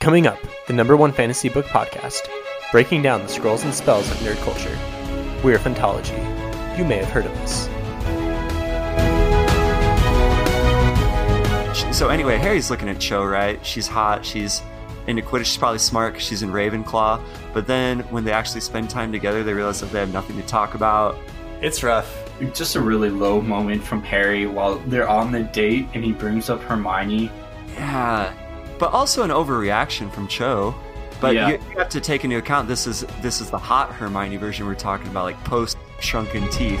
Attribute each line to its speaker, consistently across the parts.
Speaker 1: Coming up, the number one fantasy book podcast, breaking down the scrolls and spells of nerd culture. We're Phantology. You may have heard of us.
Speaker 2: So anyway, Harry's looking at Cho, right? She's hot. She's into Quidditch. She's probably smart 'cause she's in Ravenclaw. But then when they actually spend time together, they realize that they have nothing to talk about.
Speaker 1: It's rough.
Speaker 3: Just a really low moment from Harry while they're on the date and he brings up Hermione.
Speaker 2: Yeah, but also an overreaction from Cho. But
Speaker 3: Yeah.
Speaker 2: you, you have to take into account this is this is the hot Hermione version we're talking about, like post shrunken teeth.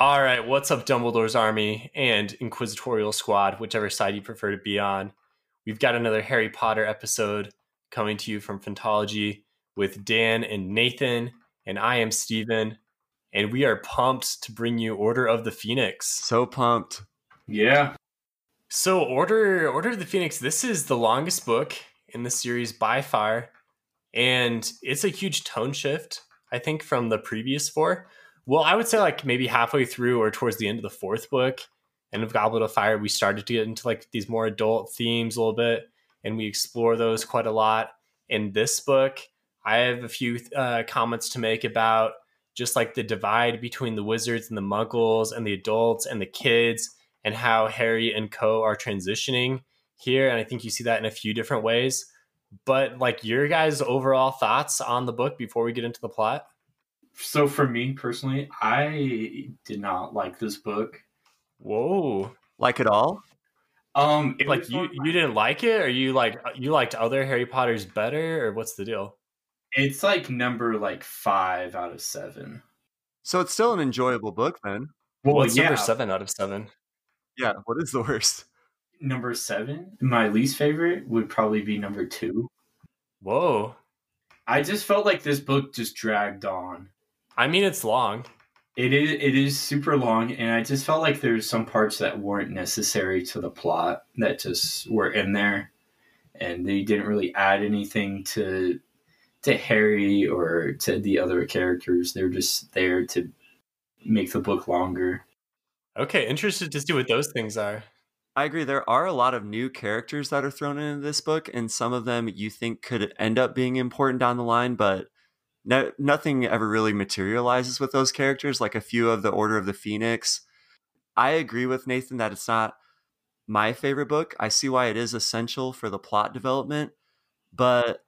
Speaker 1: All right, what's up, Dumbledore's army and Inquisitorial squad, whichever side you prefer to be on? We've got another Harry Potter episode coming to you from Phantology with Dan and Nathan, and I am Steven, and we are pumped to bring you Order of the Phoenix.
Speaker 2: So pumped.
Speaker 3: Yeah.
Speaker 1: So, Order Order of the Phoenix, this is the longest book in the series by far, and it's a huge tone shift, I think, from the previous four. Well, I would say like maybe halfway through or towards the end of the fourth book, End of Goblet of Fire, we started to get into like these more adult themes a little bit, and we explore those quite a lot. In this book, I have a few uh, comments to make about just like the divide between the wizards and the muggles and the adults and the kids and how Harry and Co are transitioning here. And I think you see that in a few different ways. But like your guys' overall thoughts on the book before we get into the plot?
Speaker 3: So for me personally, I did not like this book.
Speaker 1: Whoa.
Speaker 2: Like it all?
Speaker 3: Um, it
Speaker 1: Like you
Speaker 3: on my-
Speaker 1: you didn't like it or you like you liked other Harry Potters better or what's the deal?
Speaker 3: It's like number like five out of seven.
Speaker 2: So it's still an enjoyable book then.
Speaker 3: Well,
Speaker 1: what's
Speaker 3: yeah,
Speaker 1: number 7 out of 7?
Speaker 2: Yeah, what is the worst?
Speaker 3: number seven. My least favorite would probably be number two.
Speaker 1: Whoa.
Speaker 3: I just felt like this book just dragged on.
Speaker 1: I mean it's long.
Speaker 3: It is it is super long, and I just felt like there's some parts that weren't necessary to the plot that just were in there, and they didn't really add anything to to Harry or to the other characters. They're just there to make the book longer.
Speaker 1: Okay, interested to see what those things are.
Speaker 2: I agree. There are a lot of new characters that are thrown into this book, and some of them you think could end up being important down the line, but no, nothing ever really materializes with those characters. Like a few of the Order of the Phoenix. I agree with Nathan that it's not my favorite book. I see why it is essential for the plot development, but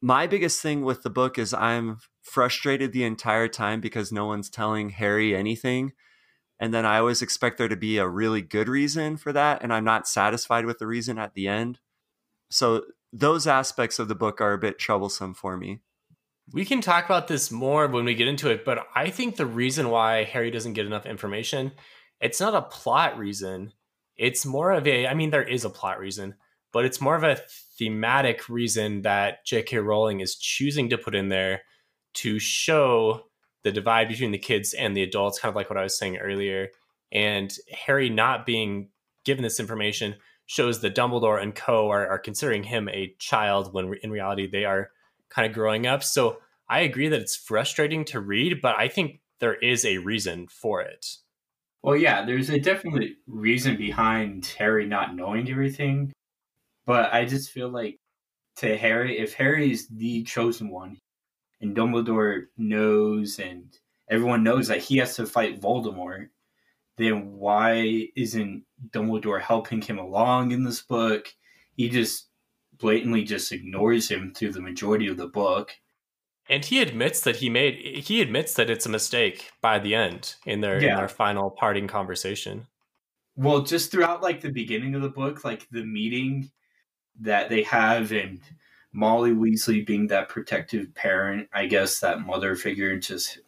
Speaker 2: my biggest thing with the book is I'm frustrated the entire time because no one's telling Harry anything and then I always expect there to be a really good reason for that, and I'm not satisfied with the reason at the end. So those aspects of the book are a bit troublesome for me.
Speaker 1: We can talk about this more when we get into it, but I think the reason why Harry doesn't get enough information, it's not a plot reason. It's more of a I mean there is a plot reason, but it's more of a thematic reason that J.K. Rowling is choosing to put in there to show the divide between the kids and the adults, kind of like what I was saying earlier. And Harry not being given this information shows that Dumbledore and co are, are considering him a child when in reality they are kind of growing up. So I agree that it's frustrating to read, but I think there is a reason for it.
Speaker 3: Well, yeah, there's a definite reason behind Harry not knowing everything, but I just feel like to Harry, if Harry is the chosen one, and Dumbledore knows, and everyone knows that he has to fight Voldemort, then why isn't Dumbledore helping him along in this book? He just blatantly just ignores him through the majority of the book.
Speaker 1: And he admits that he made he admits that it's a mistake by the end in their in their final parting conversation.
Speaker 3: Well, just throughout like the beginning of the book, like the meeting that they have and Molly Weasley being that protective parent, I guess that mother figure just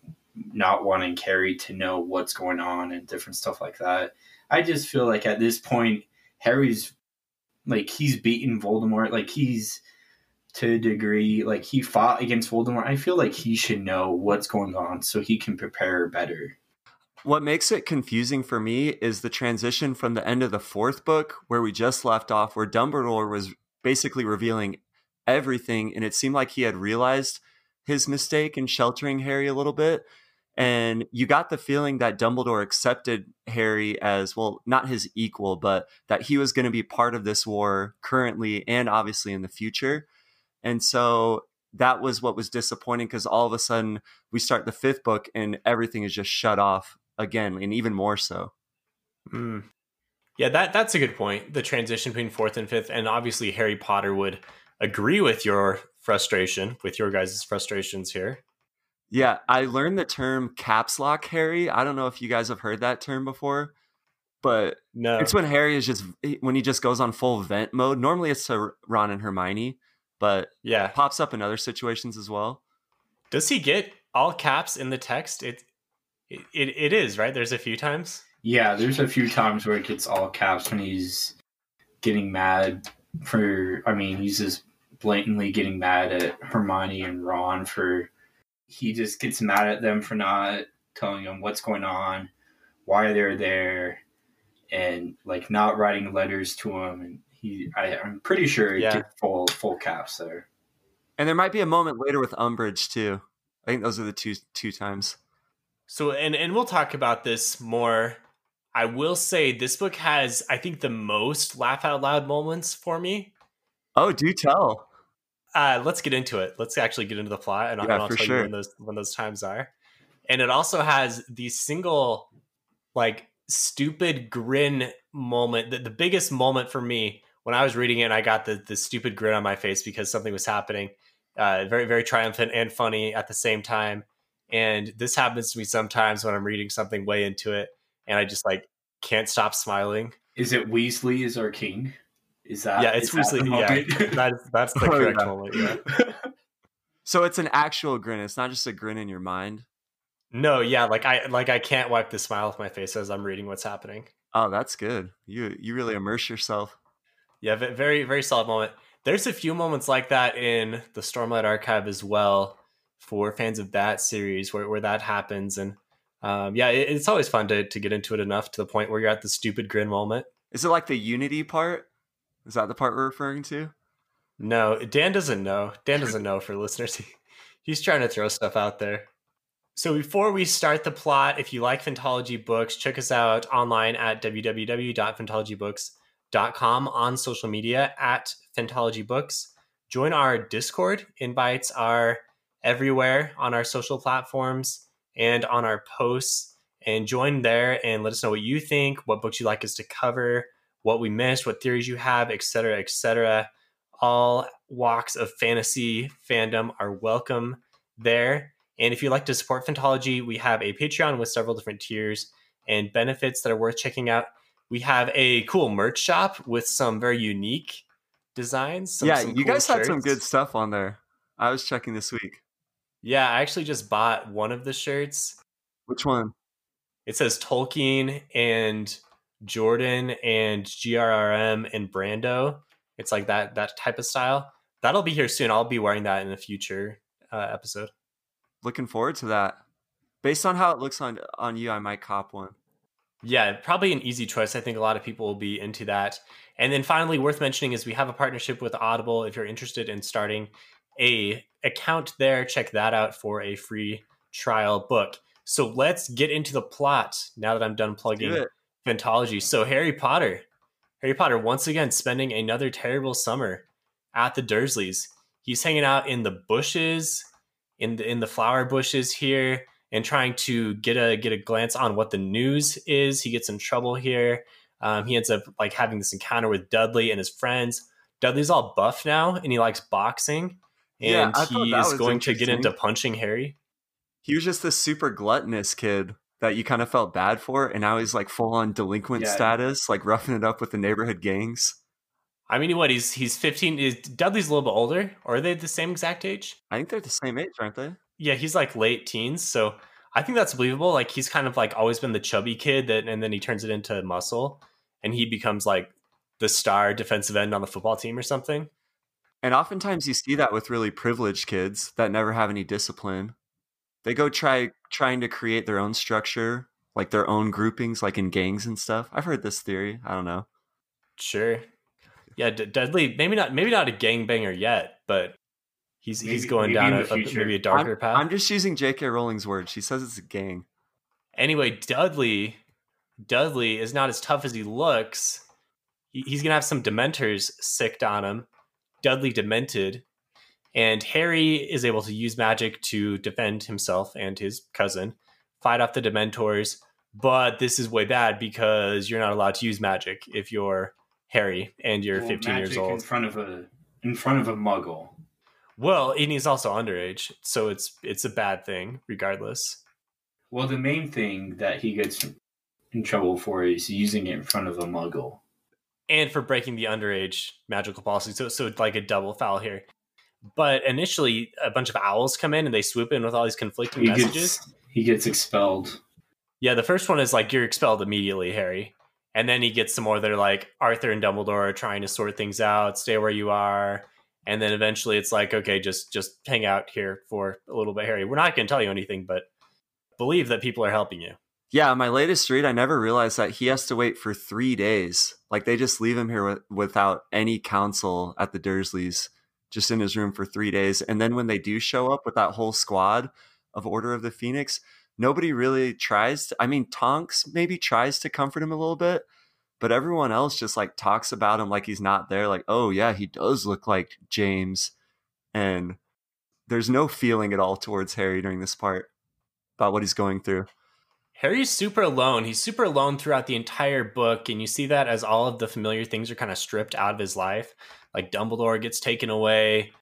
Speaker 3: not wanting Harry to know what's going on and different stuff like that. I just feel like at this point Harry's like he's beaten Voldemort, like he's to a degree like he fought against Voldemort. I feel like he should know what's going on so he can prepare better.
Speaker 2: What makes it confusing for me is the transition from the end of the fourth book, where we just left off, where Dumbledore was basically revealing everything, and it seemed like he had realized his mistake in sheltering Harry a little bit. And you got the feeling that Dumbledore accepted Harry as, well, not his equal, but that he was going to be part of this war currently and obviously in the future. And so that was what was disappointing because all of a sudden we start the fifth book and everything is just shut off again, and even more so.
Speaker 1: Mm. Yeah, that that's a good point. The transition between fourth and fifth, and obviously Harry Potter would agree with your frustration, with your guys' frustrations here.
Speaker 2: Yeah, I learned the term caps lock Harry. I don't know if you guys have heard that term before, but
Speaker 1: no,
Speaker 2: it's when Harry is just when he just goes on full vent mode. Normally it's to Ron and Hermione, but
Speaker 1: yeah,
Speaker 2: pops up in other situations as well.
Speaker 1: Does he get all caps in the text? It it, it is right. There's a few times.
Speaker 3: Yeah, there's a few times where it gets all caps when he's getting mad for. I mean, he's just blatantly getting mad at Hermione and Ron for. He just gets mad at them for not telling him what's going on, why they're there, and like not writing letters to him. And he, I, am pretty sure he yeah. full full caps there.
Speaker 2: And there might be a moment later with Umbridge too. I think those are the two two times.
Speaker 1: So and and we'll talk about this more. I will say this book has I think the most laugh out loud moments for me.
Speaker 2: Oh, do tell.
Speaker 1: Uh, let's get into it. Let's actually get into the plot, and, yeah, I'll tell sure. you when those when those times are. And it also has the single, like, stupid grin moment. The, the biggest moment for me when I was reading it, I got the the stupid grin on my face because something was happening. Uh, very very triumphant and funny at the same time. And this happens to me sometimes when I'm reading something way into it and I just like can't stop smiling.
Speaker 3: Is it Weasley is our king? Is that
Speaker 1: Yeah, it's Weasley. Yeah. that's that's the correct moment, yeah.
Speaker 2: so it's an actual grin. It's not just a grin in your mind.
Speaker 1: No, yeah, like I like I can't wipe the smile off my face as I'm reading what's happening.
Speaker 2: Oh, that's good. You you really immerse yourself.
Speaker 1: Yeah, very very solid moment. There's a few moments like that in the Stormlight Archive as well for fans of that series where, where that happens. And um, yeah, it, it's always fun to, to get into it enough to the point where you're at the stupid grin moment.
Speaker 2: Is it like the Unity part? Is that the part we're referring to?
Speaker 1: No, Dan doesn't know. Dan doesn't know for listeners. He, he's trying to throw stuff out there. So before we start the plot, if you like Phantology books, check us out online at www.phantologybooks.com on social media at Phantology Books. Join our Discord. Invites are everywhere on our social platforms and on our posts. And join there and let us know what you think, what books you'd like us to cover, what we missed, what theories you have, etc., etc. All walks of fantasy fandom are welcome there. And if you'd like to support Phantology, we have a Patreon with several different tiers and benefits that are worth checking out. We have a cool merch shop with some very unique designs. Some,
Speaker 2: yeah,
Speaker 1: some
Speaker 2: you
Speaker 1: cool
Speaker 2: guys
Speaker 1: shirts.
Speaker 2: had some good stuff on there. I was checking this week.
Speaker 1: Yeah, I actually just bought one of the shirts.
Speaker 2: Which one?
Speaker 1: It says Tolkien and Jordan and GRRM and Brandon. It's like that that type of style. That'll be here soon. I'll be wearing that in a future uh, episode.
Speaker 2: Looking forward to that. Based on how it looks on on you, I might cop one.
Speaker 1: Yeah, probably an easy choice. I think a lot of people will be into that. And then finally, worth mentioning is we have a partnership with Audible. If you're interested in starting a account there. Check that out for a free trial book. So let's get into the plot now that I'm done plugging Phantology. So Harry Potter, Harry Potter once again spending another terrible summer at the Dursleys. He's hanging out in the bushes, in the in the flower bushes here, and trying to get a get a glance on what the news is. He gets in trouble here. Um, he ends up like having this encounter with Dudley and his friends. Dudley's all buff now, and he likes boxing and yeah, he is going to get into punching Harry.
Speaker 2: He was just this super gluttonous kid that you kind of felt bad for, and now he's like full on delinquent yeah. status, like roughing it up with the neighborhood gangs.
Speaker 1: I mean, what he's he's fifteen. Is Dudley's a little bit older, or are they the same exact age?
Speaker 2: I think they're the same age, aren't they?
Speaker 1: Yeah, he's like late teens, so I think that's believable. Like he's kind of like always been the chubby kid that, and then he turns it into muscle, and he becomes like the star defensive end on the football team or something.
Speaker 2: And oftentimes you see that with really privileged kids that never have any discipline. They go try trying to create their own structure, like their own groupings, like in gangs and stuff. I've heard this theory. I don't know.
Speaker 1: Sure. Yeah, D- Dudley. Maybe not. Maybe not a gangbanger yet, but He's
Speaker 3: Maybe-
Speaker 1: he's going down a, a- maybe a darker
Speaker 2: I'm,
Speaker 1: path.
Speaker 2: I'm just using J.K. Rowling's words. She says it's a gang.
Speaker 1: Anyway, Dudley, Dudley is not as tough as he looks. He- He's gonna have some Dementors sicked on him. Dudley demented, and Harry is able to use magic to defend himself and his cousin, fight off the Dementors. But this is way bad because you're not allowed to use magic if you're Harry and you're
Speaker 3: Well,
Speaker 1: 15 years
Speaker 3: old. in front of a in front of a muggle.
Speaker 1: Well, and he's also underage, so it's it's a bad thing regardless.
Speaker 3: Well, the main thing that he gets in trouble for is using it in front of a muggle.
Speaker 1: and for breaking the underage magical policy. So, so it's like a double foul here. But initially, a bunch of owls come in and they swoop in with all these conflicting
Speaker 3: He
Speaker 1: messages.
Speaker 3: gets he gets expelled.
Speaker 1: Yeah, the first one is like you're expelled immediately, Harry. And then he gets some more that are like Arthur and Dumbledore are trying to sort things out, stay where you are. And then eventually it's like, okay, just just hang out here for a little bit, Harry. We're not going to tell you anything, but believe that people are helping you.
Speaker 2: Yeah, my latest read, I never realized that he has to wait for three days. Like they just leave him here with, without any counsel at the Dursleys, just in his room for three days. And then when they do show up with that whole squad of Order of the Phoenix, nobody really tries. To, I mean, Tonks maybe tries to comfort him a little bit, but everyone else just like talks about him like he's not there. Like, oh yeah, he does look like James, and there's no feeling at all towards Harry during this part about what he's going through.
Speaker 1: Harry's super alone. He's super alone throughout the entire book, and you see that as all of the familiar things are kind of stripped out of his life. Like Dumbledore gets taken away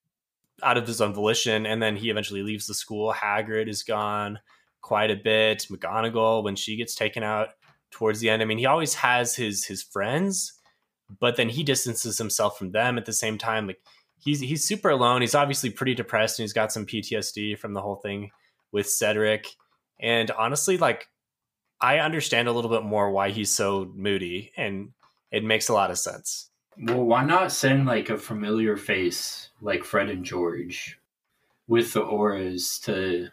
Speaker 1: out of his own volition, and then he eventually leaves the school. Hagrid is gone quite a bit. McGonagall, when she gets taken out towards the end, I mean, he always has his his friends, but then he distances himself from them at the same time. Like he's he's super alone. He's obviously pretty depressed, and he's got some PTSD from the whole thing with Cedric. And honestly, like I understand a little bit more why he's so moody, and it makes a lot of sense.
Speaker 3: Well, why not send like a familiar face like Fred and George with the Aurors to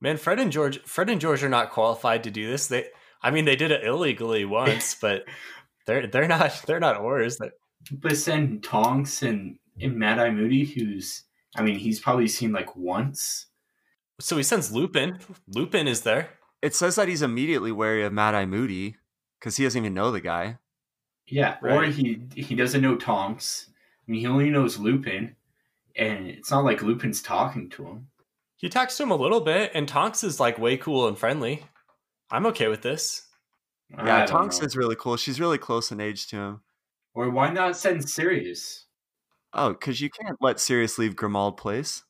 Speaker 1: Man, Fred and George, Fred and George are not qualified to do this. They, I mean, they did it illegally once, but they're they're not they're not oars. They're,
Speaker 3: but send Tonks and, and Mad Eye Moody, who's I mean, he's probably seen like once.
Speaker 1: so he sends Lupin. Lupin is there.
Speaker 2: It says that he's immediately wary of Mad Eye Moody because he doesn't even know the guy.
Speaker 3: Yeah, or he he doesn't know Tonks. I mean, he only knows Lupin, and it's not like Lupin's talking to him.
Speaker 1: He talks to him a little bit, and Tonks is like way cool and friendly. I'm okay with this.
Speaker 2: Yeah,
Speaker 3: don't
Speaker 2: Tonks
Speaker 3: know.
Speaker 2: is really cool. She's really close in age to him.
Speaker 3: Or why not send Sirius?
Speaker 2: Oh, because you can't let Sirius leave Grimmauld Place.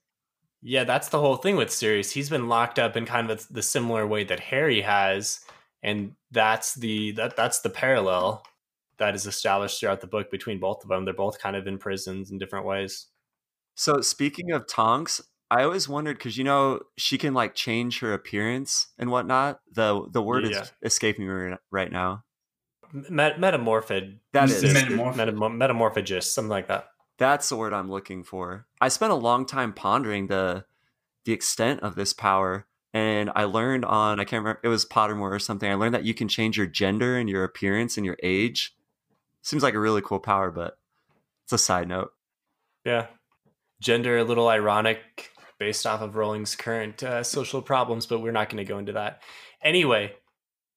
Speaker 1: Yeah, that's the whole thing with Sirius. He's been locked up in kind of the similar way that Harry has, and that's the that that's the parallel that is established throughout the book between both of them. They're both kind of in prisons in different ways.
Speaker 2: So speaking of Tonks, I always wondered because you know she can like change her appearance and whatnot. The the word
Speaker 1: Yeah.
Speaker 2: is escaping me right- now.
Speaker 1: Met- metamorphid.
Speaker 2: That is
Speaker 3: metamorph-
Speaker 1: Metam- metamorphagist, something like that.
Speaker 2: that's the word I'm looking for. I spent a long time pondering the the extent of this power, and I learned on I can't remember it was Pottermore or something. I learned that you can change your gender and your appearance and your age. Seems like a really cool power, but it's a side note.
Speaker 1: Yeah. Gender, a little ironic based off of Rowling's current uh, social problems, but we're not going to go into that. Anyway,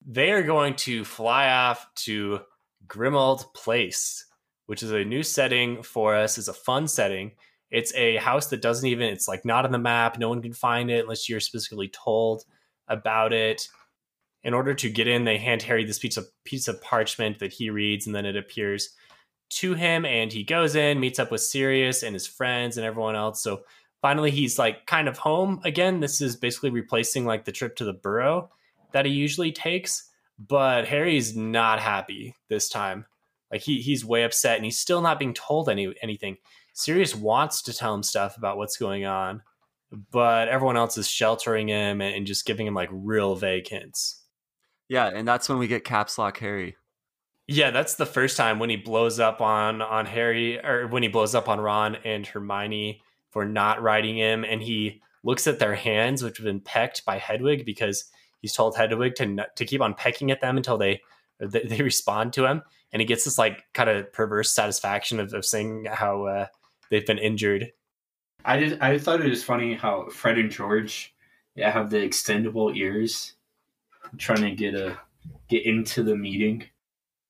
Speaker 1: they are going to fly off to Grimmauld Place, which is a new setting for us. It's a fun setting. It's a house that doesn't even, it's like not on the map. No one can find it unless you're specifically told about it. In order to get in, they hand Harry this piece of piece of parchment that he reads, and then it appears to him and he goes in meets up with sirius and his friends and everyone else. So finally he's like kind of home again. This is basically replacing like the trip to the burrow that he usually takes. But harry's not happy this time. Like he, he's way upset and he's still not being told any anything. Sirius wants to tell him stuff about what's going on but everyone else is sheltering him and, just giving him like real vague hints
Speaker 2: Yeah, and that's when we get Caps Lock Harry.
Speaker 1: Yeah, that's the first time when he blows up on on Harry or when he blows up on Ron and Hermione for not riding him and he looks at their hands which have been pecked by Hedwig because he's told Hedwig to to keep on pecking at them until they they, they respond to him and he gets this like kind of perverse satisfaction of, of saying how uh, they've been injured.
Speaker 3: I just I thought it was funny how Fred and George yeah have the extendable ears, trying to get a get into the meeting.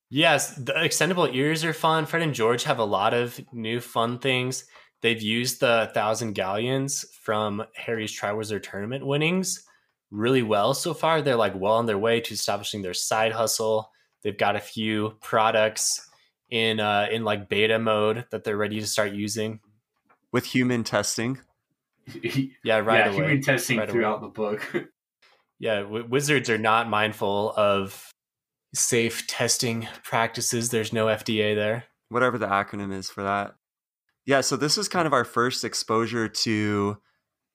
Speaker 1: Yes, the extendable ears are fun. Fred and George have a lot of new fun things. They've used the thousand galleons from Harry's Triwizard Tournament winnings really well so far. They're like well on their way to establishing their side hustle. They've got a few products in uh, in like beta mode that they're ready to start using
Speaker 2: with human testing.
Speaker 1: yeah, right yeah, away.
Speaker 3: Human testing right throughout away. the book.
Speaker 1: yeah, w- wizards are not mindful of safe testing practices. There's no FDA there.
Speaker 2: Whatever the acronym is for that. Yeah, so this is kind of our first exposure to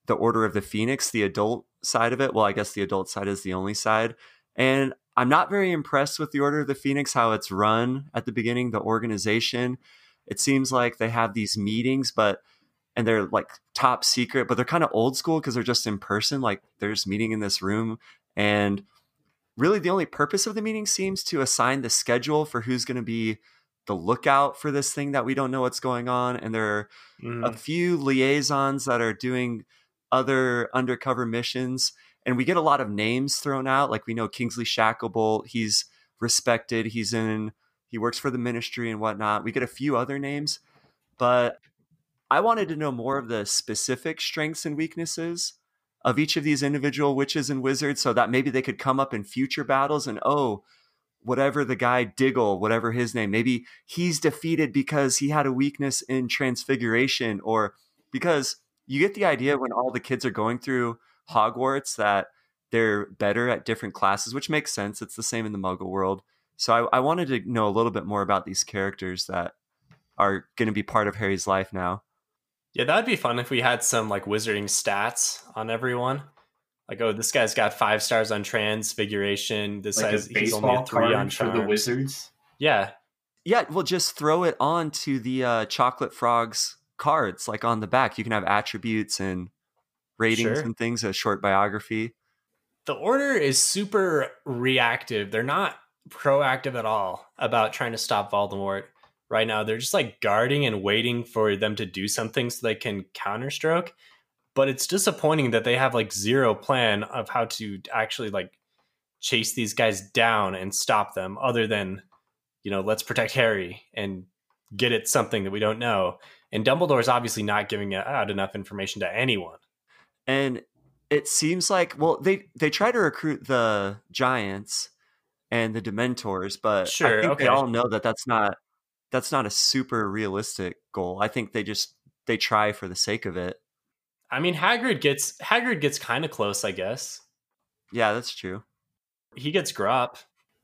Speaker 2: the Order of the Phoenix, the adult side of it. Well, I guess the adult side is the only side. And I'm not very impressed with the Order of the Phoenix, how it's run at the beginning, the organization. It seems like they have these meetings, but and they're like top secret, but they're kind of old school because they're just in person. Like they're just meeting in this room. And really the only purpose of the meeting seems to assign the schedule for who's going to be the lookout for this thing that we don't know what's going on. And there are mm. a few liaisons that are doing other undercover missions. And we get a lot of names thrown out. Like we know Kingsley Shacklebolt, he's respected. He's in, he works for the ministry and whatnot. We get a few other names, but I wanted to know more of the specific strengths and weaknesses of each of these individual witches and wizards so that maybe they could come up in future battles and, oh, whatever the guy Diggle, whatever his name, maybe he's defeated because he had a weakness in transfiguration or because you get the idea when all the kids are going through Hogwarts that they're better at different classes, which makes sense. It's the same in the Muggle world. So I, I wanted to know a little bit more about these characters that are going to be part of Harry's life now.
Speaker 1: Yeah, that'd be fun if we had some like wizarding stats on everyone. Like, oh, this guy's got five stars on transfiguration. This like guy's he's only a three on charm.
Speaker 3: for the wizards.
Speaker 1: Yeah,
Speaker 2: yeah. Well, just throw it on to the uh, chocolate frogs cards, like on the back. You can have attributes and ratings sure. and things, a short biography.
Speaker 1: The order is super reactive. They're not proactive at all about trying to stop Voldemort right now. They're just like guarding and waiting for them to do something so they can counterstroke. But it's disappointing that they have like zero plan of how to actually like chase these guys down and stop them other than, you know, let's protect Harry and get at something that we don't know. And Dumbledore's obviously not giving out enough information to anyone.
Speaker 2: And it seems like well, they they try to recruit the giants and the Dementors, but sure, I think okay. they all know that that's not that's not a super realistic goal. I think they just they try for the sake of it.
Speaker 1: I mean, Hagrid gets Hagrid gets kind of close, I guess.
Speaker 2: Yeah, that's true.
Speaker 1: He gets Grawp.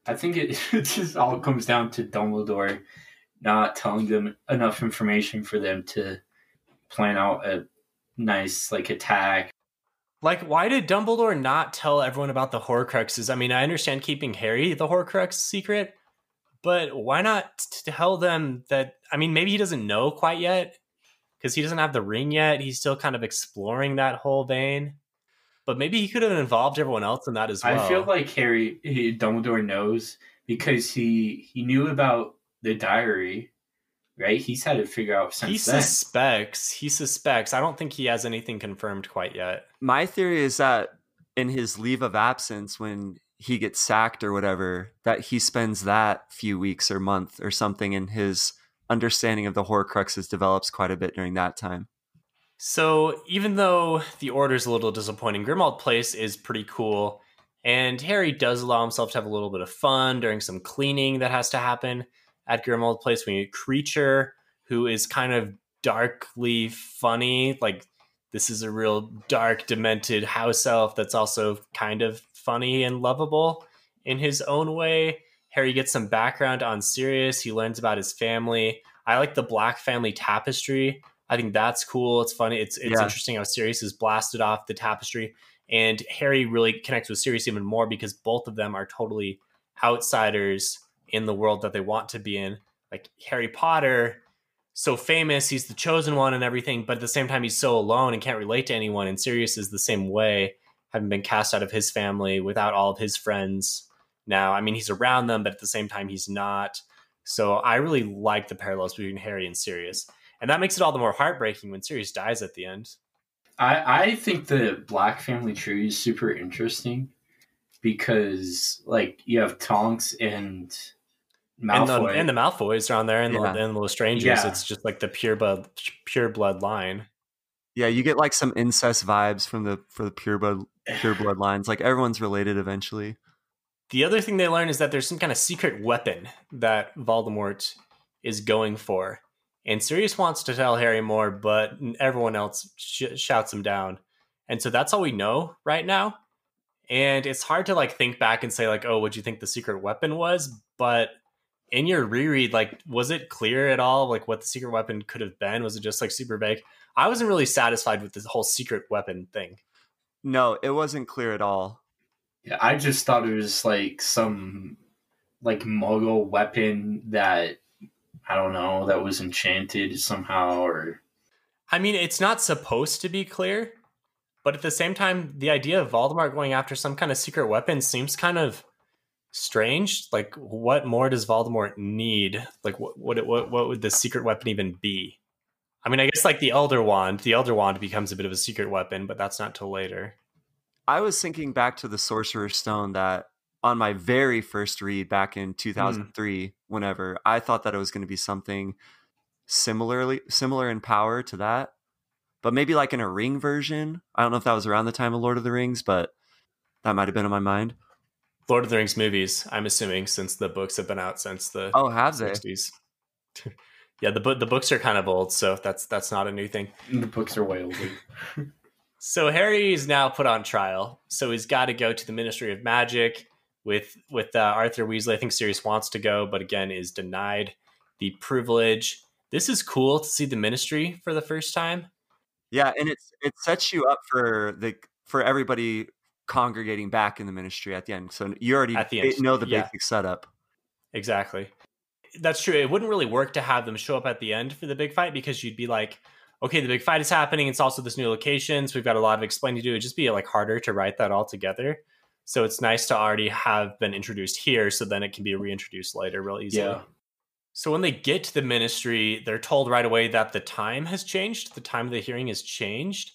Speaker 3: I think it, it just all comes down to Dumbledore not telling them enough information for them to plan out a nice like attack.
Speaker 1: Like, why did Dumbledore not tell everyone about the Horcruxes? I mean, I understand keeping Harry the Horcrux secret, but why not tell them that? I mean, maybe he doesn't know quite yet because he doesn't have the ring yet. He's still kind of exploring that whole vein. But maybe he could have involved everyone else in that as well.
Speaker 3: I feel like Harry he, Dumbledore knows because he he knew about the diary, right? He's had to figure out since
Speaker 1: he
Speaker 3: then.
Speaker 1: suspects. He suspects. I don't think he has anything confirmed quite yet.
Speaker 2: My theory is that in his leave of absence, when he gets sacked or whatever, that he spends that few weeks or month or something, and his understanding of the Horcruxes develops quite a bit during that time.
Speaker 1: So even though the order's a little disappointing, Grimmauld Place is pretty cool. And Harry does allow himself to have a little bit of fun during some cleaning that has to happen at Grimmauld Place. We need Kreacher who is kind of darkly funny. Like this is a real dark, demented house elf that's also kind of funny and lovable in his own way. Harry gets some background on Sirius. He learns about his family. I like the Black family tapestry. I think that's cool. It's funny. It's it's yeah. interesting how Sirius is blasted off the tapestry, and Harry really connects with Sirius even more because both of them are totally outsiders in the world that they want to be in. Like Harry Potter, so famous, he's the chosen one and everything, but at the same time, he's so alone and can't relate to anyone. And Sirius is the same way, having been cast out of his family without all of his friends. Now, I mean, he's around them, but at the same time, he's not. So I really like the parallels between Harry and Sirius. and that makes it all the more heartbreaking when Sirius dies at the end.
Speaker 3: I I think the Black family tree is super interesting because like you have Tonks and
Speaker 1: And the,
Speaker 3: Malfoy.
Speaker 1: and the Malfoys are on there, and,
Speaker 2: Yeah.
Speaker 1: the, and the Lestranges.
Speaker 3: Yeah.
Speaker 1: It's just like the pure blood, pure blood line.
Speaker 2: Yeah, you get like some incest vibes from the for the pure blood pure blood lines. Like everyone's related eventually.
Speaker 1: The other thing they learn is that there's some kind of secret weapon that Voldemort is going for. And Sirius wants to tell Harry more, but everyone else sh- shouts him down. And so that's all we know right now. And it's hard to like think back and say like, "Oh, what do you think the secret weapon was?" But in your reread, like, was it clear at all like what the secret weapon could have been? Was it just like super vague? I wasn't really satisfied with this whole secret weapon thing.
Speaker 2: No, it wasn't clear at all.
Speaker 3: Yeah, I just thought it was like some like muggle weapon that I don't know that was enchanted somehow or
Speaker 1: I mean, it's not supposed to be clear, but at the same time, the idea of Voldemort going after some kind of secret weapon seems kind of strange. Like, what more does Voldemort need? Like, what what what, what would the secret weapon even be? I mean, I guess like the Elder Wand. The Elder Wand becomes a bit of a secret weapon, but that's not till later.
Speaker 2: I was thinking back to the Sorcerer's Stone that on my very first read back in 2003, hmm. whenever I thought that it was going to be something similarly similar in power to that, but maybe like in a ring version. I don't know if that was around the time of Lord of the Rings, but that might have been on my mind.
Speaker 1: Lord of the Rings movies. I'm assuming since the books have been out since the
Speaker 2: Oh, have they?
Speaker 1: 60s. yeah, the book the books are kind of old, so that's that's not a new thing.
Speaker 3: the books are way older.
Speaker 1: So Harry is now put on trial. So he's got to go to the Ministry of Magic with with uh, Arthur Weasley. I think Sirius wants to go, but again is denied the privilege. This is cool to see the Ministry for the first time.
Speaker 2: Yeah, and it's it sets you up for the for everybody congregating back in the ministry at the end. So you already
Speaker 1: At the end,
Speaker 2: know the
Speaker 1: yeah.
Speaker 2: basic setup.
Speaker 1: Exactly. That's true. It wouldn't really work to have them show up at the end for the big fight because you'd be like, okay, the big fight is happening. It's also this new location, so we've got a lot of explaining to do. It'd just be like harder to write that all together. So it's nice to already have been introduced here, so then it can be reintroduced later real easily.
Speaker 3: Yeah.
Speaker 1: So when they get to the ministry, they're told right away that the time has changed. The time of the hearing has changed,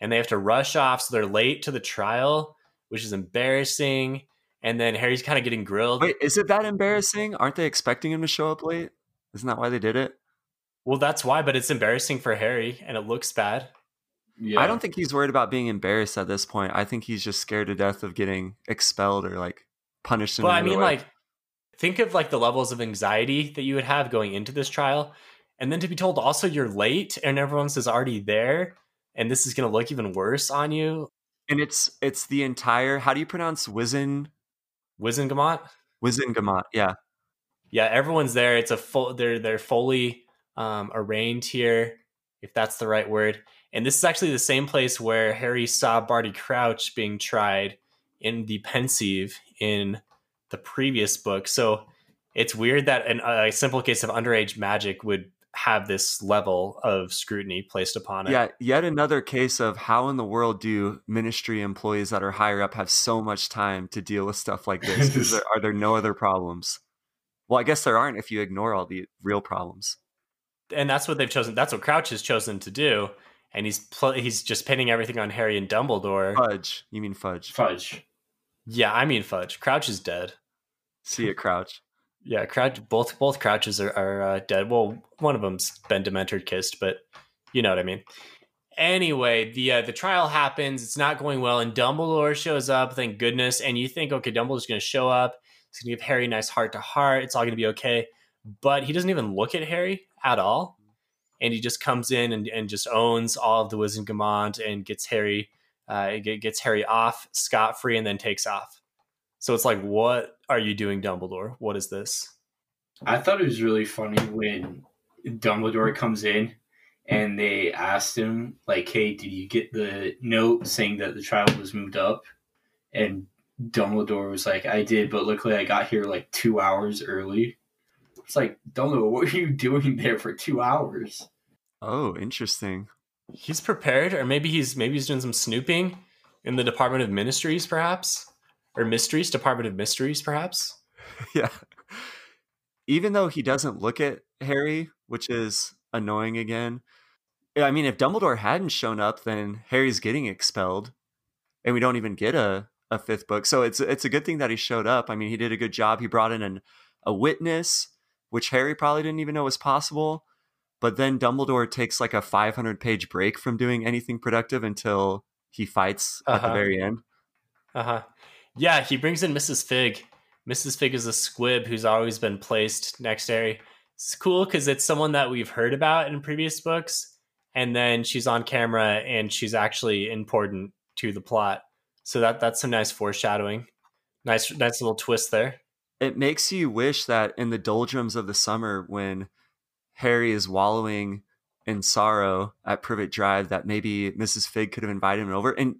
Speaker 1: and they have to rush off. So they're late to the trial, which is embarrassing. And then Harry's kind of getting grilled.
Speaker 2: Wait, is it that embarrassing? Aren't they expecting him to show up late? Isn't that why they did it?
Speaker 1: Well, that's why, but it's embarrassing for Harry, and it looks bad.
Speaker 3: Yeah.
Speaker 2: I don't think he's worried about being embarrassed at this point. I think he's just scared to death of getting expelled or like punished. In
Speaker 1: Well, I mean,
Speaker 2: way.
Speaker 1: like, think of like the levels of anxiety that you would have going into this trial, and then to be told also you're late and everyone is already there, and this is going to look even worse on you.
Speaker 2: and it's it's the entire. How do you pronounce Wizen?
Speaker 1: Wizengamot,
Speaker 2: Wizengamot. Yeah,
Speaker 1: yeah, everyone's there. It's a full. They're they're fully um, arraigned here, if that's the right word. And this is actually the same place where Harry saw Barty Crouch being tried in the pensieve in the previous book. So it's weird that an, a simple case of underage magic would have this level of scrutiny placed upon it.
Speaker 2: yeah. Yet another case of how in the world do ministry employees that are higher up have so much time to deal with stuff like this? Is there, are there no other problems? Well, I guess there aren't if you ignore all the real problems.
Speaker 1: and that's what they've chosen. That's what Crouch has chosen to do. And he's pl- he's just pinning everything on Harry and Dumbledore.
Speaker 2: Fudge. You mean fudge?
Speaker 3: fudge.
Speaker 1: Yeah, I mean Fudge. Crouch is dead.
Speaker 2: See it, Crouch.
Speaker 1: Yeah, Crouch. Both both Crouches are, are uh, dead. Well, one of them's been Dementored kissed, but you know what I mean. Anyway, the uh, the trial happens. It's not going well, and Dumbledore shows up. Thank goodness. And you think, okay, Dumbledore's going to show up. He's going to give Harry a nice heart to heart. It's all going to be okay. But he doesn't even look at Harry at all, and he just comes in and, and just owns all of the Wizengamot and gets Harry uh, gets Harry off scot free, and then takes off. So it's like, what are you doing, Dumbledore? What is this?
Speaker 3: I thought it was really funny when Dumbledore comes in and they asked him, like, hey, did you get the note saying that the trial was moved up? And Dumbledore was like, I did, but luckily I got here like two hours early. It's like, Dumbledore, what were you doing there for two hours?
Speaker 2: Oh, interesting.
Speaker 1: He's prepared, or maybe he's maybe he's doing some snooping in the Department of Ministries, perhaps, or Mysteries, Department of Mysteries, perhaps.
Speaker 2: yeah. Even though he doesn't look at Harry, which is annoying again. I mean, if Dumbledore hadn't shown up, then Harry's getting expelled, and we don't even get a, a fifth book. So it's it's a good thing that he showed up. I mean, he did a good job. He brought in an, a witness, which Harry probably didn't even know was possible. But then Dumbledore takes like a 500 page break from doing anything productive until he fights uh-huh. at the uh-huh. very end.
Speaker 1: Uh huh. Yeah, he brings in Mrs. Figg. Mrs. Figg is a squib who's always been placed next to Harry. It's cool because it's someone that we've heard about in previous books, and then she's on camera and she's actually important to the plot. So that that's some nice foreshadowing. Nice, nice little twist there.
Speaker 2: It makes you wish that in the doldrums of the summer, when Harry is wallowing in sorrow at Privet Drive, that maybe Mrs. Figg could have invited him over, and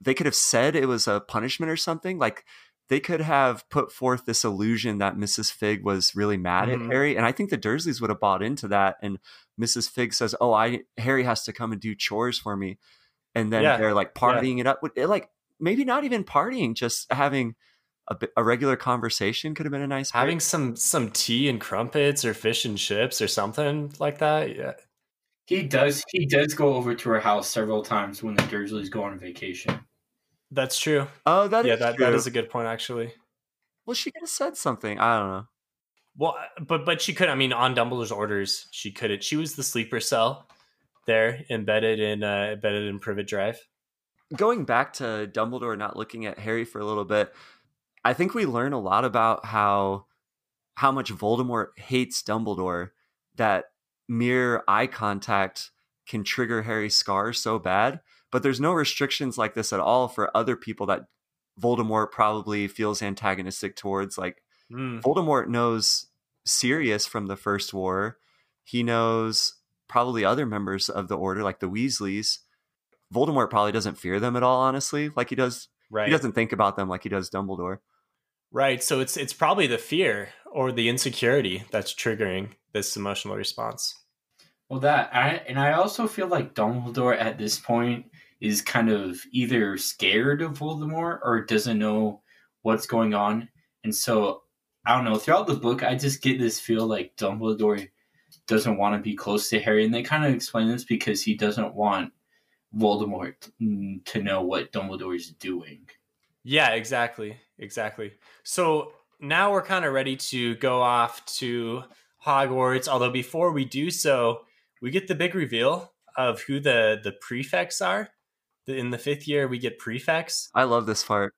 Speaker 2: they could have said it was a punishment or something. Like they could have put forth this illusion that Mrs. Figg was really mad mm-hmm. at Harry, and I think the Dursleys would have bought into that. And Mrs. Figg says, "Oh, I Harry has to come and do chores for me," and then yeah. they're like partying yeah. it up. It, like maybe not even partying, just having a, a regular conversation could have been a nice.
Speaker 1: Having break. some some tea and crumpets or fish and chips or something like that. Yeah.
Speaker 3: He does. He does go over to her house several times when the Dursleys go on vacation.
Speaker 1: That's true.
Speaker 2: Oh, that
Speaker 1: yeah, that, that is a good point actually.
Speaker 2: Well, she could have said something. I don't know.
Speaker 1: Well, but but she could. I mean, on Dumbledore's orders, she could. She was the sleeper cell there, embedded in uh, embedded in Privet Drive.
Speaker 2: Going back to Dumbledore not looking at Harry for a little bit, I think we learn a lot about how how much Voldemort hates Dumbledore. That mere eye contact can trigger Harry's scars so bad but there's no restrictions like this at all for other people that Voldemort probably feels antagonistic towards. Like mm. Voldemort knows Sirius from the First War. He knows probably other members of the Order, like the Weasleys. Voldemort probably doesn't fear them at all, honestly. Like he does. Right. He doesn't think about them like he does Dumbledore.
Speaker 1: Right. So it's it's probably the fear or the insecurity that's triggering this emotional response.
Speaker 3: Well, that I and I also feel like Dumbledore at this point is kind of either scared of Voldemort or doesn't know what's going on. And so I don't know, throughout the book I just get this feel like Dumbledore doesn't want to be close to Harry and they kind of explain this because he doesn't want Voldemort to know what Dumbledore is doing.
Speaker 1: Yeah, exactly. Exactly. So now we're kind of ready to go off to Hogwarts, although before we do so, we get the big reveal of who the the prefects are in the fifth year we get prefects.
Speaker 2: I love this part.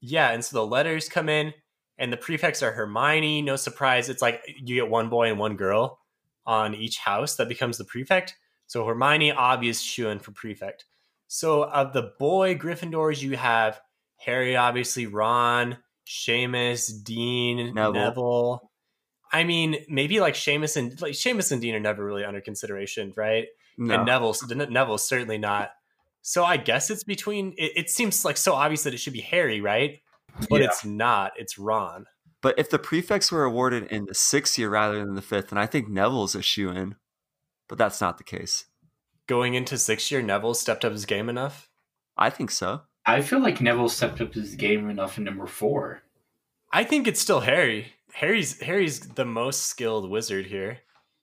Speaker 1: Yeah, and so the letters come in, and the prefects are Hermione. No surprise, it's like you get one boy and one girl on each house that becomes the prefect. So Hermione, obvious shoo for prefect. So of the boy Gryffindors, you have Harry, obviously, Ron, Seamus, Dean, Neville. Neville. I mean, maybe like Seamus and like Seamus and Dean are never really under consideration, right? No. And Neville, Neville's certainly not. So I guess it's between. It, it, seems like so obvious that it should be Harry, right? But yeah. it's not. It's Ron.
Speaker 2: But if the prefects were awarded in the sixth year rather than the fifth, then I think Neville's a shoe in. But that's not the case.
Speaker 1: Going into sixth year, Neville stepped up his game enough.
Speaker 2: I think so.
Speaker 3: I feel like Neville stepped up his game enough in number four.
Speaker 1: I think it's still Harry. Harry's Harry's the most skilled wizard here.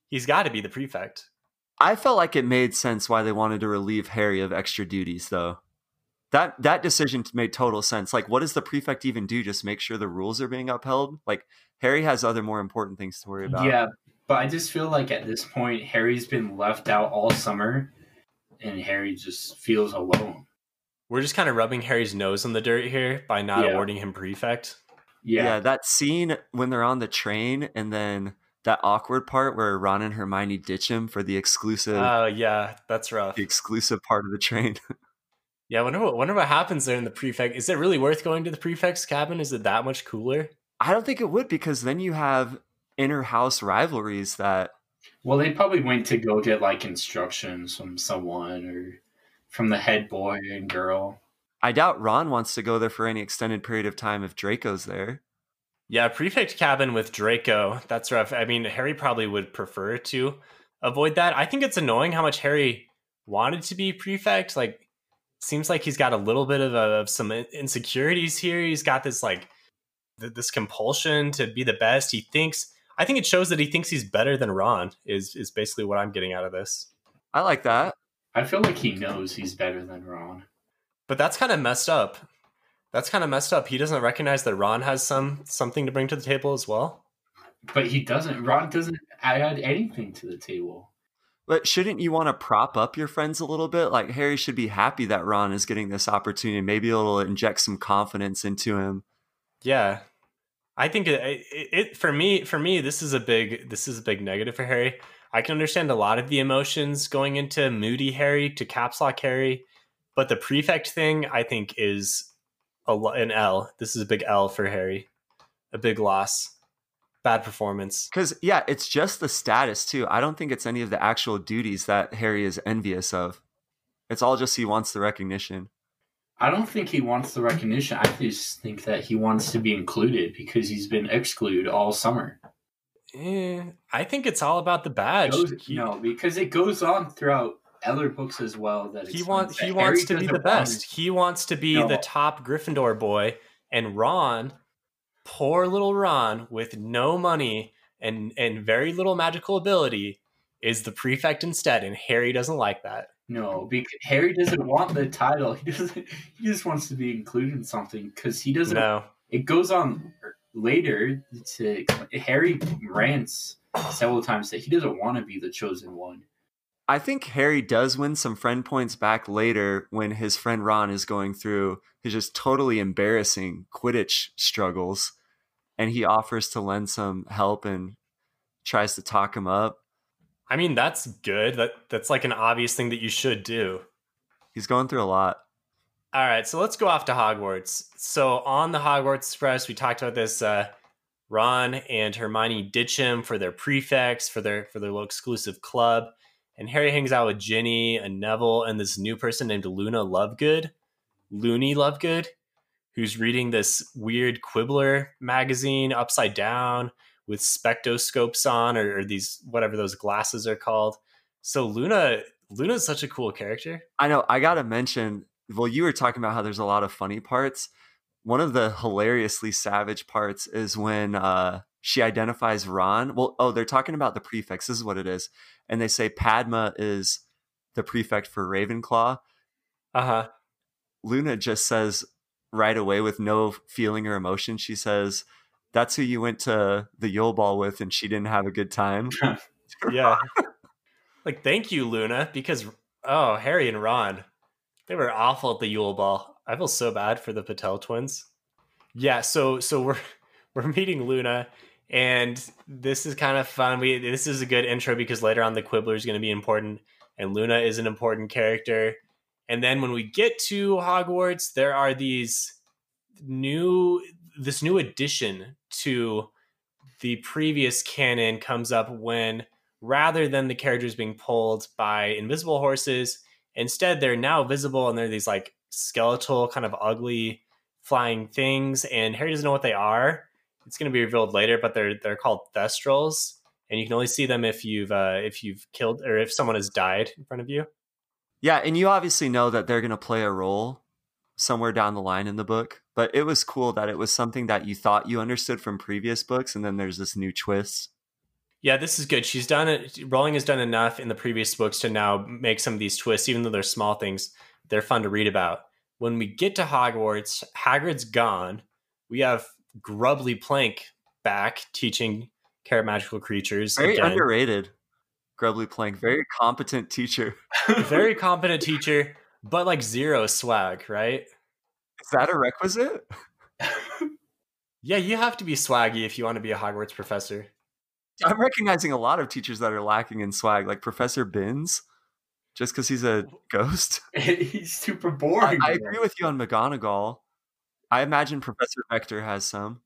Speaker 1: He's got to be the prefect.
Speaker 2: I felt like it made sense why they wanted to relieve Harry of extra duties, though. That that decision made total sense. Like, what does the prefect even do? Just make sure the rules are being upheld? Like, Harry has other more important things to worry about.
Speaker 3: Yeah, but I just feel like at this point, Harry's been left out all summer, and Harry just feels alone.
Speaker 1: We're just kind of rubbing Harry's nose in the dirt here by not yeah. awarding him prefect.
Speaker 2: Yeah. yeah, that scene when they're on the train and then that awkward part where Ron and Hermione ditch him for the exclusive.
Speaker 1: Oh uh, yeah, that's rough.
Speaker 2: The exclusive part of the train.
Speaker 1: yeah, I wonder what wonder what happens there in the prefect. Is it really worth going to the prefect's cabin? Is it that much cooler?
Speaker 2: I don't think it would because then you have inner house rivalries that.
Speaker 3: Well, they probably went to go get like instructions from someone or from the head boy and girl.
Speaker 2: I doubt Ron wants to go there for any extended period of time if Draco's there.
Speaker 1: Yeah, prefect cabin with Draco. That's rough. I mean, Harry probably would prefer to avoid that. I think it's annoying how much Harry wanted to be prefect. Like, seems like he's got a little bit of, uh, of some insecurities here. He's got this like th- this compulsion to be the best. He thinks. I think it shows that he thinks he's better than Ron. Is is basically what I'm getting out of this.
Speaker 2: I like that.
Speaker 3: I feel like he knows he's better than Ron.
Speaker 1: But that's kind of messed up. That's kind of messed up. He doesn't recognize that Ron has some something to bring to the table as well.
Speaker 3: But he doesn't. Ron doesn't add anything to the table.
Speaker 2: But shouldn't you want to prop up your friends a little bit? Like Harry should be happy that Ron is getting this opportunity. Maybe it'll inject some confidence into him.
Speaker 1: Yeah, I think it, it, it, for me for me this is a big this is a big negative for Harry. I can understand a lot of the emotions going into moody Harry to caps lock Harry, but the prefect thing I think is a an L. This is a big L for Harry, a big loss bad performance.
Speaker 2: Because yeah, it's just the status too. I don't think it's any of the actual duties that Harry is envious of. It's all just he wants the recognition.
Speaker 3: I don't think he wants the recognition. I just think that he wants to be included because he's been excluded all summer.
Speaker 1: Eh, I think it's all about the badge.
Speaker 3: Goes, he, no, because it goes on throughout other books as well. That
Speaker 1: he wants he wants to be the best. He wants to be no. the top Gryffindor boy, and Ron poor little Ron with no money and and very little magical ability is the prefect instead, and Harry doesn't like that.
Speaker 3: No, because Harry doesn't want the title. He doesn't. He just wants to be included in something because he doesn't.
Speaker 1: No.
Speaker 3: It goes on later to Harry rants several times that he doesn't want to be the chosen one.
Speaker 2: I think Harry does win some friend points back later when his friend Ron is going through his just totally embarrassing Quidditch struggles. And he offers to lend some help and tries to talk him up.
Speaker 1: I mean, that's good. That that's like an obvious thing that you should do.
Speaker 2: He's going through a lot.
Speaker 1: All right, so let's go off to Hogwarts. So on the Hogwarts Express, we talked about this. Uh, Ron and Hermione ditch him for their prefects for their for their little exclusive club and Harry hangs out with Ginny and Neville and this new person named Luna Lovegood, Loony Lovegood, who's reading this weird Quibbler magazine upside down with spectoscopes on, or, or these whatever those glasses are called. So Luna, Luna's such a cool character.
Speaker 2: I know. I gotta mention. Well, you were talking about how there's a lot of funny parts. One of the hilariously savage parts is when uh, she identifies Ron. Well, oh, they're talking about the prefects. This is what it is. And they say Padma is the prefect for Ravenclaw.
Speaker 1: Uh huh.
Speaker 2: Luna just says right away with no feeling or emotion, she says, That's who you went to the Yule Ball with, and she didn't have a good time.
Speaker 1: yeah. like, thank you, Luna, because, oh, Harry and Ron, they were awful at the Yule Ball. I feel so bad for the Patel twins. Yeah, so so we're we're meeting Luna and this is kind of fun. We this is a good intro because later on the Quibbler is going to be important, and Luna is an important character. And then when we get to Hogwarts, there are these new this new addition to the previous canon comes up when rather than the characters being pulled by invisible horses, instead they're now visible and they're these like skeletal kind of ugly flying things and Harry doesn't know what they are it's going to be revealed later, but they're they're called Thestrals, and you can only see them if you've uh, if you've killed or if someone has died in front of you.
Speaker 2: Yeah, and you obviously know that they're going to play a role somewhere down the line in the book, but it was cool that it was something that you thought you understood from previous books, and then there's this new twist.
Speaker 1: Yeah, this is good. She's done it. Rowling has done enough in the previous books to now make some of these twists, even though they're small things. They're fun to read about. When we get to Hogwarts, Hagrid's gone. We have Grubbly Plank back teaching Care of Magical Creatures.
Speaker 2: Very again. underrated. Grubbly Plank, very competent teacher.
Speaker 1: very competent teacher, but like zero swag, right?
Speaker 2: Is that a requisite?
Speaker 1: yeah, you have to be swaggy if you want to be a Hogwarts professor.
Speaker 2: I'm recognizing a lot of teachers that are lacking in swag, like Professor Binns, just because he's a oh. ghost.
Speaker 3: he's super boring.
Speaker 2: I, I agree with you on McGonagall. I imagine Professor Vector has some.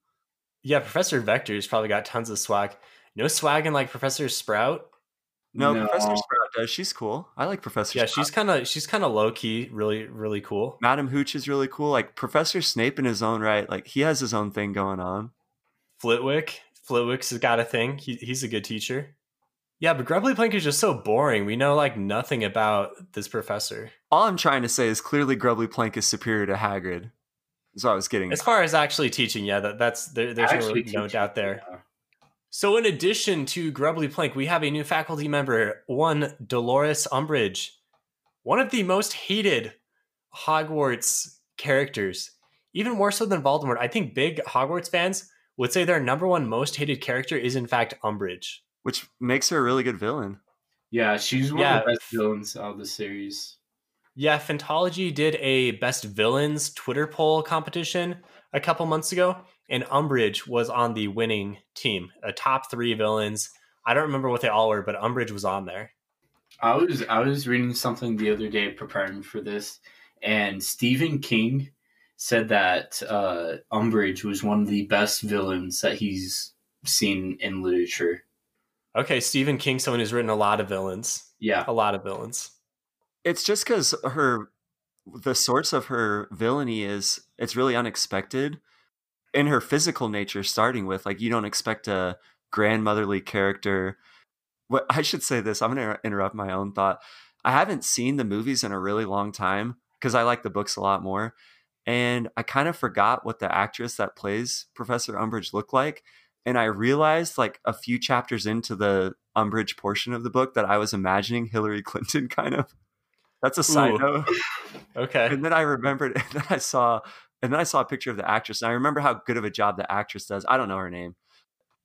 Speaker 1: Yeah, Professor Vector's probably got tons of swag. No swag in like Professor Sprout.
Speaker 2: No, no, Professor Sprout does. She's cool. I like Professor.
Speaker 1: Yeah,
Speaker 2: Sprout.
Speaker 1: she's kind of she's kind of low key, really really cool.
Speaker 2: Madam Hooch is really cool. Like Professor Snape in his own right, like he has his own thing going on.
Speaker 1: Flitwick, Flitwick's has got a thing. He, he's a good teacher. Yeah, but Grubbly Plank is just so boring. We know like nothing about this professor.
Speaker 2: All I'm trying to say is clearly Grubbly Plank is superior to Hagrid. That's what I was getting.
Speaker 1: As far as actually teaching, yeah, that, that's there, there's no, no doubt there. So, in addition to Grubbly Plank, we have a new faculty member, one Dolores Umbridge, one of the most hated Hogwarts characters, even more so than Voldemort. I think big Hogwarts fans would say their number one most hated character is, in fact, Umbridge.
Speaker 2: Which makes her a really good villain.
Speaker 3: Yeah, she's one
Speaker 1: Yeah.
Speaker 3: of the best villains of the series.
Speaker 1: Yeah, Phantology did a best villains Twitter poll competition a couple months ago, and Umbridge was on the winning team. A top three villains. I don't remember what they all were, but Umbridge was on there.
Speaker 3: I was I was reading something the other day preparing for this, and Stephen King said that uh, Umbridge was one of the best villains that he's seen in literature.
Speaker 1: Okay, Stephen King, someone who's written a lot of villains.
Speaker 3: Yeah,
Speaker 1: A lot of villains.
Speaker 2: It's just because her, the source of her villainy is, it's really unexpected. In her physical nature, starting with, like, you don't expect a grandmotherly character. What I should say this, I'm going to interrupt my own thought. I haven't seen the movies in a really long time because I like the books a lot more. And I kind of forgot what the actress that plays Professor Umbridge looked like. And I realized, like, a few chapters into the Umbridge portion of the book, that I was imagining Hillary Clinton kind of. That's a side
Speaker 1: Ooh.
Speaker 2: note.
Speaker 1: Okay.
Speaker 2: And then I remembered, and then I saw, and then I saw a picture of the actress, and I remember how good of a job the actress does. I don't know her name.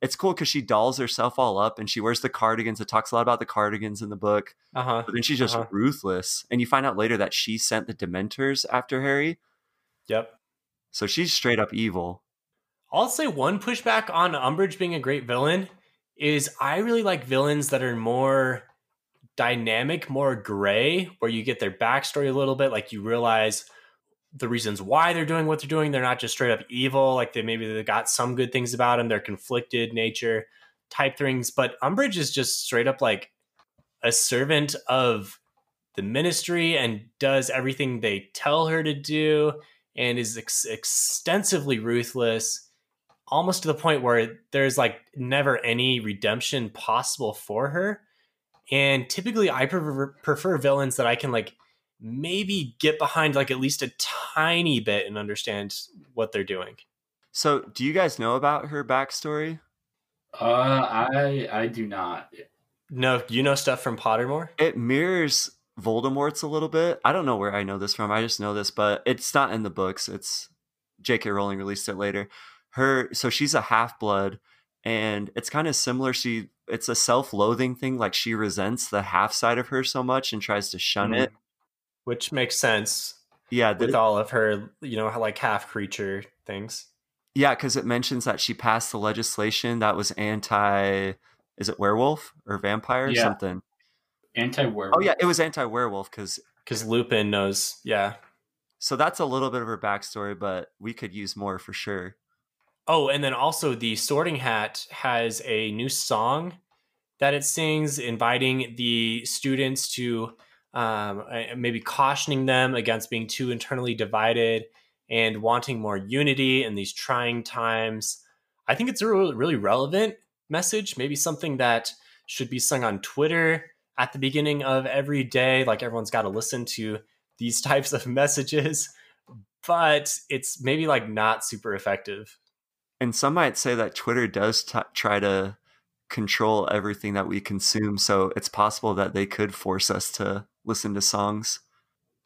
Speaker 2: It's cool because she dolls herself all up, and she wears the cardigans. It talks a lot about the cardigans in the book,
Speaker 1: Uh huh.
Speaker 2: but then she's just
Speaker 1: Uh-huh.
Speaker 2: ruthless. And you find out later that she sent the Dementors after Harry,
Speaker 1: Yep.
Speaker 2: so she's straight up evil.
Speaker 1: I'll say one pushback on Umbridge being a great villain is I really like villains that are more dynamic, more gray, where you get their backstory a little bit, like you realize the reasons why they're doing what they're doing. They're not just straight up evil, like they maybe they got some good things about them, they're conflicted nature type things. But Umbridge is just straight up like a servant of the ministry and does everything they tell her to do and is ex- extensively ruthless almost to the point where there's like never any redemption possible for her and typically i prefer, prefer villains that i can like maybe get behind like at least a tiny bit and understand what they're doing
Speaker 2: So, do you guys know about her backstory?
Speaker 3: uh, I I do not.
Speaker 1: no you know stuff from pottermore
Speaker 2: It mirrors Voldemort's a little bit. I don't know where I know this from. I just know this, but it's not in the books. It's J.K. Rowling released it later. Her, so she's a half blood, and it's kind of similar. She, it's a self-loathing thing. Like she resents the half side of her so much and tries to shun
Speaker 1: Mhm.
Speaker 2: it.
Speaker 1: which makes sense
Speaker 2: Yeah, the-
Speaker 1: with all of her you know like half creature things
Speaker 2: yeah, because it mentions that she passed the legislation that was anti. Is it werewolf or vampire or
Speaker 3: Yeah.
Speaker 2: something?
Speaker 3: Anti werewolf.
Speaker 2: Oh yeah, it was anti-werewolf because
Speaker 1: because lupin knows yeah
Speaker 2: so that's a little bit of her backstory, but we could use more for sure.
Speaker 1: Oh, and then also the Sorting Hat has a new song that it sings, inviting the students to um, uh, maybe cautioning them against being too internally divided and wanting more unity in these trying times. I think it's a really, really relevant message, maybe something that should be sung on Twitter at the beginning of every day. Like everyone's got to listen to these types of messages, but it's maybe like not super effective.
Speaker 2: And some might say that Twitter does t- try to control everything that we consume. So it's possible that they could force us to listen to songs,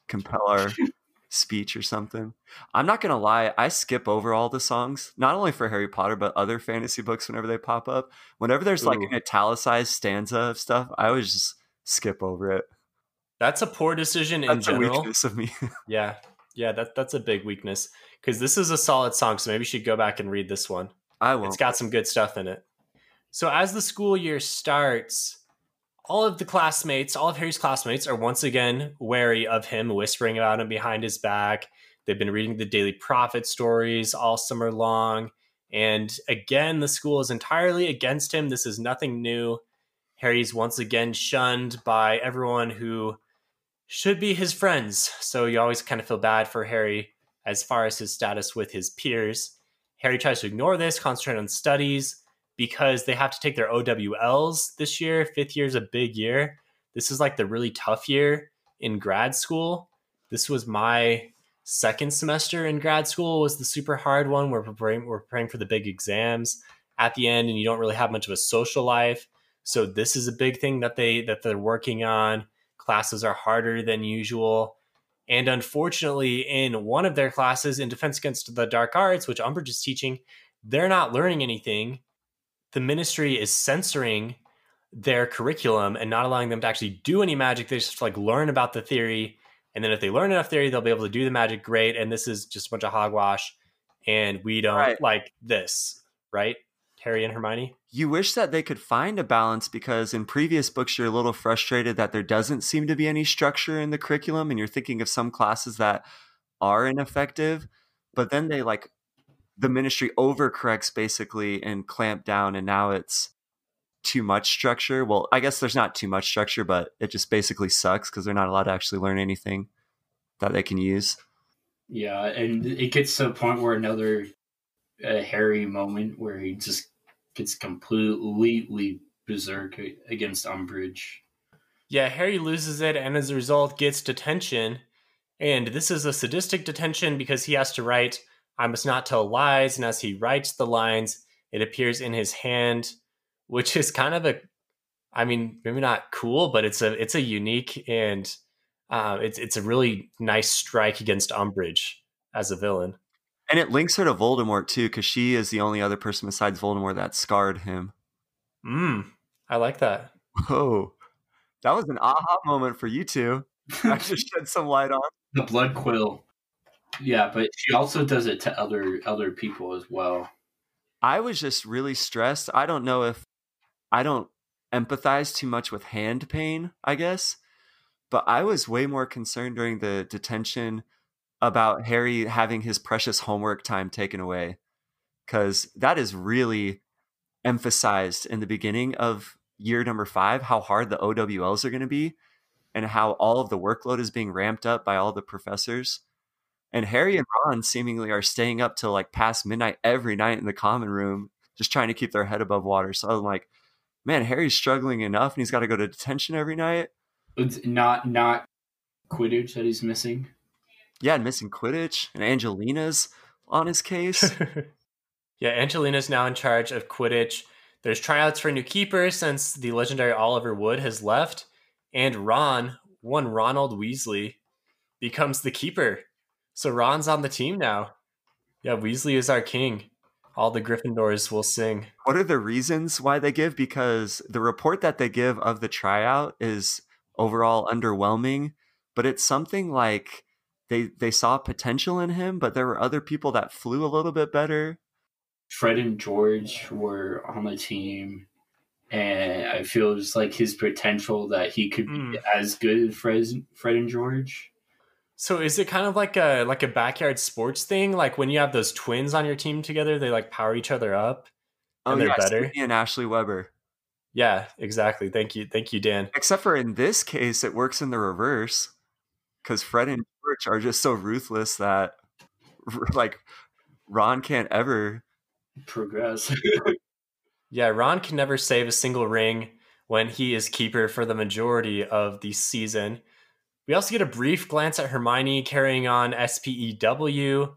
Speaker 2: compel our speech or something. I'm not going to lie, I skip over all the songs, not only for Harry Potter, but other fantasy books whenever they pop up. Whenever there's like
Speaker 1: Ooh.
Speaker 2: an italicized stanza of stuff, I always just skip over it.
Speaker 1: That's a poor decision in
Speaker 2: That's a
Speaker 1: general.
Speaker 2: weakness of me.
Speaker 1: Yeah, yeah, that that's a big weakness because this is a solid song. So maybe you should go back and read this one.
Speaker 2: I won't.
Speaker 1: It's got some good stuff in it. So as the school year starts, all of the classmates, all of Harry's classmates, are once again wary of him, whispering about him behind his back. They've been reading the Daily Prophet stories all summer long, and again, the school is entirely against him. This is nothing new. Harry's once again shunned by everyone who should be his friends. So you always kind of feel bad for Harry as far as his status with his peers. Harry tries to ignore this, concentrate on studies because they have to take their OWLs this year. Fifth year is a big year. This is like the really tough year in grad school. This was my second semester in grad school was the super hard one. We're preparing, we're preparing for the big exams. at the end and you don't really have much of a social life. So this is a big thing that they that they're working on. Classes are harder than usual. And unfortunately, in one of their classes in Defense Against the Dark Arts, which Umbridge is teaching, they're not learning anything. The ministry is censoring their curriculum and not allowing them to actually do any magic. They just like learn about the theory. And then if they learn enough theory, they'll be able to do the magic great. And this is just a bunch of hogwash. And we don't
Speaker 2: Right.
Speaker 1: like this, right? Harry and Hermione?
Speaker 2: You wish that they could find a balance because in previous books, you're a little frustrated that there doesn't seem to be any structure in the curriculum, and you're thinking of some classes that are ineffective, but then they like the ministry overcorrects basically and clamp down, and now it's too much structure. Well, I guess there's not too much structure, but it just basically sucks because they're not allowed to actually learn anything that they can use.
Speaker 3: Yeah, and it gets to a point where another uh, Harry moment where he just gets completely berserk against Umbridge.
Speaker 1: Yeah, Harry loses it and as a result gets detention. And this is a sadistic detention because he has to write, I must not tell lies. And as he writes the lines, it appears in his hand, which is kind of a, I mean, maybe not cool, but it's a, it's a unique and uh, it's, it's a really nice strike against Umbridge as a villain.
Speaker 2: And it links her to Voldemort too, because she is the only other person besides Voldemort that scarred him.
Speaker 1: Mm, I like that.
Speaker 2: Whoa. That was an aha moment for you two. I just shed some light on.
Speaker 3: The blood quill. Yeah, but she also does it to other other people as well.
Speaker 2: I was just really stressed. I don't know if I don't empathize too much with hand pain, I guess. But I was way more concerned during the detention about Harry having his precious homework time taken away. Because that is really emphasized in the beginning of year number five how hard the OWLs are going to be and how all of the workload is being ramped up by all the professors. And Harry and Ron seemingly are staying up till like past midnight every night in the common room, just trying to keep their head above water. So I'm like, man, Harry's struggling enough and he's got to go to detention every night.
Speaker 3: It's not not Quidditch that he's missing.
Speaker 2: Yeah, and missing Quidditch and Angelina's on his case.
Speaker 1: yeah, Angelina's now in charge of Quidditch. There's tryouts for new keepers since the legendary Oliver Wood has left, and Ron, one Ronald Weasley, becomes the keeper. So Ron's on the team now. Yeah, Weasley is our king. All the Gryffindors will sing.
Speaker 2: what are the reasons why they give? Because the report that they give of the tryout is overall underwhelming, but it's something like they they saw potential in him, but there were other people that flew a little bit better.
Speaker 3: Fred and George were on the team, and I feel just like his potential that he could be
Speaker 1: Mm.
Speaker 3: as good as Fred, Fred and George.
Speaker 1: So is it kind of like a like a backyard sports thing? Like when you have those twins on your team together, they like power each other up. And they're better?
Speaker 2: Sidney and Ashley Webber.
Speaker 1: Yeah, exactly. Thank you. Thank you, Dan.
Speaker 2: Except for in this case, it works in the reverse because Fred and George are just so ruthless that like Ron can't ever.
Speaker 3: Progress.
Speaker 1: Yeah, Ron can never save a single ring when he is keeper for the majority of the season. We also get a brief glance at Hermione carrying on SPEW.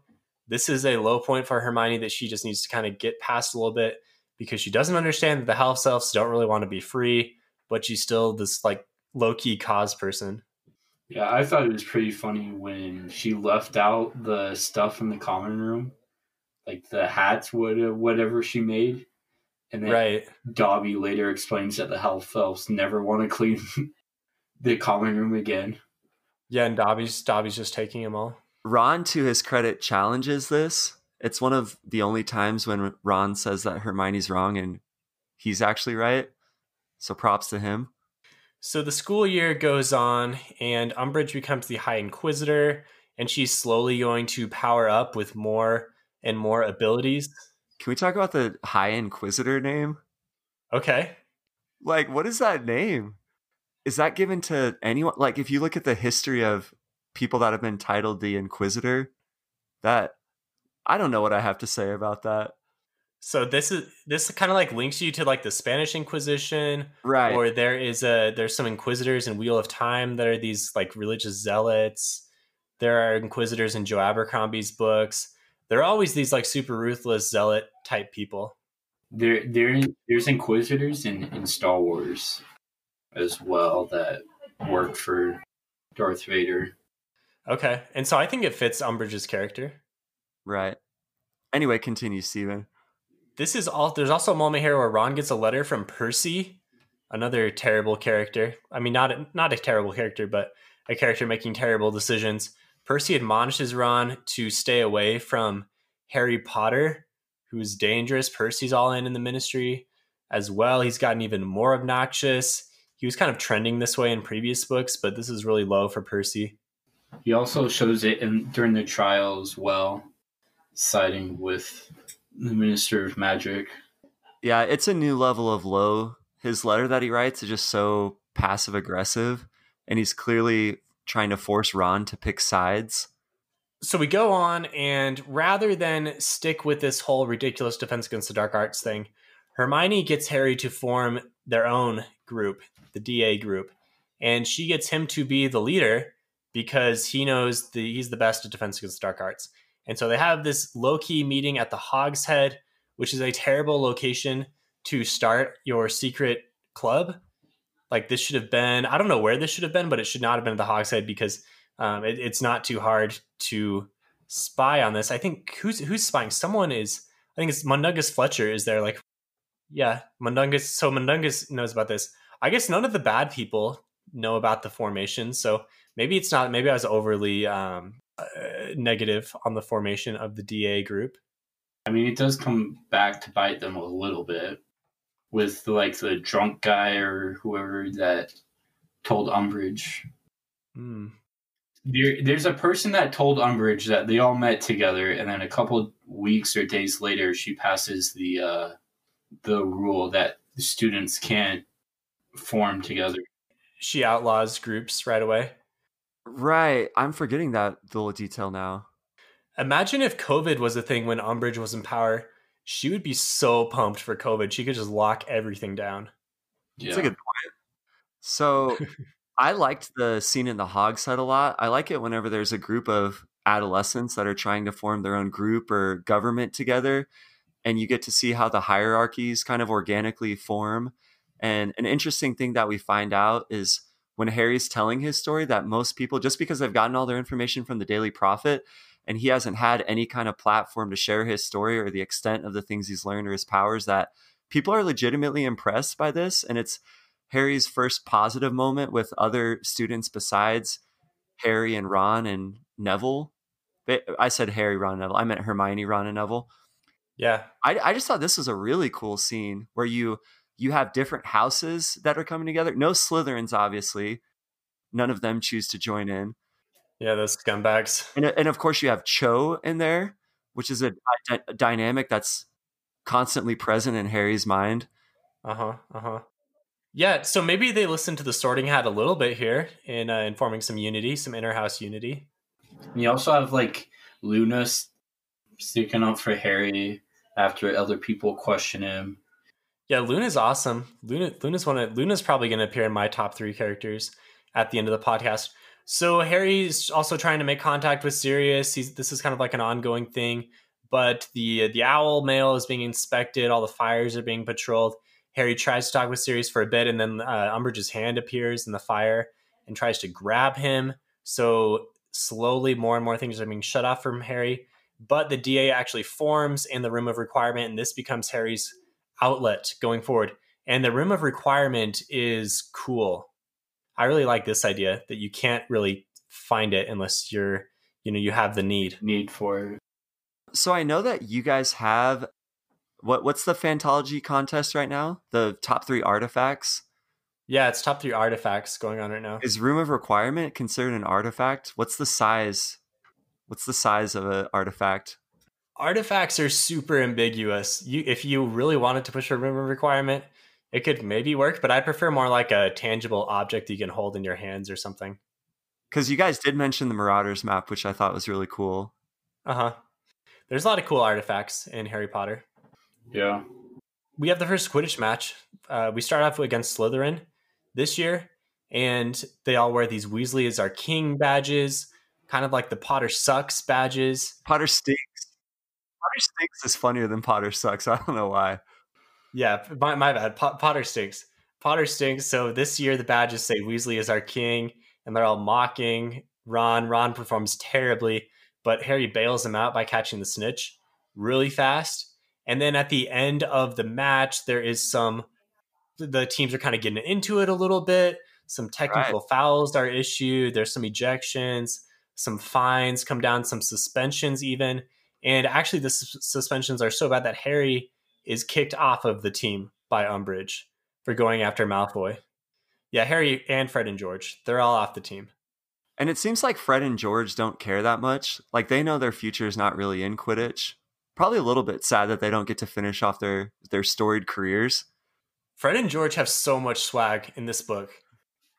Speaker 1: This is a low point for Hermione that she just needs to kind of get past a little bit because she doesn't understand that the house elves don't really want to be free, but she's still this like low key cause person.
Speaker 3: Yeah, I thought it was pretty funny when she left out the stuff in the common room, like the hats, what uh, whatever she made, and then
Speaker 1: Right.
Speaker 3: Dobby later explains that the house elves never want to clean the common room again.
Speaker 1: Yeah, and Dobby's Dobby's just taking them all.
Speaker 2: Ron, to his credit, challenges this. It's one of the only times when Ron says that Hermione's wrong and he's actually right. So props to him.
Speaker 1: So the school year goes on, and Umbridge becomes the High Inquisitor, and she's slowly going to power up with more and more abilities.
Speaker 2: Can we talk about the High Inquisitor name?
Speaker 1: Okay.
Speaker 2: Like, what is that name? Is that given to anyone? Like, if you look at the history of people that have been titled the Inquisitor, that I don't know what I have to say about that.
Speaker 1: So this is this kind of like links you to like the Spanish Inquisition,
Speaker 2: Right.
Speaker 1: or there is a there's some Inquisitors in Wheel of Time that are these like religious zealots. There are Inquisitors in Joe Abercrombie's books. There are always these like super ruthless zealot type people.
Speaker 3: There, there, there's Inquisitors in, in Star Wars as well that work for Darth Vader.
Speaker 1: Okay, and so I think it fits Umbridge's character.
Speaker 2: Right. Anyway, continue, Steven.
Speaker 1: This is all. There's also a moment here where Ron gets a letter from Percy, another terrible character. I mean, not a, not a terrible character, but a character making terrible decisions. Percy admonishes Ron to stay away from Harry Potter, who's dangerous. Percy's all in in the ministry as well. He's gotten even more obnoxious. He was kind of trending this way in previous books, but this is really low for Percy.
Speaker 3: He also shows it in, during the trial as well, siding with the Minister of Magic.
Speaker 2: Yeah, it's a new level of low. His letter that he writes is just so passive aggressive, and he's clearly trying to force Ron to pick sides.
Speaker 1: So we go on, and rather than stick with this whole ridiculous defense against the dark arts thing, Hermione gets Harry to form their own group, the DA group, and she gets him to be the leader because he knows the, he's the best at defense against the dark arts. And so they have this low key meeting at the Hog's Head, which is a terrible location to start your secret club. Like this should have been, I don't know where this should have been, but it should not have been at the Hog's Head because um, it, it's not too hard to spy on this. I think who's who's spying? Someone is. I think it's Mundungus Fletcher is there. Like, yeah, Mundungus. So Mundungus knows about this. I guess none of the bad people know about the formation. So maybe it's not. Maybe I was overly um, uh, negative on the formation of the DA group.
Speaker 3: I mean, it does come back to bite them a little bit with like the drunk guy or whoever that told Umbridge.
Speaker 1: Hmm.
Speaker 3: There, there's a person that told Umbridge that they all met together, and then a couple weeks or days later, she passes the uh, the rule that students can't form together.
Speaker 1: She outlaws groups right away.
Speaker 2: Right. I'm forgetting that little detail now.
Speaker 1: Imagine if COVID was a thing when Umbridge was in power. She would be so pumped for COVID. She could just lock everything down.
Speaker 2: That's a good point. So I liked the scene in the Hog's Head a lot. I like it whenever there's a group of adolescents that are trying to form their own group or government together, and you get to see how the hierarchies kind of organically form. And an interesting thing that we find out is when Harry's telling his story that most people, just because they've gotten all their information from the Daily Prophet, and he hasn't had any kind of platform to share his story or the extent of the things he's learned or his powers, that people are legitimately impressed by this. And it's Harry's first positive moment with other students besides Harry and Ron and Neville. I said Harry, Ron, Neville. I meant Hermione, Ron, and Neville.
Speaker 1: Yeah.
Speaker 2: I, I just thought this was a really cool scene where you you have different houses that are coming together. No Slytherins, obviously. None of them choose to join in.
Speaker 1: Yeah, those scumbags.
Speaker 2: And, and of course, you have Cho in there, which is a, a dynamic that's constantly present in Harry's mind.
Speaker 1: Uh huh. Uh huh. Yeah, so maybe they listened to the Sorting Hat a little bit here in uh, informing some unity, some inner house unity.
Speaker 3: You also have like Luna sticking up for Harry after other people question him.
Speaker 1: Yeah, Luna's awesome. Luna, Luna's one. Of, Luna's probably going to appear in my top three characters at the end of the podcast. So Harry's also trying to make contact with Sirius. He's, this is kind of like an ongoing thing. But the the owl mail is being inspected. All the fires are being patrolled. Harry tries to talk with Sirius for a bit, and then uh, Umbridge's hand appears in the fire and tries to grab him. So slowly, more and more things are being shut off from Harry. But the DA actually forms in the room of requirement, and this becomes Harry's outlet going forward. And the room of requirement is cool. I really like this idea that you can't really find it unless you're, you know, you have the need.
Speaker 3: Need for it.
Speaker 2: So I know that you guys have what what's the Phantology contest right now? The top three artifacts.
Speaker 1: Yeah, it's top three artifacts going on right now.
Speaker 2: Is room of requirement considered an artifact? What's the size? What's the size of an artifact?
Speaker 1: Artifacts are super ambiguous. You, if you really wanted to push a room requirement, it could maybe work, but I prefer more like a tangible object you can hold in your hands or something.
Speaker 2: Because you guys did mention the Marauders map, which I thought was really cool.
Speaker 1: Uh huh. There's a lot of cool artifacts in Harry Potter.
Speaker 3: Yeah.
Speaker 1: We have the first Quidditch match. Uh, we start off against Slytherin this year, and they all wear these Weasley is our king badges, kind of like the Potter sucks badges.
Speaker 2: Potter stinks. Potter stinks is funnier than Potter sucks. I don't know why.
Speaker 1: Yeah, my, my bad. Potter stinks. Potter stinks. So this year the badges say Weasley is our king, and they're all mocking Ron. Ron performs terribly, but Harry bails him out by catching the snitch really fast. And then at the end of the match, there is some. The teams are kind of getting into it a little bit. Some technical right. fouls are issued. There's some ejections, some fines come down, some suspensions even. And actually, the suspensions are so bad that Harry is kicked off of the team by Umbridge for going after Malfoy. Yeah, Harry and Fred and George, they're all off the team.
Speaker 2: And it seems like Fred and George don't care that much. Like they know their future is not really in Quidditch. Probably a little bit sad that they don't get to finish off their their storied careers.
Speaker 1: Fred and George have so much swag in this book.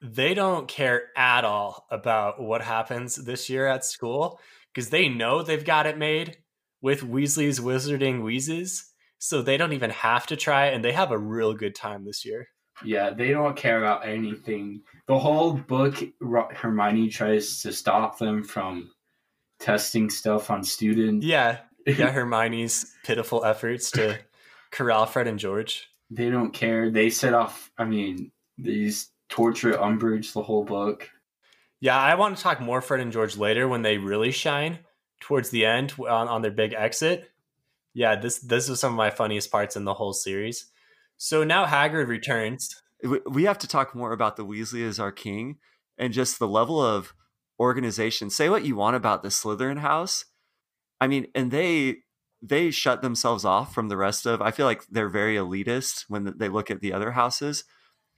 Speaker 1: They don't care at all about what happens this year at school because they know they've got it made with Weasley's Wizarding Wheezes so they don't even have to try and they have a real good time this year.
Speaker 3: Yeah, they don't care about anything. The whole book, Hermione tries to stop them from testing stuff on students.
Speaker 1: Yeah, yeah, Hermione's pitiful efforts to corral Fred and George.
Speaker 3: They don't care. They set off. I mean, these torture Umbridge the whole book.
Speaker 1: Yeah, I want to talk more Fred and George later when they really shine towards the end on, on their big exit yeah, this this was some of my funniest parts in the whole series. So now Hagrid returns.
Speaker 2: We have to talk more about the Weasley as our king and just the level of organization. Say what you want about the Slytherin house. I mean, and they they shut themselves off from the rest of. I feel like they're very elitist when they look at the other houses,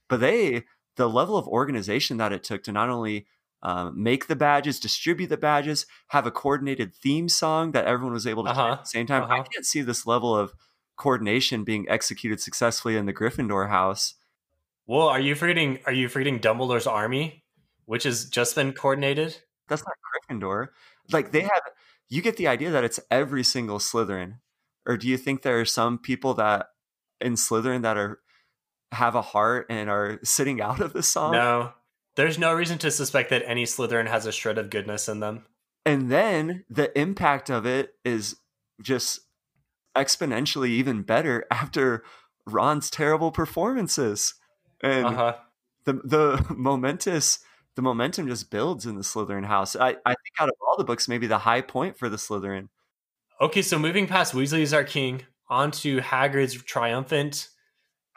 Speaker 2: but they the level of organization that it took to not only um, make the badges, distribute the badges, have a coordinated theme song that everyone was able to uh-huh. at the same time. Uh-huh. I can't see this level of coordination being executed successfully in the Gryffindor house.
Speaker 1: Well, are you forgetting? Are you forgetting Dumbledore's army, which has just been coordinated?
Speaker 2: That's not Gryffindor. Like they have, you get the idea that it's every single Slytherin, or do you think there are some people that in Slytherin that are have a heart and are sitting out of the song?
Speaker 1: No, there's no reason to suspect that any Slytherin has a shred of goodness in them.
Speaker 2: And then the impact of it is just exponentially even better after Ron's terrible performances. And uh-huh. the the momentous the momentum just builds in the Slytherin house. I, I think out of all the books, maybe the high point for the Slytherin.
Speaker 1: Okay, so moving past Weasley's our king, onto Hagrid's triumphant,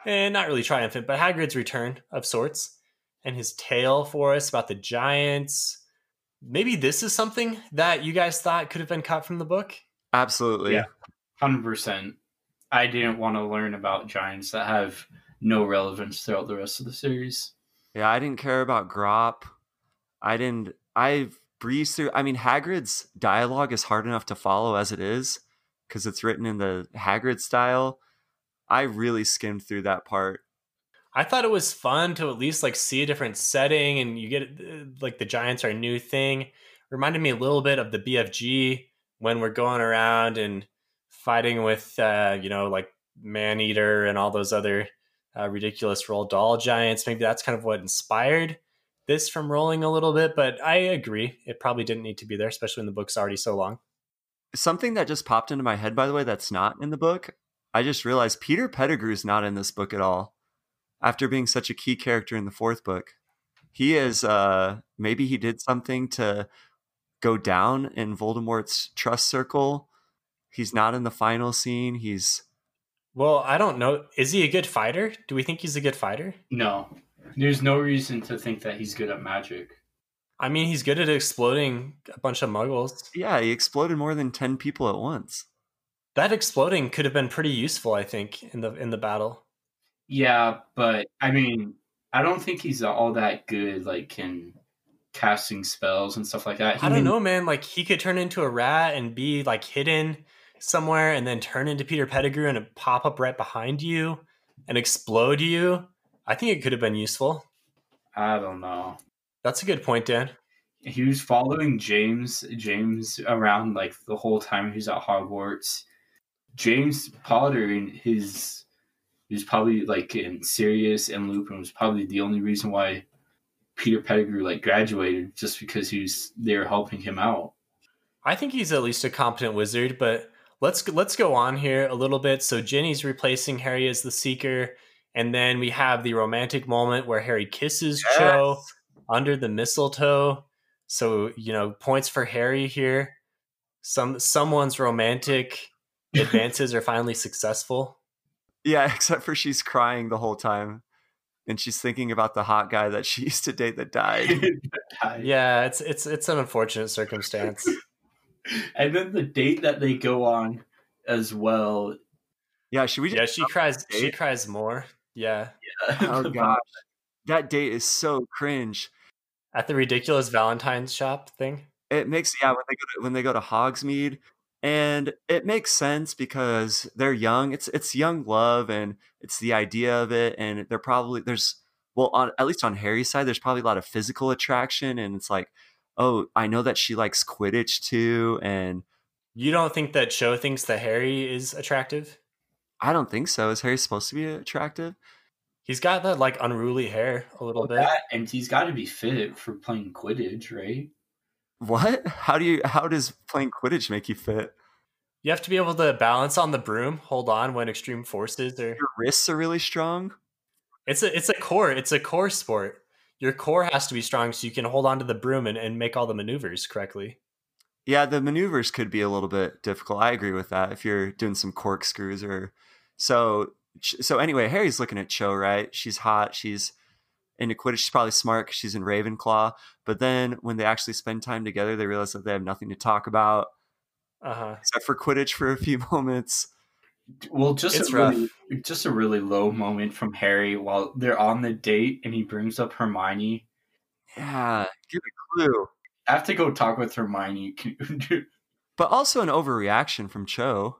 Speaker 1: and eh, not really triumphant, but Hagrid's return of sorts and his tale for us about the Giants. Maybe this is something that you guys thought could have been cut from the book.
Speaker 2: Absolutely.
Speaker 3: Yeah. 100%. I didn't want to learn about Giants that have no relevance throughout the rest of the series.
Speaker 2: Yeah, I didn't care about Grawp. I didn't. I breezed through. I mean, Hagrid's dialogue is hard enough to follow as it is because it's written in the Hagrid style. I really skimmed through that part.
Speaker 1: I thought it was fun to at least like see a different setting and you get uh, like the Giants are a new thing. Reminded me a little bit of the BFG when we're going around and fighting with uh, you know like Man Eater and all those other uh, ridiculous Roald Dahl giants. Maybe that's kind of what inspired this from Rowling a little bit, but I agree. It probably didn't need to be there, especially when the book's already so long.
Speaker 2: Something that just popped into my head, by the way, that's not in the book. I just realized Peter Pettigrew's not in this book at all after being such a key character in the fourth book. He is uh maybe he did something to go down in Voldemort's trust circle. He's not in the final scene. He's
Speaker 1: Well, I don't know. Is he a good fighter? Do we think he's a good fighter?
Speaker 3: No. There's no reason to think that he's good at magic.
Speaker 1: I mean, he's good at exploding a bunch of muggles.
Speaker 2: Yeah, he exploded more than 10 people at once.
Speaker 1: That exploding could have been pretty useful, I think, in the in the battle.
Speaker 3: Yeah, but I mean, I don't think he's all that good, like in casting spells and stuff like that.
Speaker 1: He I don't know, man. Like he could turn into a rat and be like hidden somewhere, and then turn into Peter Pettigrew and pop up right behind you and explode you. I think it could have been useful.
Speaker 3: I don't know.
Speaker 1: That's a good point, Dan.
Speaker 3: He was following James James around like the whole time he was at Hogwarts. James Potter and his he was probably like in Sirius and Lupin was probably the only reason why Peter Pettigrew like graduated just because he was there helping him out.
Speaker 1: I think he's at least a competent wizard, but let's let's go on here a little bit. So Ginny's replacing Harry as the Seeker, and then we have the romantic moment where Harry kisses
Speaker 2: Yes.
Speaker 1: Cho under the mistletoe. So you know, points for Harry here. Some someone's romantic advances are finally successful.
Speaker 2: Yeah, except for she's crying the whole time. And she's thinking about the hot guy that she used to date that died.
Speaker 1: Yeah, it's it's it's an unfortunate circumstance.
Speaker 3: and then the date that they go on as well.
Speaker 2: yeah, should we just
Speaker 1: yeah, she cries. She cries more. Yeah,
Speaker 2: Oh gosh. That date is so cringe.
Speaker 1: at the ridiculous Valentine's shop thing.
Speaker 2: It makes yeah, when they go to when they go to Hogsmeade and it makes sense because they're young. It's it's young love and it's the idea of it and they're probably there's well on at least on Harry's side there's probably a lot of physical attraction and it's like, "Oh, I know that she likes Quidditch too." And
Speaker 1: You don't think that Cho thinks that Harry is attractive?
Speaker 2: I don't think so. Is Harry supposed to be attractive?
Speaker 1: He's got that like unruly hair a little bit.
Speaker 3: That, and he's got to be fit for playing Quidditch, right?
Speaker 2: What? How do you how does playing Quidditch make you fit?
Speaker 1: You have to be able to balance on the broom, hold on when extreme forces are.
Speaker 2: Your wrists are really strong.
Speaker 1: It's a it's a core. It's a core sport. Your core has to be strong so you can hold on to the broom and, and make all the maneuvers correctly.
Speaker 2: Yeah, the maneuvers could be a little bit difficult. I agree with that. If you're doing some corkscrews or so. So anyway, Harry's looking at Cho. Right? She's hot. She's into Quidditch. She's probably smart 'cause she's in Ravenclaw. But then when they actually spend time together, they realize that they have nothing to talk about
Speaker 1: Uh huh.
Speaker 2: except for Quidditch for a few moments.
Speaker 3: Well, just
Speaker 1: It's
Speaker 3: a really, just a really low moment from Harry while they're on the date, and he brings up Hermione.
Speaker 2: Yeah, give a clue.
Speaker 3: I have to go talk with Hermione.
Speaker 2: but also an overreaction from Cho.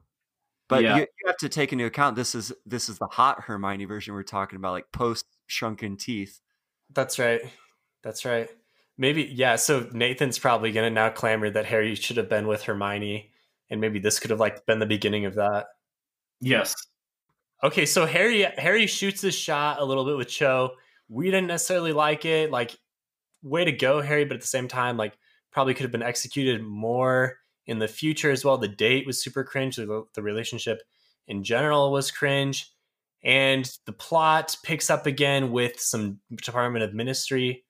Speaker 2: But
Speaker 3: Yeah.
Speaker 2: you, you have to take into account this is this is the hot Hermione version we're talking about, like post shrunken teeth.
Speaker 1: That's right. That's right. Maybe yeah. So Nathan's probably gonna now clamor that Harry should have been with Hermione, and maybe this could have like been the beginning of that.
Speaker 3: yes,
Speaker 1: Okay, so Harry Harry shoots his shot a little bit with Cho. We didn't necessarily like it. Like, way to go, Harry! But at the same time, like, probably could have been executed more in the future as well. The date was super cringe. The, the relationship in general was cringe, and the plot picks up again with some Department of Ministry.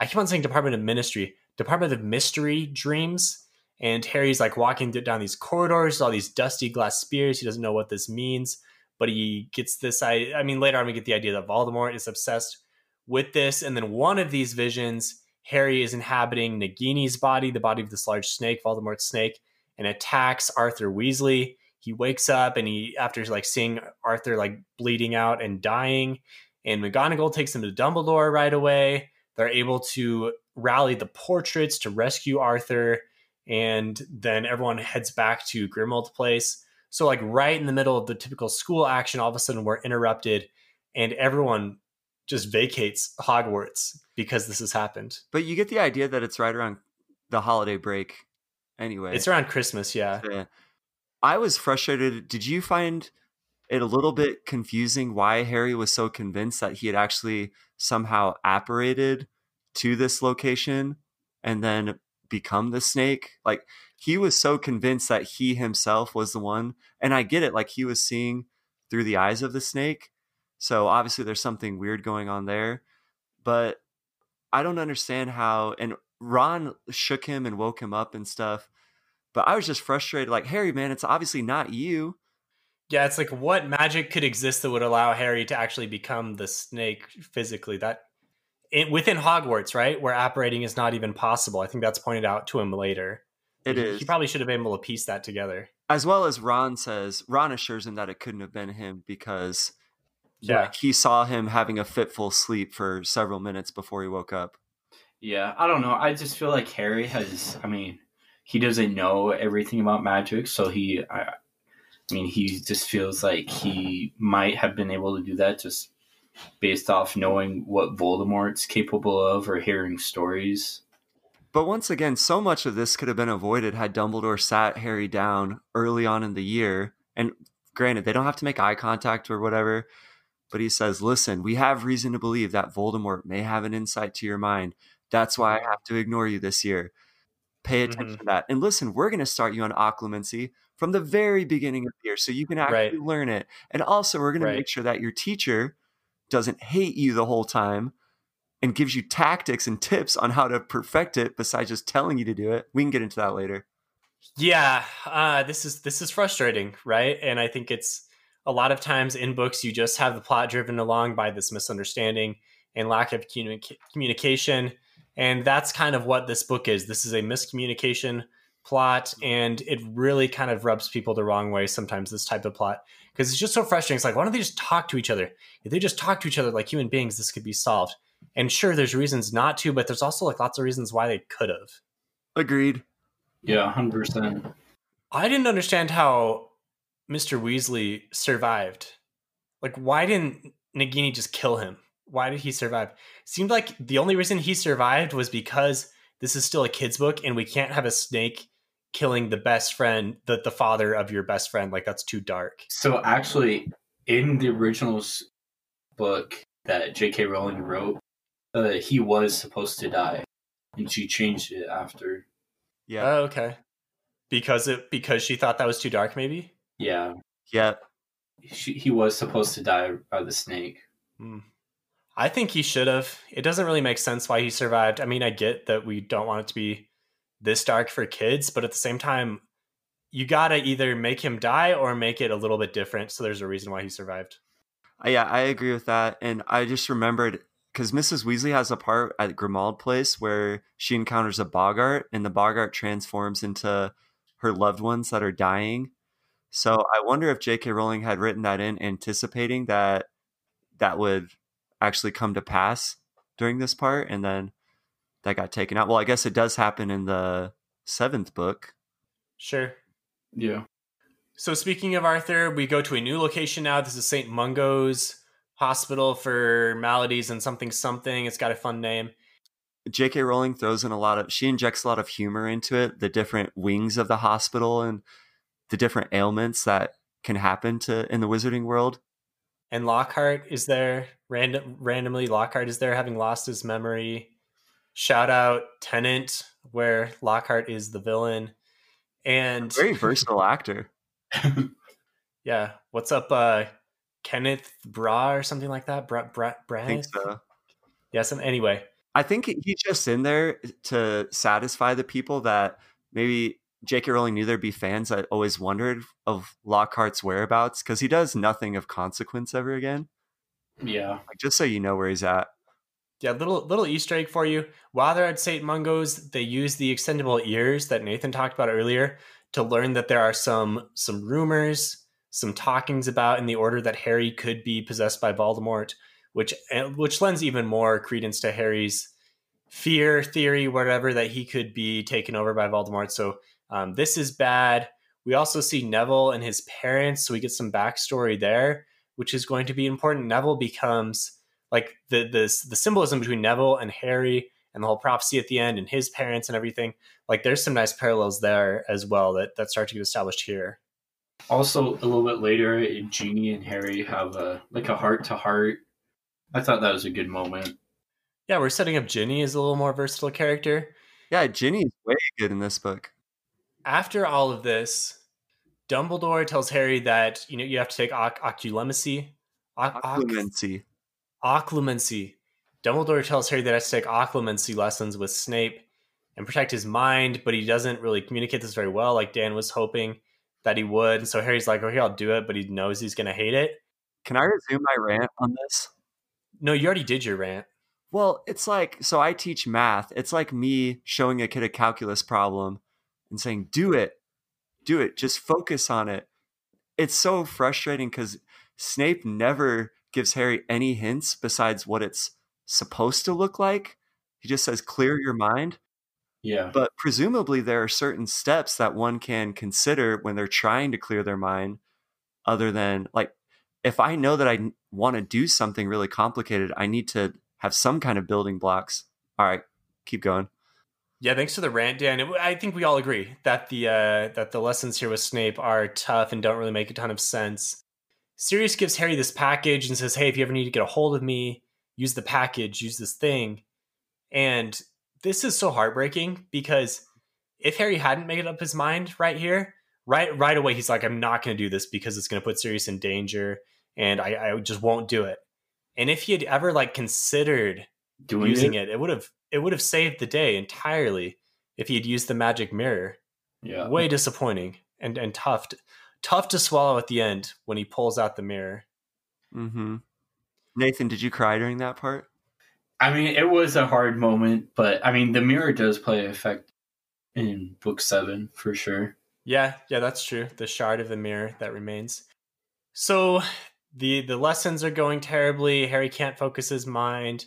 Speaker 1: I keep on saying Department of Ministry, Department of Mystery dreams. And Harry's like walking down these corridors, all these dusty glass spears. He doesn't know what this means but he gets this I I mean later on we get the idea that Voldemort is obsessed with this and then one of these visions Harry is inhabiting Nagini's body the body of this large snake Voldemort's snake and attacks Arthur Weasley he wakes up and he after like seeing Arthur like bleeding out and dying and McGonagall takes him to Dumbledore right away they're able to rally the portraits to rescue Arthur and then everyone heads back to Grimmauld Place so, like, right in the middle of the typical school action, all of a sudden we're interrupted and everyone just vacates Hogwarts because this has happened.
Speaker 2: But you get the idea that it's right around the holiday break anyway.
Speaker 1: It's around Christmas, yeah.
Speaker 2: Yeah. I was frustrated. Did you find it a little bit confusing why Harry was so convinced that he had actually somehow apparated to this location and then become the snake? Like he was so convinced that he himself was the one. And I get it, like he was seeing through the eyes of the snake. So obviously there's something weird going on there. But I don't understand how and Ron shook him and woke him up and stuff. But I was just frustrated, like, Harry, man, it's obviously not you.
Speaker 1: Yeah, it's like what magic could exist that would allow Harry to actually become the snake physically? That it, within Hogwarts, right, where apparating is not even possible. I think that's pointed out to him later.
Speaker 2: It
Speaker 1: he,
Speaker 2: is.
Speaker 1: He probably should have been able to piece that together.
Speaker 2: As well as Ron says, Ron assures him that it couldn't have been him because
Speaker 1: Yeah.
Speaker 2: like, he saw him having a fitful sleep for several minutes before he woke up.
Speaker 3: yeah. I don't know. I just feel like Harry has. I mean, he doesn't know everything about magic, so he. I, I mean, he just feels like he might have been able to do that just based off knowing what Voldemort's capable of or hearing stories.
Speaker 2: But once again, so much of this could have been avoided had Dumbledore sat Harry down early on in the year. And granted, they don't have to make eye contact or whatever, but he says, Listen, we have reason to believe that Voldemort may have an insight to your mind. That's why I have to ignore you this year. Pay attention
Speaker 1: Mhm.
Speaker 2: to that. And listen, we're going to start you on occlumency from the very beginning of the year so you can actually
Speaker 1: Right.
Speaker 2: learn it. And also, we're going
Speaker 1: Right.
Speaker 2: to make sure that your teacher doesn't hate you the whole time and gives you tactics and tips on how to perfect it besides just telling you to do it. We can get into that later.
Speaker 1: Yeah, uh, this is this is frustrating, right? And I think it's a lot of times in books you just have the plot driven along by this misunderstanding and lack of communica- communication, and that's kind of what this book is. This is a miscommunication plot, and it really kind of rubs people the wrong way sometimes. This type of plot because it's just so frustrating. It's like why don't they just talk to each other? If they just talk to each other like human beings, this could be solved. And sure, there's reasons not to, but there's also like lots of reasons why they could have.
Speaker 2: Agreed.
Speaker 3: Yeah, hundred percent.
Speaker 1: I didn't understand how Mr. Weasley survived. Like, why didn't Nagini just kill him? Why did he survive? seemed like the only reason he survived was because this is still a kid's book and we can't have a snake killing the best friend, the, the father of your best friend. Like, that's too dark.
Speaker 3: So actually, in the original book that J.K. Rowling wrote, uh, he was supposed to die, and she changed it after.
Speaker 2: Yeah.
Speaker 1: Oh, okay. Because it because she thought that was too dark, maybe?
Speaker 3: Yeah,
Speaker 2: yeah.
Speaker 3: she, he was supposed to die by the snake.
Speaker 1: Hmm. I think he should have. It doesn't really make sense why he survived. I mean, I get that we don't want it to be this dark for kids, but at the same time, you gotta either make him die or make it a little bit different. So there's a reason why he survived.
Speaker 2: Uh, Yeah, I agree with that. And I just remembered because Mrs. Weasley has a part at Grimmauld Place where she encounters a Boggart, and the Boggart transforms into her loved ones that are dying. So I wonder if J.K. Rowling had written that in, anticipating that that would actually come to pass during this part, and then that got taken out. Well, I guess it does happen in the seventh book.
Speaker 1: Sure.
Speaker 3: Yeah.
Speaker 1: So speaking of Arthur, we go to a new location now. This is St. Mungo's Hospital for Maladies and something something. It's got a fun name.
Speaker 2: J.K. Rowling throws in a lot of she injects a lot of humor into it, the different wings of the hospital and the different ailments that can happen to in the wizarding world.
Speaker 1: And Lockhart is there random randomly. Lockhart is there having lost his memory. Shout out Tenet, where Lockhart is the villain. And
Speaker 2: Very versatile actor.
Speaker 1: yeah, what's up, uh, Kenneth Bra or something like that? Bra Bra
Speaker 2: I think so.
Speaker 1: Yes. And anyway,
Speaker 2: I think he's just in there to satisfy the people that maybe J.K. Rowling knew there'd be fans that always wondered of Lockhart's whereabouts because he does nothing of consequence ever again.
Speaker 3: Yeah.
Speaker 2: Like just so you know where he's at.
Speaker 1: yeah, little little Easter egg for you. While they're at St. Mungo's, they use the extendable ears that Nathan talked about earlier to learn that there are some some rumors, some talkings about in the order that Harry could be possessed by Voldemort, which eh, which lends even more credence to Harry's fear theory, whatever that he could be taken over by Voldemort. So um, this is bad. We also see Neville and his parents, so we get some backstory there, which is going to be important. Neville becomes like the the the symbolism between Neville and Harry and the whole prophecy at the end and his parents and everything. Like there's some nice parallels there as well that that start to get established here.
Speaker 3: Also, a little bit later, Ginny and Harry have a like a heart to heart. I thought that was a good moment.
Speaker 1: Yeah, we're setting up Ginny as a little more versatile character.
Speaker 2: Yeah, Ginny is way good in this book.
Speaker 1: After all of this, Dumbledore tells Harry that you know you have to take oc- occlumency. Oc- oc-
Speaker 2: Occlumency.
Speaker 1: occlumency. Dumbledore tells Harry that he has to take occlumency lessons with Snape and protect his mind, but he doesn't really communicate this very well, like Dan was hoping that he would. And so Harry's like, okay, I'll do it, but he knows he's going to hate it.
Speaker 2: Can I resume my rant on this?
Speaker 1: No, you already did your rant.
Speaker 2: Well, it's like so I teach math. It's like me showing a kid a calculus problem and saying, "Do it. Do it. Just focus on it." It's so frustrating cuz Snape never gives Harry any hints besides what it's supposed to look like. He just says, "Clear your mind."
Speaker 3: Yeah.
Speaker 2: But presumably there are certain steps that one can consider when they're trying to clear their mind other than like if I know that I want to do something really complicated, I need to have some kind of building blocks. All right, keep going.
Speaker 1: Yeah, thanks for the rant, Dan. I think we all agree that the uh, that the lessons here with Snape are tough and don't really make a ton of sense. Sirius gives Harry this package and says, "Hey, if you ever need to get a hold of me, use the package, use this thing." And this is so heartbreaking because if Harry hadn't made up his mind right here, right right away he's like, I'm not going to do this because it's going to put Sirius in danger, and I, I just won't do it. And if he had ever like considered
Speaker 3: Doing
Speaker 1: using
Speaker 3: it.
Speaker 1: it, it would have it would have saved the day entirely if he had used the magic mirror.
Speaker 3: Yeah.
Speaker 1: Way disappointing and and tough to, tough to swallow at the end when he pulls out the mirror.
Speaker 2: Mm-hmm. Nathan, did you cry during that part?
Speaker 3: I mean, it was a hard moment, but I mean, the mirror does play an effect in book seven for sure.
Speaker 1: Yeah, yeah, that's true. The shard of the mirror that remains. So the the lessons are going terribly. Harry can't focus his mind.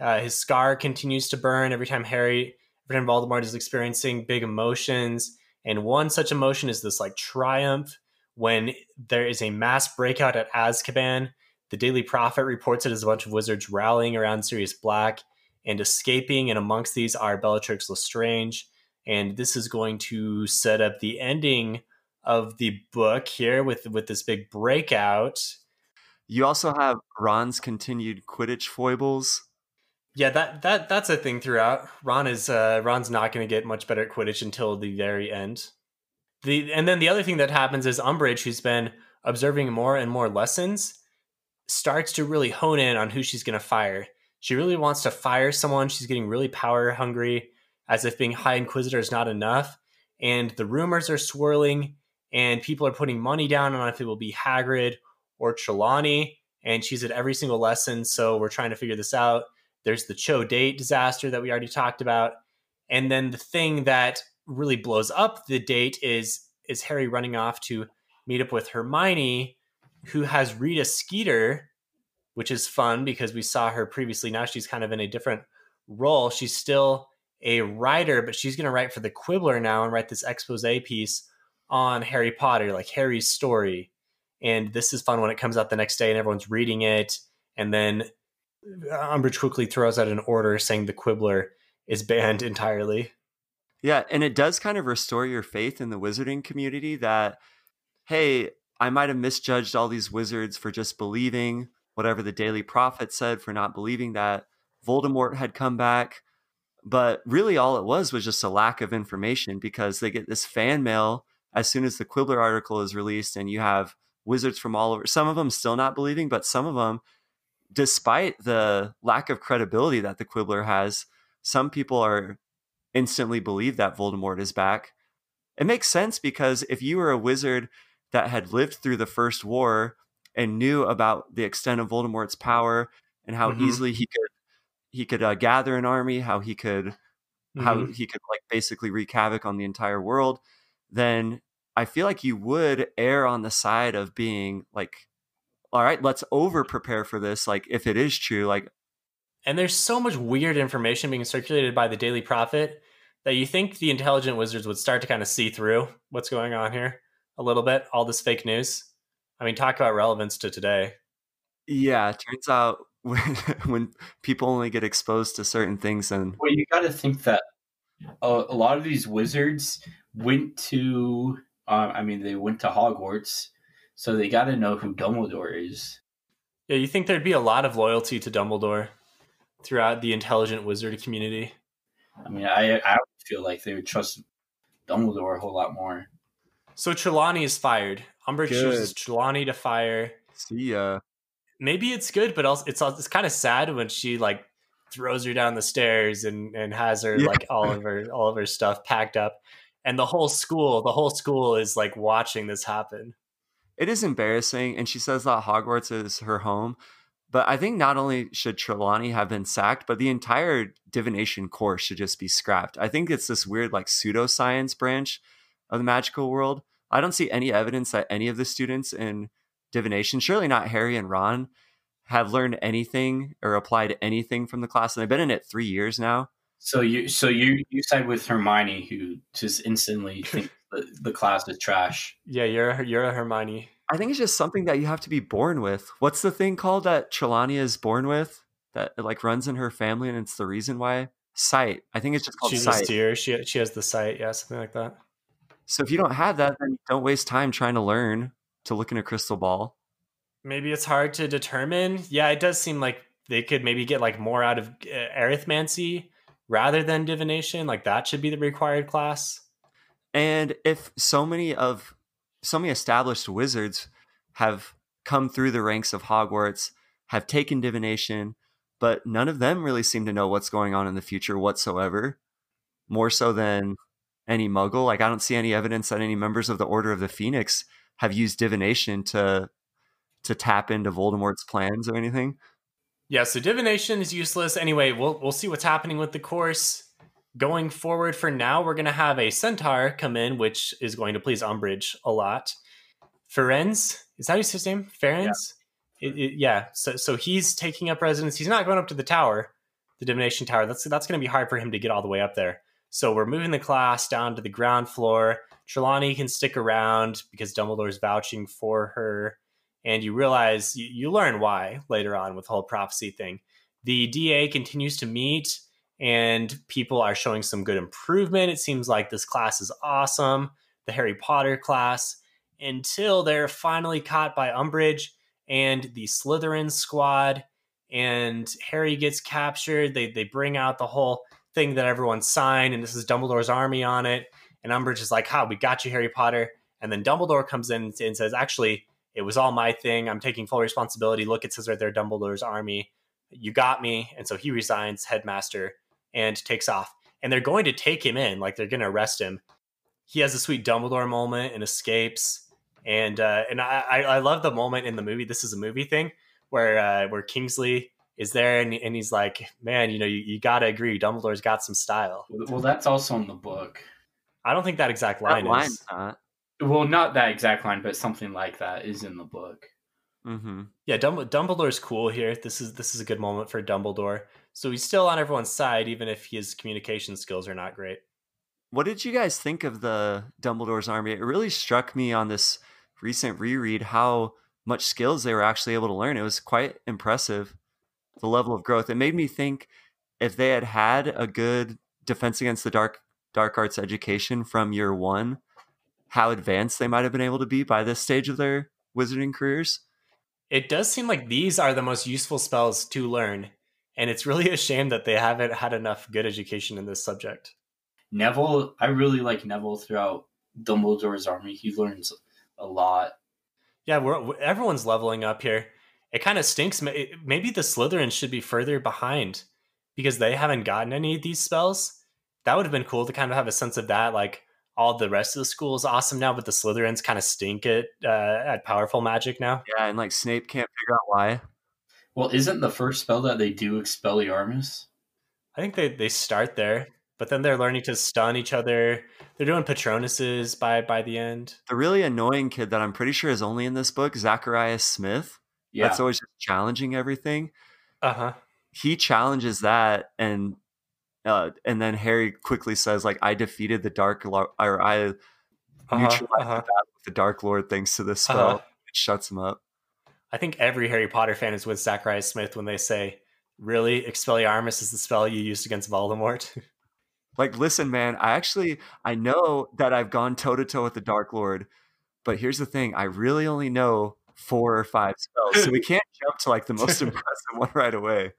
Speaker 1: Uh, his scar continues to burn every time Harry, every time Voldemort is experiencing big emotions. And one such emotion is this like triumph when there is a mass breakout at Azkaban. The Daily Prophet reports it as a bunch of wizards rallying around Sirius Black and escaping. And amongst these are Bellatrix Lestrange. And this is going to set up the ending of the book here with with this big breakout.
Speaker 2: You also have Ron's continued Quidditch foibles.
Speaker 1: Yeah, that that that's a thing throughout. Ron is uh, Ron's not going to get much better at Quidditch until the very end. The and then the other thing that happens is Umbridge, who's been observing more and more lessons, starts to really hone in on who she's going to fire. She really wants to fire someone. She's getting really power hungry, as if being High Inquisitor is not enough. And the rumors are swirling, and people are putting money down on if it will be Hagrid or Trelawney. And she's at every single lesson, so we're trying to figure this out. There's the Cho date disaster that we already talked about. And then the thing that really blows up the date is is Harry running off to meet up with Hermione, who has Rita Skeeter, which is fun because we saw her previously. Now she's kind of in a different role. She's still a writer, but she's going to write for the Quibbler now and write this expose piece on Harry Potter, like Harry's story. And this is fun when it comes out the next day and everyone's reading it. And then Umbridge quickly throws out an order saying the Quibbler is banned entirely.
Speaker 2: Yeah, and it does kind of restore your faith in the wizarding community that, hey, I might have misjudged all these wizards for just believing whatever the Daily Prophet said, for not believing that Voldemort had come back. But really, all it was was just a lack of information because they get this fan mail as soon as the Quibbler article is released, and you have wizards from all over. Some of them still not believing, but some of them, despite the lack of credibility that the Quibbler has, some people are instantly believe that Voldemort is back. It makes sense because if you were a wizard that had lived through the first war and knew about the extent of Voldemort's power and how
Speaker 1: Mhm.
Speaker 2: easily he could he could uh, gather an army, how he could how
Speaker 1: Mhm.
Speaker 2: he could like basically wreak havoc on the entire world, then I feel like you would err on the side of being like, all right, let's over prepare for this. Like if it is true, like
Speaker 1: And there's so much weird information being circulated by the Daily Prophet that you think the intelligent wizards would start to kind of see through what's going on here a little bit, all this fake news. I mean, talk about relevance to today.
Speaker 2: yeah, it turns out when when people only get exposed to certain things, then
Speaker 3: Well, you got to think that a, a lot of these wizards went to, uh, I mean, they went to Hogwarts, so they got to know who Dumbledore is.
Speaker 1: Yeah, you think there'd be a lot of loyalty to Dumbledore throughout the intelligent wizard community.
Speaker 3: I mean, I I feel like they would trust Dumbledore a whole lot more.
Speaker 1: So Trelawney is fired. Umbridge
Speaker 2: Good.
Speaker 1: chooses Trelawney to fire.
Speaker 2: see ya.
Speaker 1: maybe it's good, but also it's it's kind of sad when she like throws her down the stairs and and has her
Speaker 2: Yeah.
Speaker 1: like all of her all of her stuff packed up, and the whole school the whole school is like watching this happen.
Speaker 2: It is embarrassing, and she says that Hogwarts is her home. But I think not only should Trelawney have been sacked, but the entire divination course should just be scrapped. I think it's this weird, like, pseudoscience branch of the magical world. I don't see any evidence that any of the students in divination, surely not Harry and Ron, have learned anything or applied anything from the class. And they've been in it three years now.
Speaker 3: So you so you you side with Hermione, who just instantly thinks the, the class is trash.
Speaker 1: Yeah, you're a- you're a Hermione.
Speaker 2: I think it's just something that you have to be born with. What's the thing called that Trelawney is born with that like runs in her family and it's the reason why? Sight. I think it's just called
Speaker 1: She's a
Speaker 2: sight.
Speaker 1: seer. She she has the sight. Yeah, something like that.
Speaker 2: So if you don't have that, then don't waste time trying to learn to look in a crystal ball.
Speaker 1: Maybe it's hard to determine. Yeah, it does seem like they could maybe get like more out of uh, arithmancy rather than divination. Like that should be the required class.
Speaker 2: And if so many of so many established wizards have come through the ranks of Hogwarts, have taken divination, but none of them really seem to know what's going on in the future whatsoever. More so than any muggle. Like I don't see any evidence that any members of the Order of the Phoenix have used divination to to tap into Voldemort's plans or anything.
Speaker 1: Yeah, so divination is useless. Anyway, we'll we'll see what's happening with the course. Going forward for now, we're gonna have a centaur come in, which is going to please Umbridge a lot. Ferenz, is that his name? Ferenz? Yeah. It, it, yeah. So so he's taking up residence. He's not going up to the tower, the divination tower. That's that's gonna be hard for him to get all the way up there. So we're moving the class down to the ground floor. Trelawney can stick around because Dumbledore's vouching for her and you realize you, you learn why later on with the whole prophecy thing. The DA continues to meet, and people are showing some good improvement. It seems like this class is awesome, the Harry Potter class, until they're finally caught by Umbridge and the Slytherin squad, and Harry gets captured. They they bring out the whole thing that everyone signed, and this is Dumbledore's army on it. And Umbridge is like, "Ha, we got you, Harry Potter." And then Dumbledore comes in and says, "Actually, it was all my thing. I'm taking full responsibility. Look, it says right there, Dumbledore's army. You got me. And so he resigns, headmaster, and takes off. And they're going to take him in, like they're going to arrest him. He has a sweet Dumbledore moment and escapes. And uh, and I, I love the moment in the movie. This is a movie thing where uh, where Kingsley is there and, and he's like, man, you know, you, you got to agree. Dumbledore's got some style.
Speaker 3: Well, that's also in the book.
Speaker 1: I don't think that exact line is.
Speaker 2: Not.
Speaker 3: Well, not that exact line, but something like that is in the book.
Speaker 2: Mm-hmm.
Speaker 1: Yeah, Dumbledore's cool here. This is this is a good moment for Dumbledore. So he's still on everyone's side, even if his communication skills are not great.
Speaker 2: What did you guys think of the Dumbledore's army? It really struck me on this recent reread how much skills they were actually able to learn. It was quite impressive, the level of growth. It made me think if they had had a good defense against the dark dark arts education from year one, how advanced they might have been able to be by this stage of their wizarding careers.
Speaker 1: It does seem like these are the most useful spells to learn, and it's really a shame that they haven't had enough good education in this subject.
Speaker 3: Neville, I really like Neville throughout Dumbledore's army. He learns a lot.
Speaker 1: Yeah, we're, everyone's leveling up here. It kind of stinks. Maybe the Slytherins should be further behind because they haven't gotten any of these spells. That would have been cool to kind of have a sense of that. Like, all the rest of the school is awesome now, but the Slytherins kind of stink at uh, at powerful magic now.
Speaker 2: Yeah, and like Snape can't figure out why.
Speaker 3: Well, isn't the first spell that they do Expelliarmus?
Speaker 1: I think they they start there, but then they're learning to stun each other. They're doing Patronuses by by the end.
Speaker 2: The really annoying kid that I'm pretty sure is only in this book, Zacharias Smith. Yeah, that's always challenging everything.
Speaker 1: Uh huh.
Speaker 2: He challenges that, and uh, and then Harry quickly says, like, I defeated the Dark Lord, or I uh-huh, neutralized uh-huh. the, the, Dark Lord thanks to this spell. Uh-huh. It shuts him up.
Speaker 1: I think every Harry Potter fan is with Zacharias Smith when they say, really, Expelliarmus is the spell you used against Voldemort?
Speaker 2: like, listen, man, I actually, I know that I've gone toe to toe with the Dark Lord, but here's the thing. I really only know four or five spells, so we can't jump to like the most impressive one right away.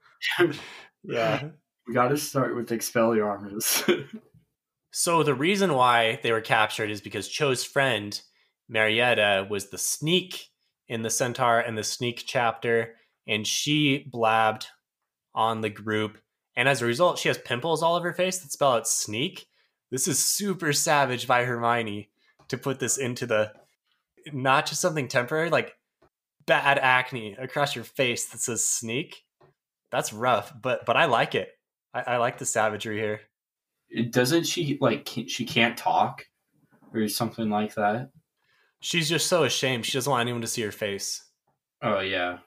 Speaker 1: yeah.
Speaker 3: We got to start with Expelliarmus.
Speaker 1: so the reason why they were captured is because Cho's friend Marietta was the sneak in the Centaur and the sneak chapter, and she blabbed on the group. And as a result, she has pimples all over her face that spell out sneak. This is super savage by Hermione to put this into the not just something temporary, like bad acne across your face that says sneak. That's rough, but but I like it. I, I like the savagery here.
Speaker 3: Doesn't she like she can't talk or something like that?
Speaker 1: She's just so ashamed. She doesn't want anyone to see her face.
Speaker 3: Oh yeah.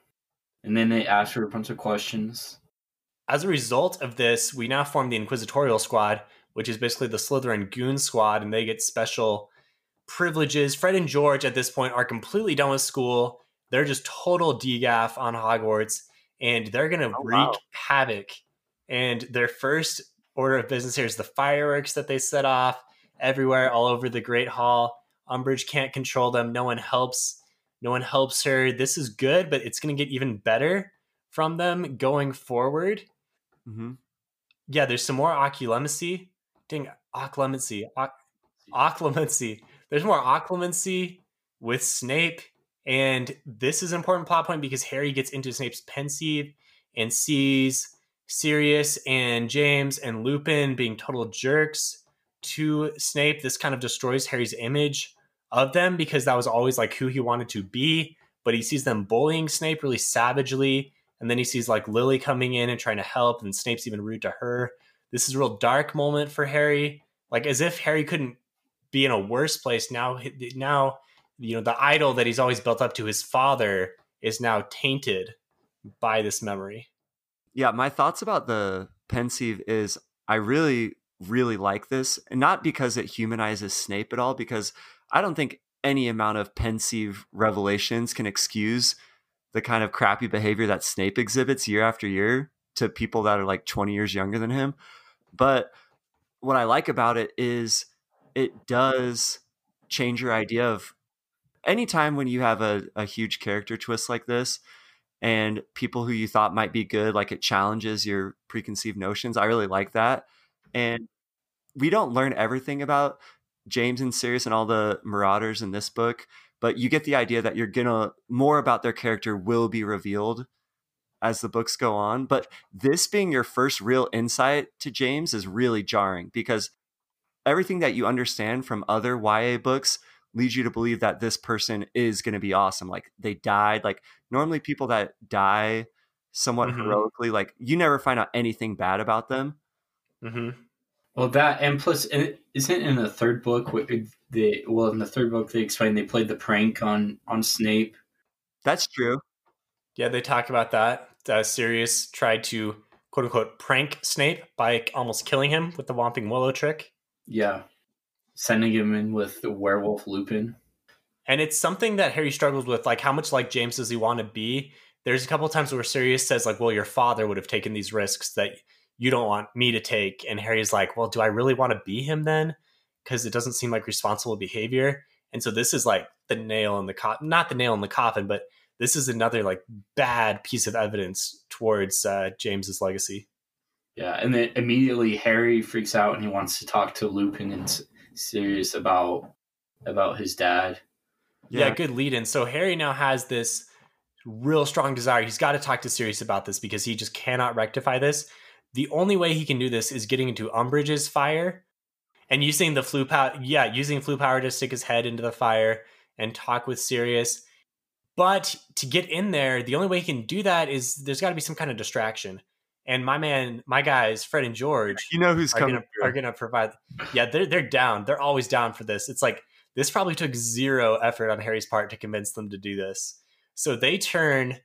Speaker 3: And then they ask her a bunch of questions.
Speaker 1: As a result of this, we now form the Inquisitorial Squad, which is basically the Slytherin Goon Squad, and they get special privileges. Fred and George at this point are completely done with school. They're just total degaff on Hogwarts, and they're gonna oh, wreak wow. havoc and their first order of business here is the fireworks that they set off everywhere, all over the Great Hall. Umbridge can't control them. No one helps. No one helps her. This is good, but it's going to get even better from them going forward.
Speaker 2: Mm-hmm.
Speaker 1: Yeah, there's some more occlumency. Dang, occlumency. occlumency. There's more occlumency with Snape, and this is an important plot point because Harry gets into Snape's Pensieve and sees Sirius and James and Lupin being total jerks to Snape. This kind of destroys Harry's image of them because that was always like who he wanted to be. But he sees them bullying Snape really savagely. And then he sees like Lily coming in and trying to help, and Snape's even rude to her. This is a real dark moment for Harry. Like as if Harry couldn't be in a worse place now. Now, you know, the idol that he's always built up to his father is now tainted by this memory.
Speaker 2: Yeah, my thoughts about the Pensieve is I really, really like this, and not because it humanizes Snape at all, because I don't think any amount of Pensieve revelations can excuse the kind of crappy behavior that Snape exhibits year after year to people that are like 20 years younger than him. But what I like about it is it does change your idea of anytime when you have a, a huge character twist like this and people who you thought might be good, like it challenges your preconceived notions. I really like that. And we don't learn everything about James and Sirius and all the Marauders in this book, but you get the idea that you're gonna more about their character will be revealed as the books go on. But this being your first real insight to James is really jarring because everything that you understand from other YA books leads you to believe that this person is going to be awesome. Like they died. Like normally people that die somewhat mm-hmm. heroically, like you never find out anything bad about them.
Speaker 1: Mm-hmm.
Speaker 3: Well, that and plus, isn't in the third book they well in the third book they explain they played the prank on on Snape.
Speaker 2: That's true.
Speaker 1: Yeah, they talk about that. Uh, Sirius tried to quote unquote prank Snape by almost killing him with the Whomping Willow trick.
Speaker 3: Yeah, sending him in with the werewolf Lupin.
Speaker 1: And it's something that Harry struggles with. Like, how much like James does he want to be? There's a couple times where Sirius says, like, well, your father would have taken these risks that you don't want me to take. And Harry's like, well, do I really want to be him then? Because it doesn't seem like responsible behavior. And so this is like the nail in the coffin, not the nail in the coffin, but this is another like bad piece of evidence towards uh, James's legacy.
Speaker 3: Yeah, and then immediately Harry freaks out and he wants to talk to Lupin and Sirius about about his dad.
Speaker 1: Yeah, yeah good lead in. So Harry now has this real strong desire. He's got to talk to Sirius about this because he just cannot rectify this. The only way he can do this is getting into Umbridge's fire and using the Floo power. Yeah, using Floo power to stick his head into the fire and talk with Sirius. But to get in there, the only way he can do that is there's got to be some kind of distraction. And my man, my guys, Fred and George,
Speaker 2: you know who's
Speaker 1: are
Speaker 2: coming
Speaker 1: gonna, are going to provide. Yeah, they're they're down. They're always down for this. It's like this probably took zero effort on Harry's part to convince them to do this. So they turn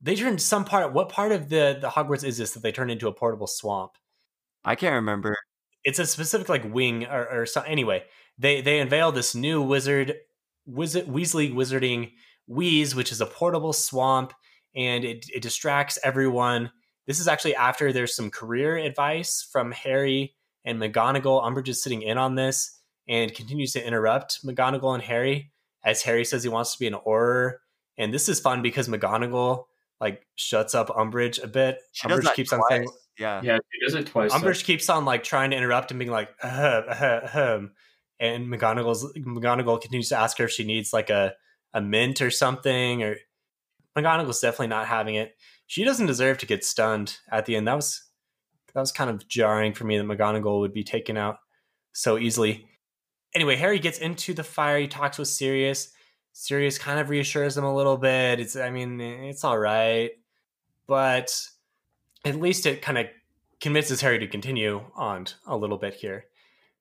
Speaker 1: they turn some part. What part of the the Hogwarts is this that they turn into a portable swamp?
Speaker 2: I can't remember.
Speaker 1: It's a specific like wing or, or so. Anyway, they they unveil this new wizard wizard Weasley wizarding Wheeze, which is a portable swamp, and it, it distracts everyone. This is actually after there's some career advice from Harry and McGonagall. Umbridge is sitting in on this and continues to interrupt McGonagall and Harry as Harry says he wants to be an Auror. And this is fun because McGonagall like shuts up Umbridge a bit.
Speaker 2: She
Speaker 1: Umbridge
Speaker 2: keeps twice. on saying,
Speaker 3: "Yeah, yeah." She does it twice.
Speaker 1: Umbridge so. keeps on like trying to interrupt and being like, uh, uh, uh, and McGonagall's McGonagall continues to ask her if she needs like a a mint or something. Or McGonagall's definitely not having it. She doesn't deserve to get stunned at the end. That was that was kind of jarring for me that McGonagall would be taken out so easily. Anyway, Harry gets into the fire. He talks with Sirius Sirius kind of reassures them a little bit. It's, I mean, it's all right, but at least it kind of convinces Harry to continue on a little bit here.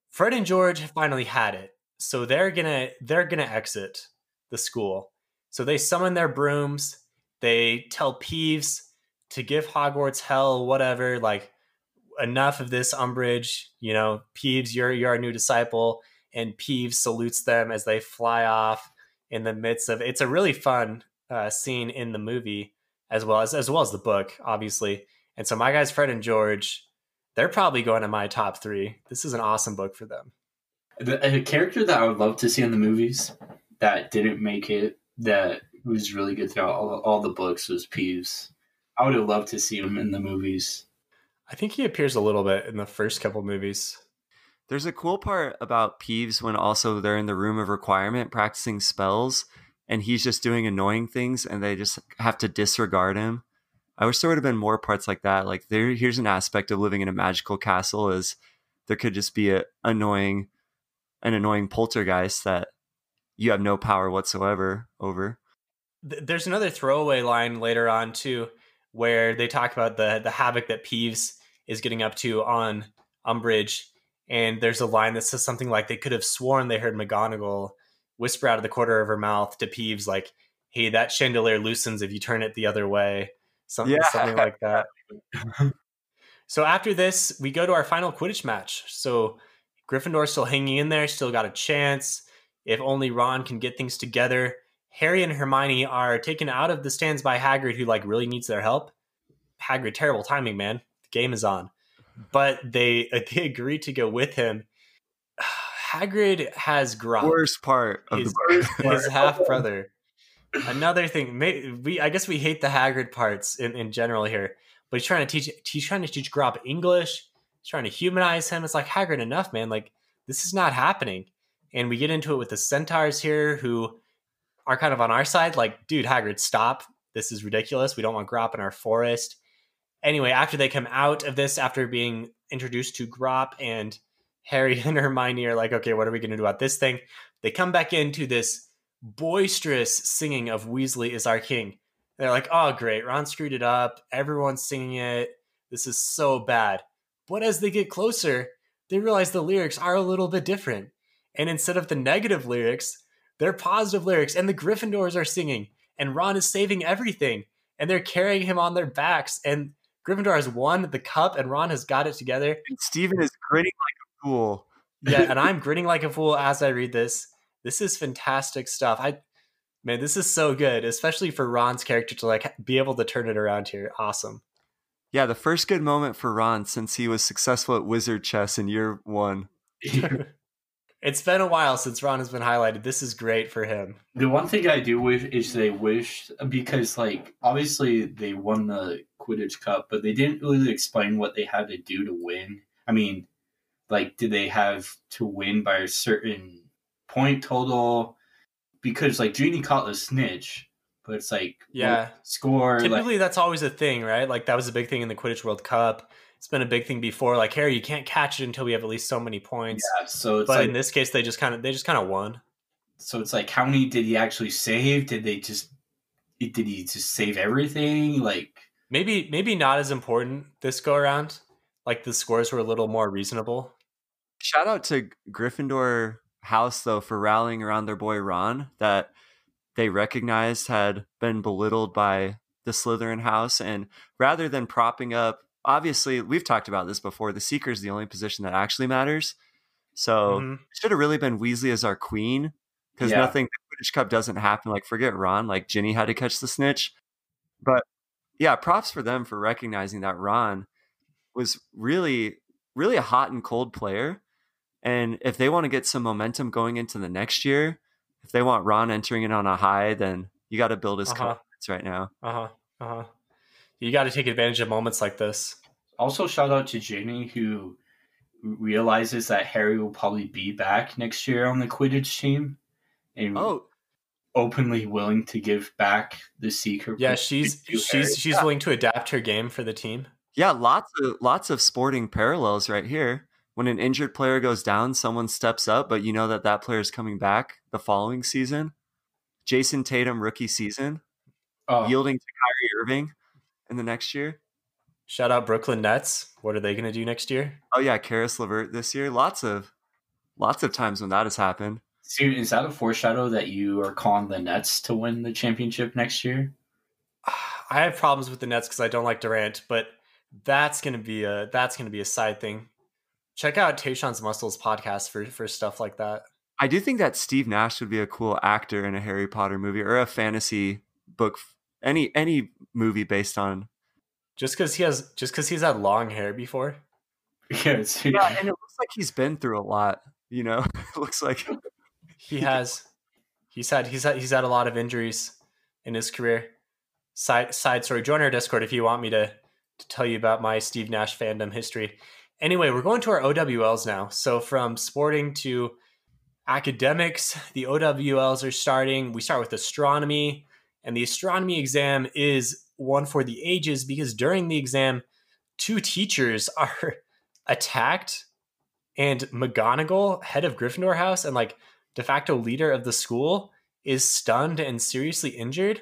Speaker 1: Fred and George have finally had it, so they're gonna they're gonna exit the school. So they summon their brooms. They tell Peeves to give Hogwarts hell, whatever. Like enough of this, Umbridge, You know, Peeves, you're you're our new disciple. And Peeves salutes them as they fly off in the midst of it's a really fun uh, scene in the movie as well as as well as the book, obviously. And so my guys, Fred and George, they're probably going to my top three. This is an awesome book for them.
Speaker 3: The, a character that I would love to see in the movies that didn't make it that was really good throughout all, all the books was Peeves. I would have loved to see him in the movies.
Speaker 1: I think he appears a little bit in the first couple movies.
Speaker 2: There's a cool part about Peeves when also they're in the room of requirement practicing spells and he's just doing annoying things and they just have to disregard him. I wish there would have been more parts like that. Like there here's an aspect of living in a magical castle is there could just be a annoying an annoying poltergeist that you have no power whatsoever over.
Speaker 1: There's another throwaway line later on too where they talk about the the havoc that Peeves is getting up to on Umbridge and there's a line that says something like they could have sworn they heard McGonagall whisper out of the corner of her mouth to Peeves, like, "Hey, that chandelier loosens if you turn it the other way." Something, yeah. something like that. so after this, we go to our final Quidditch match. So Gryffindor's still hanging in there, still got a chance. If only Ron can get things together. Harry and Hermione are taken out of the stands by Hagrid, who like really needs their help. Hagrid, terrible timing, man. The game is on but they uh, they agreed to go with him. Hagrid has Grawp.
Speaker 2: Worst part of
Speaker 1: his,
Speaker 2: the
Speaker 1: his half brother. Another thing, may, we I guess we hate the Hagrid parts in, in general here, but he's trying to teach he's trying to teach Grawp English. He's trying to humanize him. It's like Hagrid, enough, man. Like this is not happening. And we get into it with the centaurs here, who are kind of on our side. Like, dude, Hagrid, stop. This is ridiculous. We don't want Grawp in our forest anyway, after they come out of this, after being introduced to Grawp and Harry and Hermione are like, okay, what are we going to do about this thing? They come back into this boisterous singing of Weasley is our king. They're like, oh, great, Ron screwed it up. Everyone's singing it. This is so bad. But as they get closer, they realize the lyrics are a little bit different. And instead of the negative lyrics, they're positive lyrics, and the Gryffindors are singing, and Ron is saving everything, and they're carrying him on their backs, and Gryffindor has won the cup and Ron has got it together.
Speaker 2: And Stephen is grinning like a fool.
Speaker 1: yeah, and I'm grinning like a fool as I read this. This is fantastic stuff. I man, this is so good, especially for Ron's character to like be able to turn it around here. Awesome.
Speaker 2: Yeah, the first good moment for Ron since he was successful at wizard chess in year 1.
Speaker 1: it's been a while since Ron has been highlighted. This is great for him.
Speaker 3: The one thing I do wish is they wish because like obviously they won the Quidditch Cup, but they didn't really explain what they had to do to win. I mean, like did they have to win by a certain point total? Because like Ginny caught the snitch, but it's like
Speaker 1: yeah,
Speaker 3: score.
Speaker 1: Typically,
Speaker 3: like,
Speaker 1: that's always a thing, right? Like that was a big thing in the Quidditch World Cup it's been a big thing before. Like Harry, you can't catch it until we have at least so many points.
Speaker 3: Yeah, so
Speaker 1: but
Speaker 3: like,
Speaker 1: in this case, they just kind of they just kind of won.
Speaker 3: So it's like, how many did he actually save? Did they just did he just save everything? Like
Speaker 1: maybe maybe not as important this go around. Like the scores were a little more reasonable.
Speaker 2: Shout out to Gryffindor House though for rallying around their boy Ron that they recognized had been belittled by the Slytherin house and rather than propping up obviously we've talked about this before. The seeker is the only position that actually matters. So mm-hmm. it should have really been Weasley as our queen because yeah. nothing the Quidditch Cup doesn't happen. Like forget Ron, like Ginny had to catch the snitch. But yeah, props for them for recognizing that Ron was really, really a hot and cold player. And if they want to get some momentum going into the next year, if they want Ron entering it on a high, then you got to build his uh-huh. confidence right now.
Speaker 1: Uh huh. Uh huh you got to take advantage of moments like this.
Speaker 3: Also, shout out to Ginny who realizes that Harry will probably be back next year on the Quidditch team, and
Speaker 2: oh,
Speaker 3: openly willing to give back the Seeker.
Speaker 1: Yeah, she's she's Harry. she's yeah. willing to adapt her game for the team.
Speaker 2: Yeah, lots of lots of sporting parallels right here. When an injured player goes down, someone steps up, but you know that that player is coming back the following season. Jayson Tatum rookie season, oh. yielding to Kyrie Irving in the next year.
Speaker 1: Shout out Brooklyn Nets. What are they going to do next year?
Speaker 2: Oh yeah, Caris LeVert this year. Lots of, lots of times when that has happened.
Speaker 3: So is that a foreshadow that you are calling the Nets to win the championship next year?
Speaker 1: I have problems with the Nets because I don't like Durant, but that's gonna be a that's gonna be a side thing. Check out Tayshawn's Muscles podcast for for stuff like that.
Speaker 2: I do think that Steve Nash would be a cool actor in a Harry Potter movie or a fantasy book any any movie based on
Speaker 1: just because he has just because he's had long hair before.
Speaker 3: Yeah,
Speaker 2: yeah, and it looks like he's been through a lot. You know, it looks like
Speaker 1: he has. He's had he's had he's had a lot of injuries in his career. Side side story. Join our Discord if you want me to to tell you about my Steve Nash fandom history. Anyway, we're going to our OWLs now. So from sporting to academics, the OWLs are starting. We start with astronomy, and the astronomy exam is one for the ages because during the exam, two teachers are attacked, and McGonagall, head of Gryffindor House and like de facto leader of the school, is stunned and seriously injured.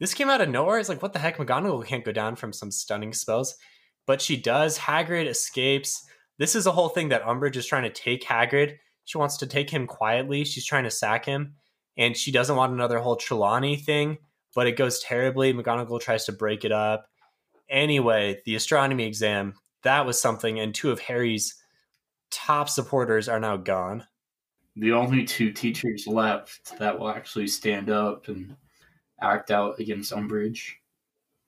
Speaker 1: This came out of nowhere. It's like, what the heck? McGonagall can't go down from some stunning spells, but she does. Hagrid escapes. This is a whole thing that Umbridge is trying to take Hagrid. She wants to take him quietly. She's trying to sack him, and she doesn't want another whole Trelawney thing. But it goes terribly. McGonagall tries to break it up. Anyway, the astronomy exam that was something, and two of Harry's top supporters are now gone.
Speaker 3: The only two teachers left that will actually stand up and act out against Umbridge.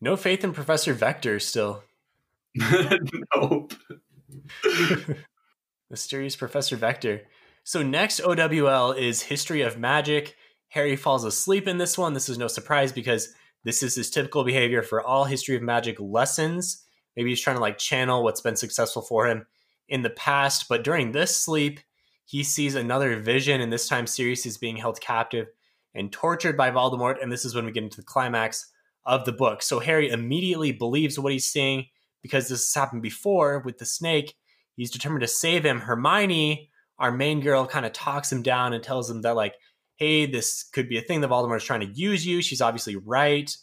Speaker 1: No faith in Professor Vector still.
Speaker 3: nope.
Speaker 1: Mysterious Professor Vector. So next OWL is History of Magic. Harry falls asleep in this one. This is no surprise because this is his typical behavior for all History of Magic lessons. Maybe he's trying to like channel what's been successful for him in the past, but during this sleep, he sees another vision, and this time Sirius is being held captive and tortured by Voldemort. And this is when we get into the climax of the book. So Harry immediately believes what he's seeing because this has happened before with the snake. He's determined to save him. Hermione, our main girl, kind of talks him down and tells him that, like, hey, this could be a thing that is trying to use you. She's obviously right,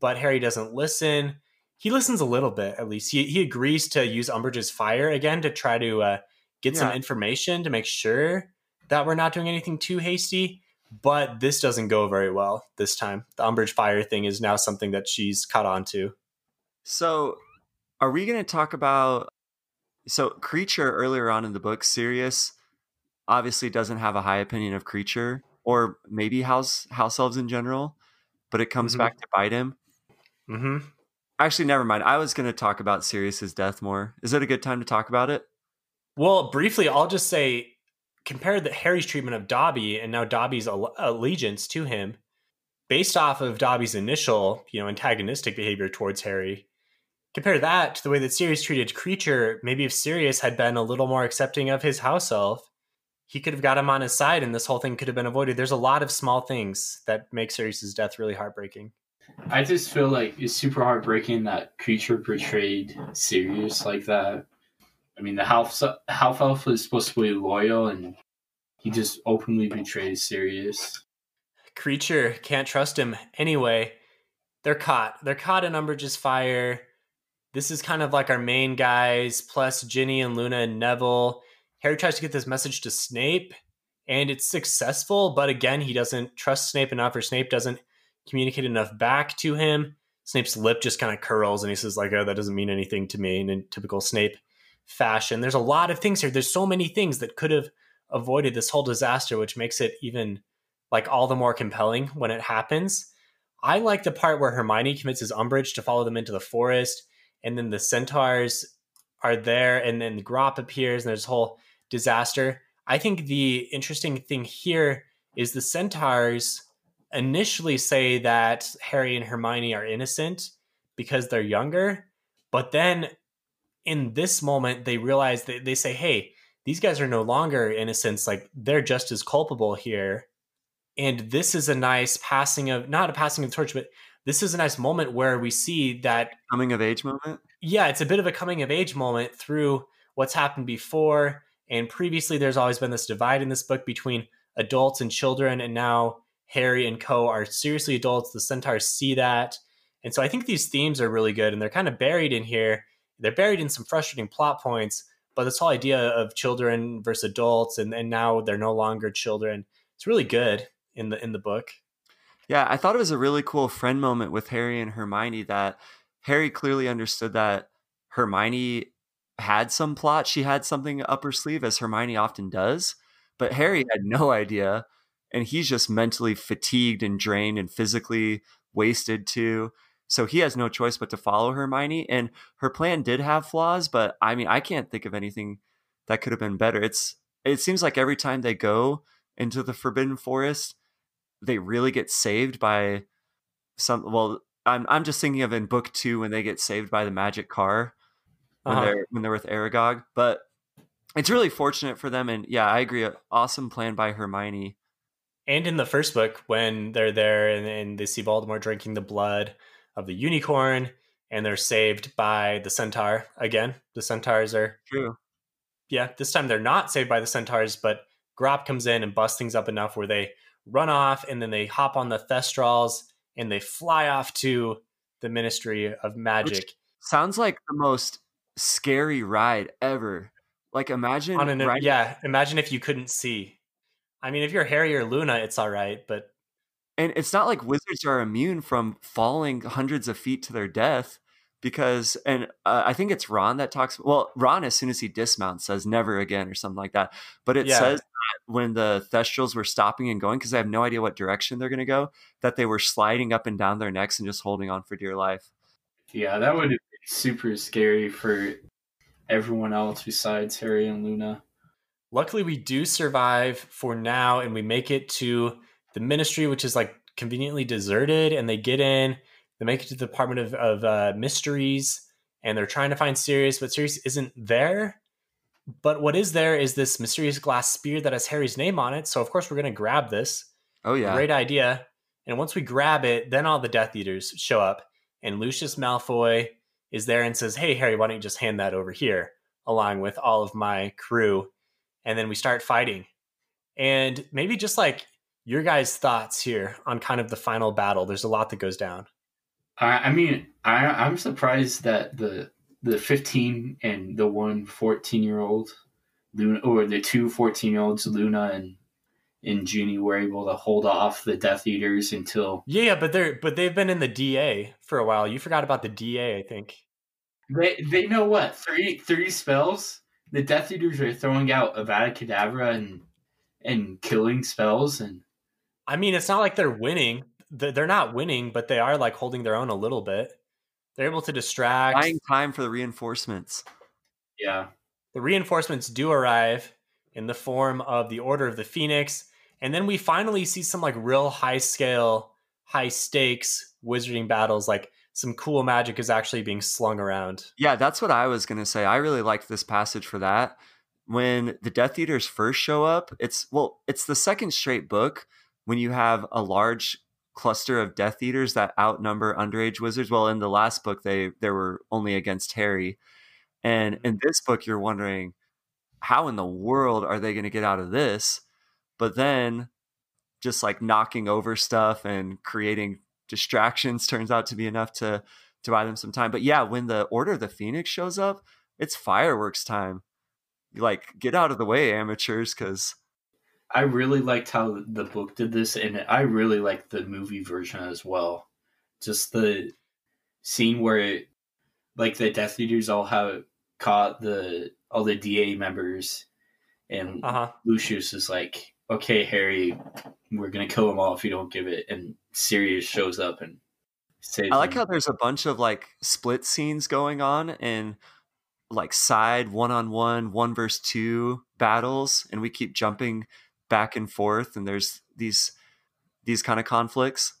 Speaker 1: but Harry doesn't listen he listens a little bit at least. He he agrees to use Umbridge's fire again to try to uh, get yeah. some information to make sure that we're not doing anything too hasty. But this doesn't go very well this time. The Umbridge fire thing is now something that she's caught on to.
Speaker 2: So, are we going to talk about so Kreacher earlier on in the book? Sirius obviously doesn't have a high opinion of Kreacher or maybe house house elves in general, but it comes mm-hmm. back to bite him.
Speaker 1: Mm-hmm.
Speaker 2: Actually, never mind. I was going to talk about Sirius's death more. Is it a good time to talk about it?
Speaker 1: Well, briefly, I'll just say compare the Harry's treatment of Dobby and now Dobby's allegiance to him based off of Dobby's initial, you know, antagonistic behavior towards Harry. Compare that to the way that Sirius treated Kreacher. Maybe if Sirius had been a little more accepting of his house elf, he could have got him on his side and this whole thing could have been avoided. There's a lot of small things that make Sirius's death really heartbreaking.
Speaker 3: I just feel like it's super heartbreaking that Kreacher portrayed Sirius like that. I mean, the half half elf is supposed to be loyal, and he just openly betrays Sirius.
Speaker 1: Kreacher can't trust him anyway. They're caught. They're caught in Umbridge's fire. This is kind of like our main guys, plus Ginny and Luna and Neville. Harry tries to get this message to Snape, and it's successful, but again, he doesn't trust Snape enough, or Snape doesn't communicate enough back to him. Snape's lip just kind of curls and he says, like, oh, that doesn't mean anything to me. And in typical Snape fashion, there's a lot of things here. There's so many things that could have avoided this whole disaster, which makes it even like all the more compelling when it happens. I like the part where Hermione commits his Umbridge to follow them into the forest, and then the centaurs are there, and then Grawp appears, and there's a whole disaster. I think the interesting thing here is the centaurs initially say that Harry and Hermione are innocent because they're younger, but then in this moment they realize that they say, "Hey, these guys are no longer innocents. Like they're just as culpable here." And this is a nice passing of not a passing of the torch, but this is a nice moment where we see that
Speaker 2: coming of age moment.
Speaker 1: Yeah, it's a bit of a coming of age moment through what's happened before and previously. There's always been this divide in this book between adults and children, and now Harry and Co are seriously adults. The centaurs see that. And so I think these themes are really good and they're kind of buried in here. They're buried in some frustrating plot points, but this whole idea of children versus adults and, and now they're no longer children. It's really good in the in the book.
Speaker 2: Yeah, I thought it was a really cool friend moment with Harry and Hermione that Harry clearly understood that Hermione had some plot. She had something up her sleeve, as Hermione often does. But Harry had no idea and he's just mentally fatigued and drained and physically wasted too. So he has no choice but to follow Hermione. And her plan did have flaws, but I mean, I can't think of anything that could have been better. It's it seems like every time they go into the Forbidden Forest, they really get saved by some. Well, I'm I'm just thinking of in book two when they get saved by the magic car. when
Speaker 1: Uh-huh.
Speaker 2: they're when they're with Aragog. But it's really fortunate for them, and yeah, I agree. Awesome plan by Hermione.
Speaker 1: And in the first book, when they're there and, and they see Voldemort drinking the blood of the unicorn, and they're saved by the centaur again. The centaurs are
Speaker 2: True.
Speaker 1: yeah. This time they're not saved by the centaurs, but Grawp comes in and busts things up enough where they run off, and then they hop on the Thestrals and they fly off to the Ministry of Magic.
Speaker 2: Sounds like the most scary ride ever. Like imagine
Speaker 1: on an
Speaker 2: riding-
Speaker 1: yeah. Imagine if you couldn't see. I mean, if you're Harry or Luna, it's all right, but
Speaker 2: And it's not like wizards are immune from falling hundreds of feet to their death because, and uh, I think it's Ron that talks. Well, Ron, as soon as he dismounts, says never again or something like that. But it
Speaker 1: Yeah.
Speaker 2: says that when the Thestrals were stopping and going, because they have no idea what direction they're going to go, that they were sliding up and down their necks and just holding on for dear life.
Speaker 3: Yeah, that would be super scary for everyone else besides Harry and Luna.
Speaker 1: luckily we do survive for now and we make it to the ministry which is like conveniently deserted and they get in they make it to the department of, of uh, mysteries and they're trying to find sirius but sirius isn't there but what is there is this mysterious glass spear that has harry's name on it so of course we're going to grab this
Speaker 2: Oh, yeah.
Speaker 1: great idea and once we grab it then all the death eaters show up and lucius malfoy is there and says hey harry why don't you just hand that over here along with all of my crew and then we start fighting. And maybe just like your guys' thoughts here on kind of the final battle. There's a lot that goes down.
Speaker 3: I, I mean, I, I'm surprised that the the 15 and the one 14 year old Luna, or the two 14 year olds, Luna and and Ginny, were able to hold off the Death Eaters until
Speaker 1: Yeah, yeah, but they're but they've been in the DA for a while. You forgot about the DA, I think.
Speaker 3: they they know what three three spells. The Death Eaters are throwing out Avada Kedavra and and killing spells and
Speaker 1: I mean, it's not like they're winning. They're they're not winning, but they are like holding their own a little bit. They're able to distract.
Speaker 2: Buying time for the reinforcements.
Speaker 3: yeah.
Speaker 1: The reinforcements do arrive in the form of the Order of the Phoenix, and then we finally see some like real high scale, high stakes wizarding battles. Like some cool magic is actually being slung around.
Speaker 2: Yeah, that's what I was going to say. I really liked this passage for that. When the Death Eaters first show up, it's well, it's the second straight book when you have a large cluster of Death Eaters that outnumber underage wizards. Well, in the last book, they they were only against Harry, and mm-hmm. in this book, you're wondering how in the world are they going to get out of this? But then, just like knocking over stuff and creating distractions turns out to be enough to to buy them some time. But yeah, when the Order of the Phoenix shows up, it's fireworks time. Like get out of the way, amateurs, because
Speaker 3: I really liked how the book did this, and I really liked the movie version as well. Just the scene where, it, like, the Death Eaters all have caught the all the DA members, and
Speaker 1: Uh huh.
Speaker 3: Lucius is like, "Okay, Harry, we're gonna kill them all if you don't give it." And Sirius shows up and saves.
Speaker 2: I like
Speaker 3: them.
Speaker 2: how there's a bunch of like split scenes going on and like side one on one, one versus two battles, and we keep jumping back and forth, and there's these these kind of conflicts.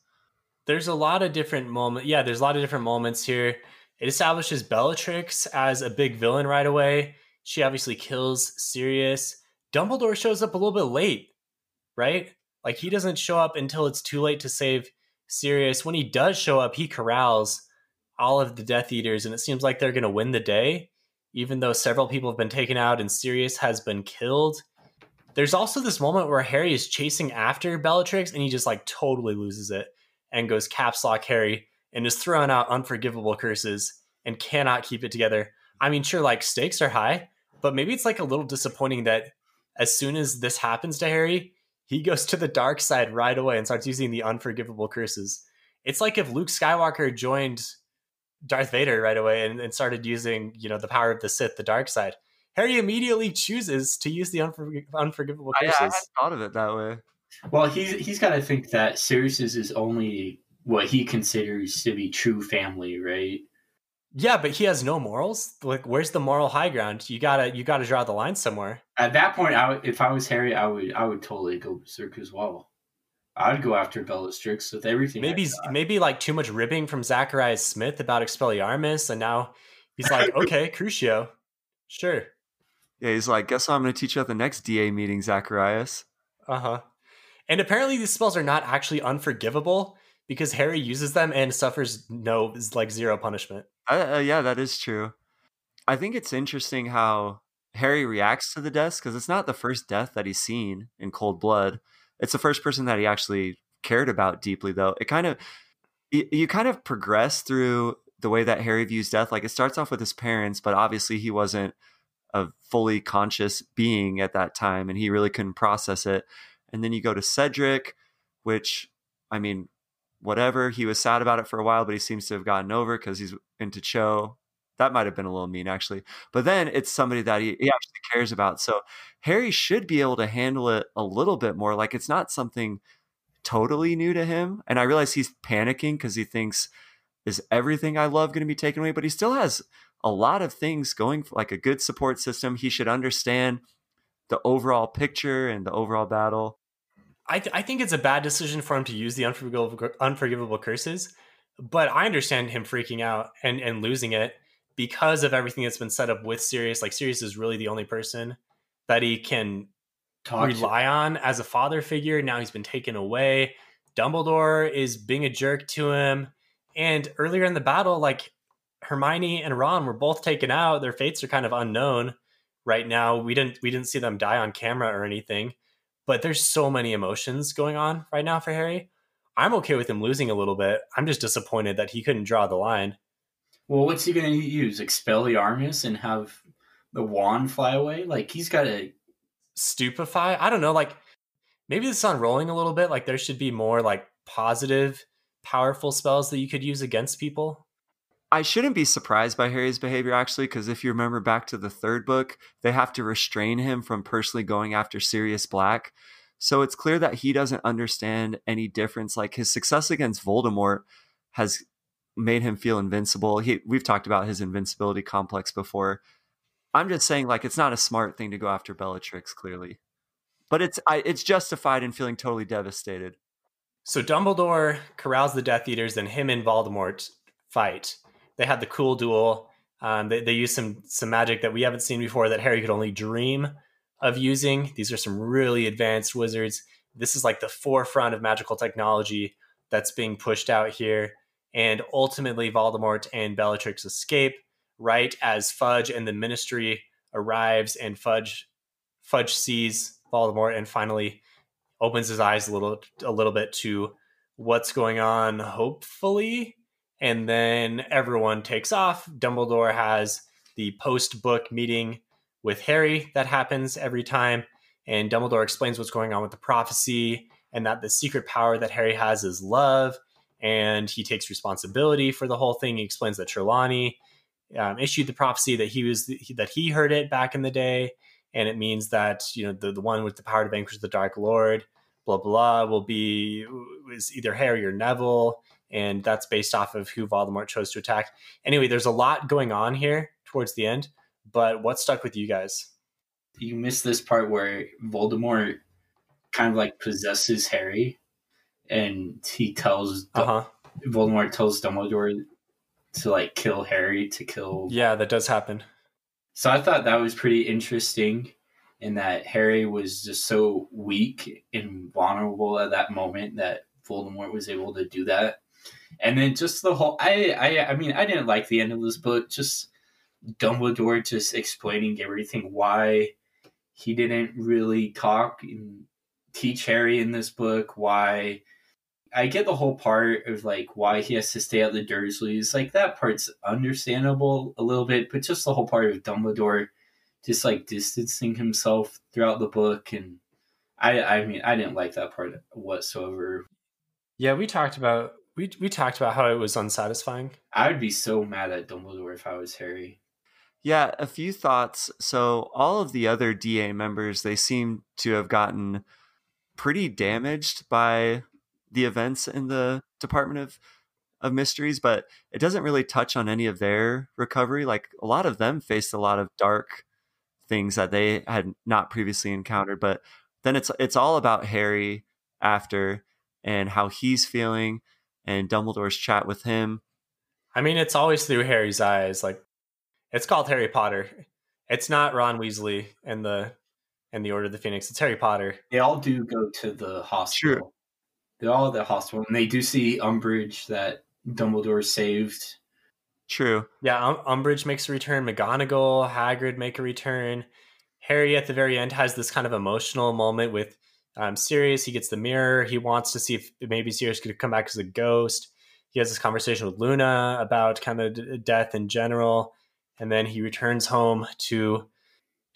Speaker 1: There's a lot of different moments. Yeah, there's a lot of different moments here. It establishes Bellatrix as a big villain right away. She obviously kills Sirius. Dumbledore shows up a little bit late, right? Like he doesn't show up until it's too late to save Sirius. When he does show up, he corrals all of the Death Eaters, and it seems like they're going to win the day, even though several people have been taken out and Sirius has been killed. There's also this moment where Harry is chasing after Bellatrix, and he just like totally loses it and goes caps lock Harry and is throwing out unforgivable curses and cannot keep it together. I mean, sure, like stakes are high, but maybe it's like a little disappointing that as soon as this happens to Harry, he goes to the dark side right away and starts using the unforgivable curses. It's like if Luke Skywalker joined Darth Vader right away and, and started using, you know, the power of the Sith, the dark side. Harry immediately chooses to use the unforg- unforgivable
Speaker 2: I, I
Speaker 1: curses.
Speaker 2: hadn't thought of it that way.
Speaker 3: Well, he's he's got to think that Sirius is his only what he considers to be true family, right?
Speaker 1: Yeah, but he has no morals. Like, where's the moral high ground? You gotta, you gotta draw the line somewhere.
Speaker 3: At that point, I would, if I was Harry, I would I would totally go berserk as well. I'd go after Bellatrix with everything.
Speaker 1: Maybe, maybe like too much ribbing from Zacharias Smith about Expelliarmus, and now He's like, okay, Crucio, sure.
Speaker 2: Yeah, he's like, guess what I'm going to teach you at the next DA meeting, Zacharias.
Speaker 1: Uh huh. And apparently, these spells are not actually unforgivable because Harry uses them and suffers no, is like zero punishment.
Speaker 2: Uh, uh, yeah, that is true. I think it's interesting how Harry reacts to the deaths because it's not the first death that he's seen in cold blood. It's the first person that he actually cared about deeply, though. It kind of, you, you kind of progress through the way that Harry views death. Like it starts off with his parents, but obviously he wasn't a fully conscious being at that time and he really couldn't process it. And then you go to Cedric, which, I mean, whatever. He was sad about it for a while, but he seems to have gotten over because he's into Cho. That might have been a little mean, actually. But then it's somebody that he, he actually cares about. So Harry should be able to handle it a little bit more. Like it's not something totally new to him. And I realize he's panicking because he thinks, is everything I love going to be taken away? But he still has a lot of things going like a good support system. He should understand the overall picture and the overall battle.
Speaker 1: I, th- I think it's a bad decision for him to use the unforgivable, unforgivable curses, but I understand him freaking out and, and losing it because of everything that's been set up with Sirius. Like Sirius is really the only person that he can Talk rely to. on as a father figure. Now he's been taken away. Dumbledore is being a jerk to him. And earlier in the battle, like Hermione and Ron were both taken out. Their fates are kind of unknown right now. We didn't we didn't see them die on camera or anything but there's so many emotions going on right now for Harry. I'm okay with him losing a little bit. I'm just disappointed that he couldn't draw the line.
Speaker 3: Well, what's he going to use? Expel the Expelliarmus and have the wand fly away? Like he's got to
Speaker 1: stupefy. I don't know. Like maybe this is unrolling a little bit. Like there should be more like positive, powerful spells that you could use against people.
Speaker 2: I shouldn't be surprised by Harry's behavior actually, because if you remember back to the third book, they have to restrain him from personally going after Sirius Black. So it's clear that he doesn't understand any difference. Like his success against Voldemort has made him feel invincible. He, we've talked about his invincibility complex before. I'm just saying, like, it's not a smart thing to go after Bellatrix, clearly, but it's I, it's justified in feeling totally devastated.
Speaker 1: So Dumbledore corrals the Death Eaters, and him and Voldemort fight they had the cool duel. Um, they, they used some some magic that we haven't seen before that Harry could only dream of using. These are some really advanced wizards. This is like the forefront of magical technology that's being pushed out here. And ultimately, Voldemort and Bellatrix escape right as Fudge and the Ministry arrives, and Fudge Fudge sees Voldemort and finally opens his eyes a little a little bit to what's going on. Hopefully, and then everyone takes off. Dumbledore has the post book meeting with Harry that happens every time. And Dumbledore explains what's going on with the prophecy and that the secret power that Harry has is love. And he takes responsibility for the whole thing. He explains that Trelawney um, issued the prophecy that he was that he heard it back in the day, and it means that you know the, the one with the power to vanquish the Dark Lord, blah blah, will be is either Harry or Neville, and that's based off of who Voldemort chose to attack. Anyway, there's a lot going on here towards the end, but what stuck with you guys?
Speaker 3: You missed this part where Voldemort kind of like possesses Harry, and he tells uh-huh. Voldemort tells Dumbledore to like kill Harry to kill.
Speaker 1: Yeah, that does happen.
Speaker 3: So I thought that was pretty interesting in that Harry was just so weak and vulnerable at that moment that Voldemort was able to do that and then just the whole I, I I mean I didn't like the end of this book. Just Dumbledore just explaining everything why he didn't really talk and teach Harry in this book. Why I get the whole part of like why he has to stay at the Dursleys. Like that part's understandable a little bit, but just the whole part of Dumbledore just like distancing himself throughout the book and I I mean I didn't like that part whatsoever.
Speaker 1: Yeah, we talked about we we talked about how it was unsatisfying.
Speaker 3: I would be so mad at Dumbledore if I was Harry.
Speaker 2: Yeah, a few thoughts. So all of the other DA members, they seem to have gotten pretty damaged by the events in the Department of of Mysteries, but it doesn't really touch on any of their recovery. Like a lot of them faced a lot of dark things that they had not previously encountered, but then it's it's all about Harry after and how he's feeling and Dumbledore's chat with him.
Speaker 1: I mean, it's always through Harry's eyes. Like It's called Harry Potter. It's not Ron Weasley and the and the Order of the Phoenix. It's Harry Potter.
Speaker 3: They all do go to the hospital.
Speaker 2: True.
Speaker 3: They're all at the hospital, and they do see Umbridge that Dumbledore saved.
Speaker 2: True.
Speaker 1: Yeah, um, Umbridge makes a return. McGonagall, Hagrid make a return. Harry at the very end has this kind of emotional moment with um, Sirius. He gets the mirror. He wants to see if maybe Sirius could come back as a ghost. He has this conversation with Luna about kind of d- death in general, and then he returns home to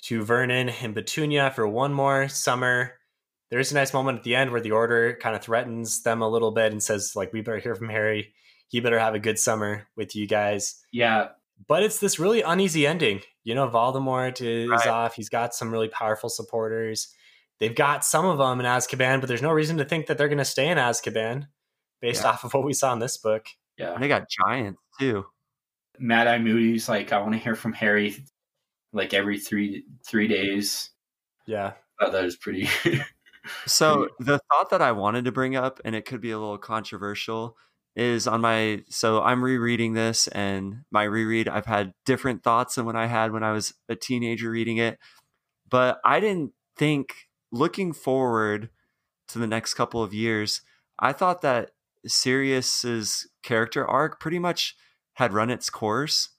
Speaker 1: to Vernon and Petunia for one more summer. There's a nice moment at the end where the Order kind of threatens them a little bit and says, like, we better hear from Harry. He better have a good summer with you guys.
Speaker 3: Yeah,
Speaker 1: But it's this really uneasy ending. You know, Voldemort is
Speaker 2: Right.
Speaker 1: off. He's got some really powerful supporters. They've got some of them in Azkaban, but there's no reason to think that they're going to stay in Azkaban based
Speaker 3: Yeah.
Speaker 1: off of what we saw in this book.
Speaker 3: yeah.
Speaker 2: And they got giants too.
Speaker 3: Mad Eye Moody's like, I want to hear from Harry, like every three three days.
Speaker 1: Yeah.
Speaker 3: I thought that was pretty.
Speaker 2: So the thought that I wanted to bring up, and it could be a little controversial, is on my. So I'm rereading this, and my reread, I've had different thoughts than when I had when I was a teenager reading it. But I didn't think, looking forward to the next couple of years, I thought that Sirius's character arc pretty much had run its course,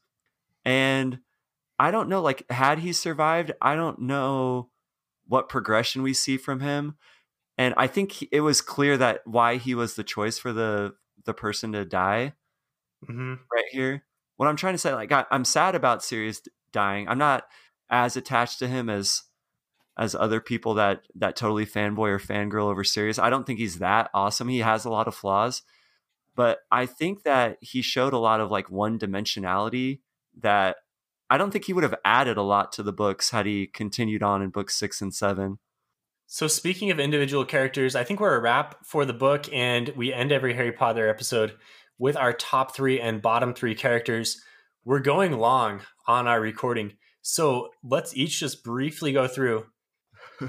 Speaker 2: and I don't know, like had he survived, I don't know what progression we see from him. And i think he- it was clear that why he was the choice for the the person to die
Speaker 1: hmm
Speaker 2: right here. What i'm trying to say like I, i'm sad about sirius dying. I'm not as attached to him as as other people that that totally fanboy or fangirl over sirius i don't think he's that awesome he has a lot of flaws but i think that he showed a lot of like one dimensionality that i don't think he would have added a lot to the books had he continued on in books six and seven
Speaker 1: So, speaking of individual characters, I think we're a wrap for the book, and we end every Harry Potter episode with our top three and bottom three characters. We're going long on our recording, so let's each just briefly go through.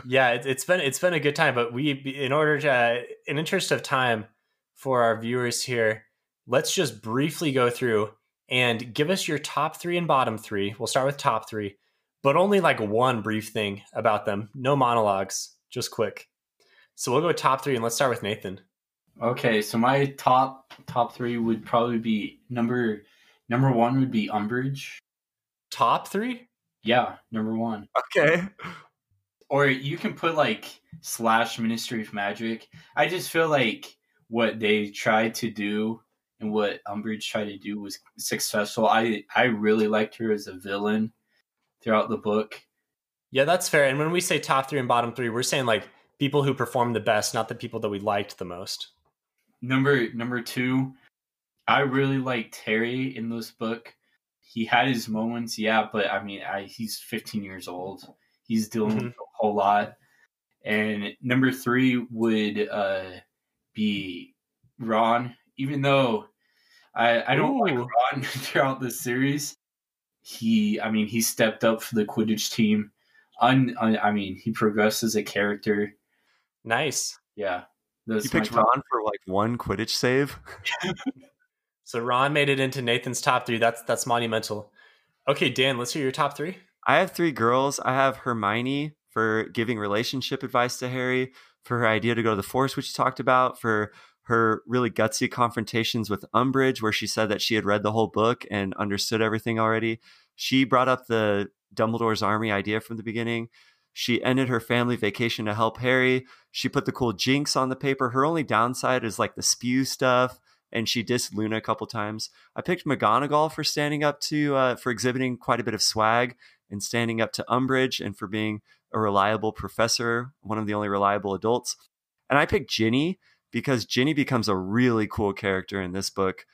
Speaker 1: Yeah, it, it's been it's been a good time, but we, in order to, in interest of time for our viewers here, let's just briefly go through and give us your top three and bottom three. We'll start with top three, but only like one brief thing about them. No monologues, just quick. So we'll go top three, and let's start with Nathan.
Speaker 3: okay, so my top top three would probably be number number one would be Umbridge.
Speaker 1: Top three?
Speaker 3: Yeah, number one.
Speaker 2: okay
Speaker 3: Or you can put like slash Ministry of Magic. I just feel like what they tried to do and what Umbridge tried to do was successful. I I really liked her as a villain throughout the book.
Speaker 1: Yeah, that's fair. And when we say top three and bottom three, we're saying like people who performed the best, not the people that we liked the most.
Speaker 3: Number number two, I really liked Harry in this book. He had his moments, yeah, but I mean, I, he's 15 years old. He's dealing
Speaker 1: Mhm.
Speaker 3: with a whole lot. And number three would uh, be Ron, even though I, I don't like Ron throughout the series. He, I mean, he stepped up for the Quidditch team. Un, un, I mean, he progressed as a character.
Speaker 1: Nice.
Speaker 3: Yeah, that's
Speaker 2: you
Speaker 3: my
Speaker 2: picked
Speaker 3: top-
Speaker 2: ron for like one quidditch save
Speaker 1: So Ron made it into Nathan's top three. That's that's monumental. Okay, Dan, let's hear your top three.
Speaker 2: I have three girls. I have Hermione for giving relationship advice to Harry, for her idea to go to the Force, which you talked about, for her really gutsy confrontations with Umbridge, where she said that she had read the whole book and understood everything already. She brought up the Dumbledore's army idea from the beginning. She ended her family vacation to help Harry. She put the cool jinx on the paper. Her only downside is like the spew stuff, and she dissed Luna a couple times. I picked McGonagall for standing up to, uh, for exhibiting quite a bit of swag and standing up to Umbridge and for being a reliable professor, one of the only reliable adults. And I picked Ginny because Ginny becomes a really cool character in this book.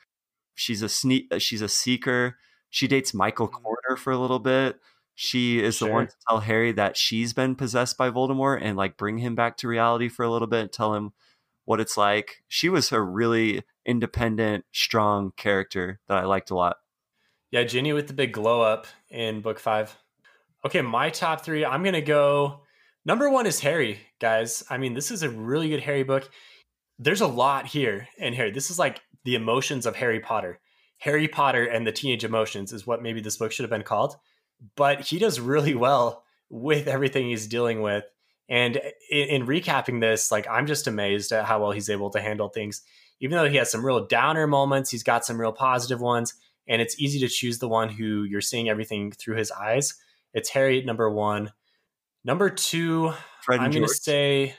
Speaker 2: She's a sneak, uh, she's a seeker. She dates Michael mm-hmm. Corner for a little bit. She is the one to tell Harry that she's been possessed by Voldemort and like bring him back to reality for a little bit, tell him what it's like. She was a really independent, strong character that I liked a lot.
Speaker 1: Yeah, Ginny with the big glow up in book five. Okay, my top three. I'm gonna go. Number one is Harry, guys. I mean, this is a really good Harry book. There's a lot here in Harry. This is like the emotions of Harry Potter. Harry Potter and the Teenage Emotions is what maybe this book should have been called. But he does really well with everything he's dealing with. And in, in, recapping this, like I'm just amazed at how well he's able to handle things. Even though he has some real downer moments, he's got some real positive ones, and it's easy to choose the one who you're seeing everything through his eyes. It's Harry number one. Number two, Fred I'm going to say,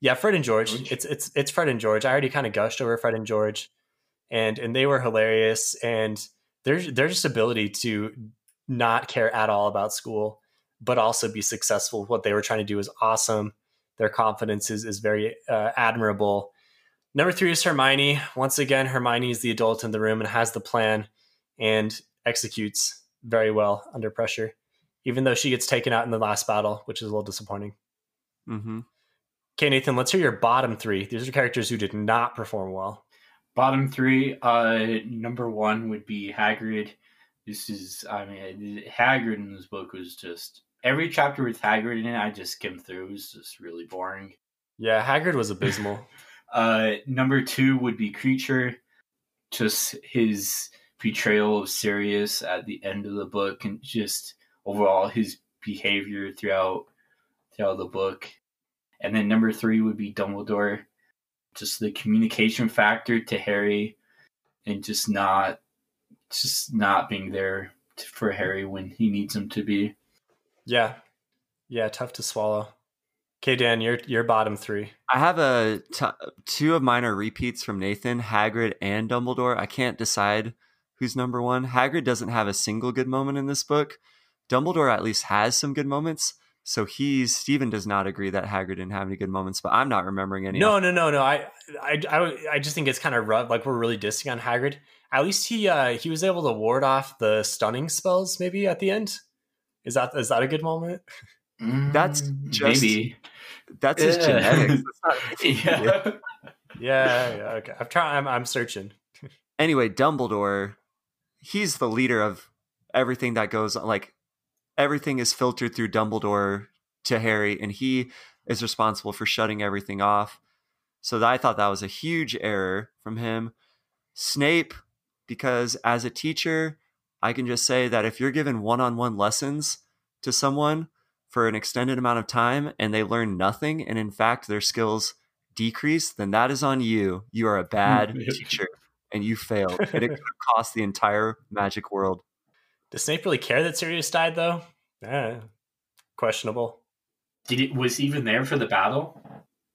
Speaker 1: yeah, Fred and George. George. It's it's it's Fred and George. I already kind of gushed over Fred and George, and and they were hilarious. And their their just ability to not care at all about school but also be successful. What they were trying to do is awesome. Their confidence is, is very uh, admirable. Number three is Hermione. Once again, Hermione is the adult in the room and has the plan and executes very well under pressure, even though she gets taken out in the last battle, which is a little disappointing.
Speaker 2: Mm-hmm.
Speaker 1: Okay, Nathan, let's hear your bottom three. These are characters who did not perform well.
Speaker 3: Bottom three, uh, number one would be Hagrid. This is, I mean, Hagrid in this book was just every chapter with Hagrid in it, I just skimmed through. It was just really boring.
Speaker 1: Yeah, Hagrid was abysmal.
Speaker 3: uh, number two would be Kreacher. Just his betrayal of Sirius at the end of the book, and just overall his behavior throughout throughout the book. And then number three would be Dumbledore. Just the communication factor to Harry, and just not just not being there for Harry when he needs him to be.
Speaker 1: Yeah. Yeah, tough to swallow. Okay, Dan, your your bottom three.
Speaker 2: I have a t- two of mine are repeats from Nathan, Hagrid, and Dumbledore. I can't decide who's number one. Hagrid doesn't have a single good moment in this book. Dumbledore at least has some good moments. So he's Stephen does not agree that Hagrid didn't have any good moments, but I'm not remembering any.
Speaker 1: No, no, no, no. I, I, I, I just think it's kind of rough. Like we're really dissing on Hagrid. At least he, uh, he was able to ward off the stunning spells maybe at the end. Is that is that a good moment?
Speaker 2: That's
Speaker 3: mm,
Speaker 2: just
Speaker 3: maybe
Speaker 2: that's his genetics.
Speaker 3: yeah.
Speaker 1: yeah. yeah, Okay, I'm trying. I'm, I'm searching.
Speaker 2: anyway, Dumbledore, he's the leader of everything that goes on. Like everything is filtered through Dumbledore to Harry, and he is responsible for shutting everything off. So I thought that was a huge error from him. Snape, because as a teacher, I can just say that if you're given one on one lessons to someone for an extended amount of time and they learn nothing, and in fact their skills decrease, then that is on you. You are a bad teacher and you failed. And it could cost the entire magic world.
Speaker 1: Does Snape really care that Sirius died, though? Yeah, questionable.
Speaker 3: Did it was even there for the battle?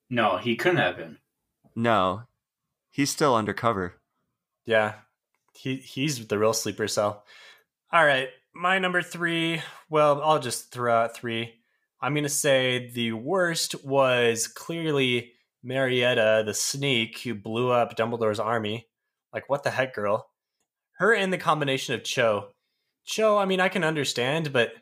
Speaker 3: No, he couldn't have been.
Speaker 2: No, he's still undercover.
Speaker 1: Yeah, he he's the real sleeper cell. All right, my number three. Well, I'll just throw out three. I'm gonna say the worst was clearly Marietta, the sneak who blew up Dumbledore's army. Like, what the heck, girl? Her and the combination of Cho. Cho, I mean, I can understand, but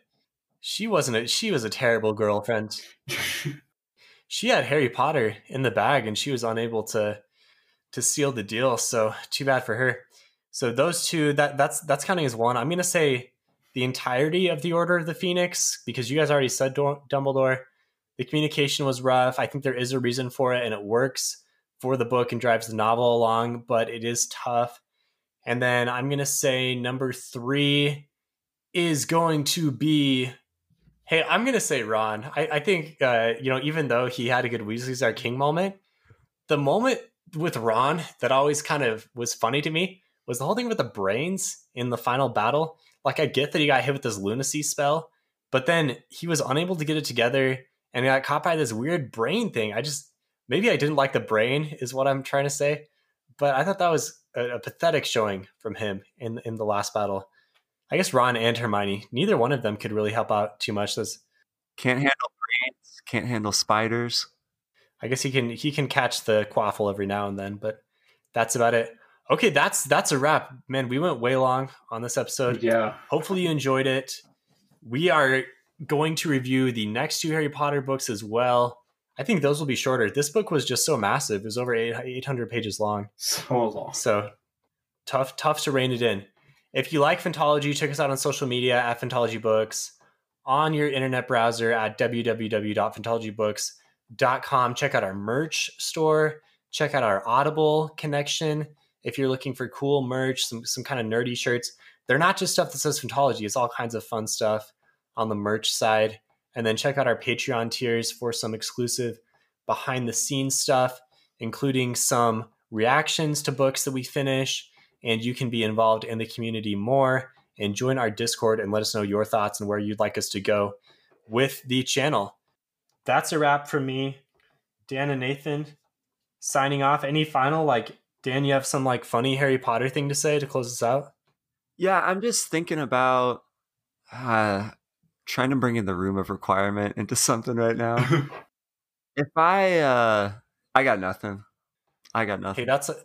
Speaker 1: she wasn't a she was a terrible girlfriend. she had Harry Potter in the bag and she was unable to to seal the deal, so too bad for her. So those two, that that's that's counting as one. I'm gonna say the entirety of the Order of the Phoenix because you guys already said Dumbledore. The communication was rough. I think there is a reason for it, and it works for the book and drives the novel along, but it is tough. And then I'm gonna say number three is going to be. Hey, I'm gonna say Ron. I, I think uh, you know, even though he had a good Weasley's our king moment, the moment with Ron that always kind of was funny to me was the whole thing with the brains in the final battle. Like, I get that he got hit with this lunacy spell, but then he was unable to get it together and he got caught by this weird brain thing. I just, maybe I didn't like the brain, is what I'm trying to say. But I thought that was a, a pathetic showing from him in, in the last battle. I guess Ron and Hermione, neither one of them could really help out too much. This
Speaker 2: can't handle brains, can't handle spiders.
Speaker 1: I guess he can he can catch the quaffle every now and then, but that's about it. Okay, that's that's a wrap. Man, we went way long on this episode.
Speaker 3: Yeah.
Speaker 1: Hopefully you enjoyed it. We are going to review the next two Harry Potter books as well. I think those will be shorter. This book was just so massive. It was over 800 pages long.
Speaker 3: So long.
Speaker 1: So tough tough to rein it in. If you like Phantology, check us out on social media at Phantology Books, on your internet browser at www.phantologybooks.com. Check out our merch store. Check out our Audible connection if you're looking for cool merch, some some kind of nerdy shirts. They're not just stuff that says Phantology, it's all kinds of fun stuff on the merch side. And then check out our Patreon tiers for some exclusive behind the scenes stuff, including some reactions to books that we finish. And you can be involved in the community more and join our Discord and let us know your thoughts and where you'd like us to go with the channel. That's a wrap for me. Dan and Nathan signing off. Any final, like, Dan, you have some like funny Harry Potter thing to say to close us out?
Speaker 2: Yeah, I'm just thinking about uh, trying to bring in the room of requirement into something right now. if I, uh, I got nothing. I got nothing.
Speaker 1: Hey, that's a,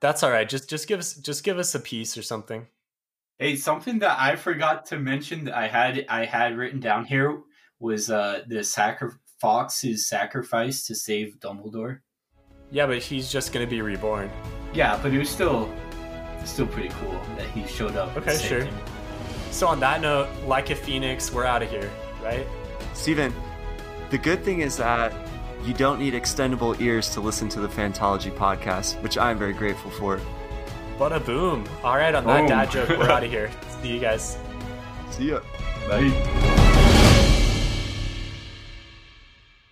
Speaker 1: that's all right. Just just give us just give us a piece or something.
Speaker 3: Hey, something that I forgot to mention that I had I had written down here was uh the sacri- Fawkes's sacrifice to save Dumbledore.
Speaker 1: Yeah, but he's just gonna be reborn.
Speaker 3: Yeah, but it was still still pretty cool that he showed up. and
Speaker 1: Okay,
Speaker 3: saved
Speaker 1: sure.
Speaker 3: him.
Speaker 1: So on that note, like a phoenix, we're out of here, right?
Speaker 2: Steven, the good thing is that you don't need extendable ears to listen to the Phantology podcast, which I'm very grateful for.
Speaker 1: What a boom. All right, on that
Speaker 3: Boom.
Speaker 1: dad joke, we're out of here. See you guys.
Speaker 2: See ya.
Speaker 3: Bye.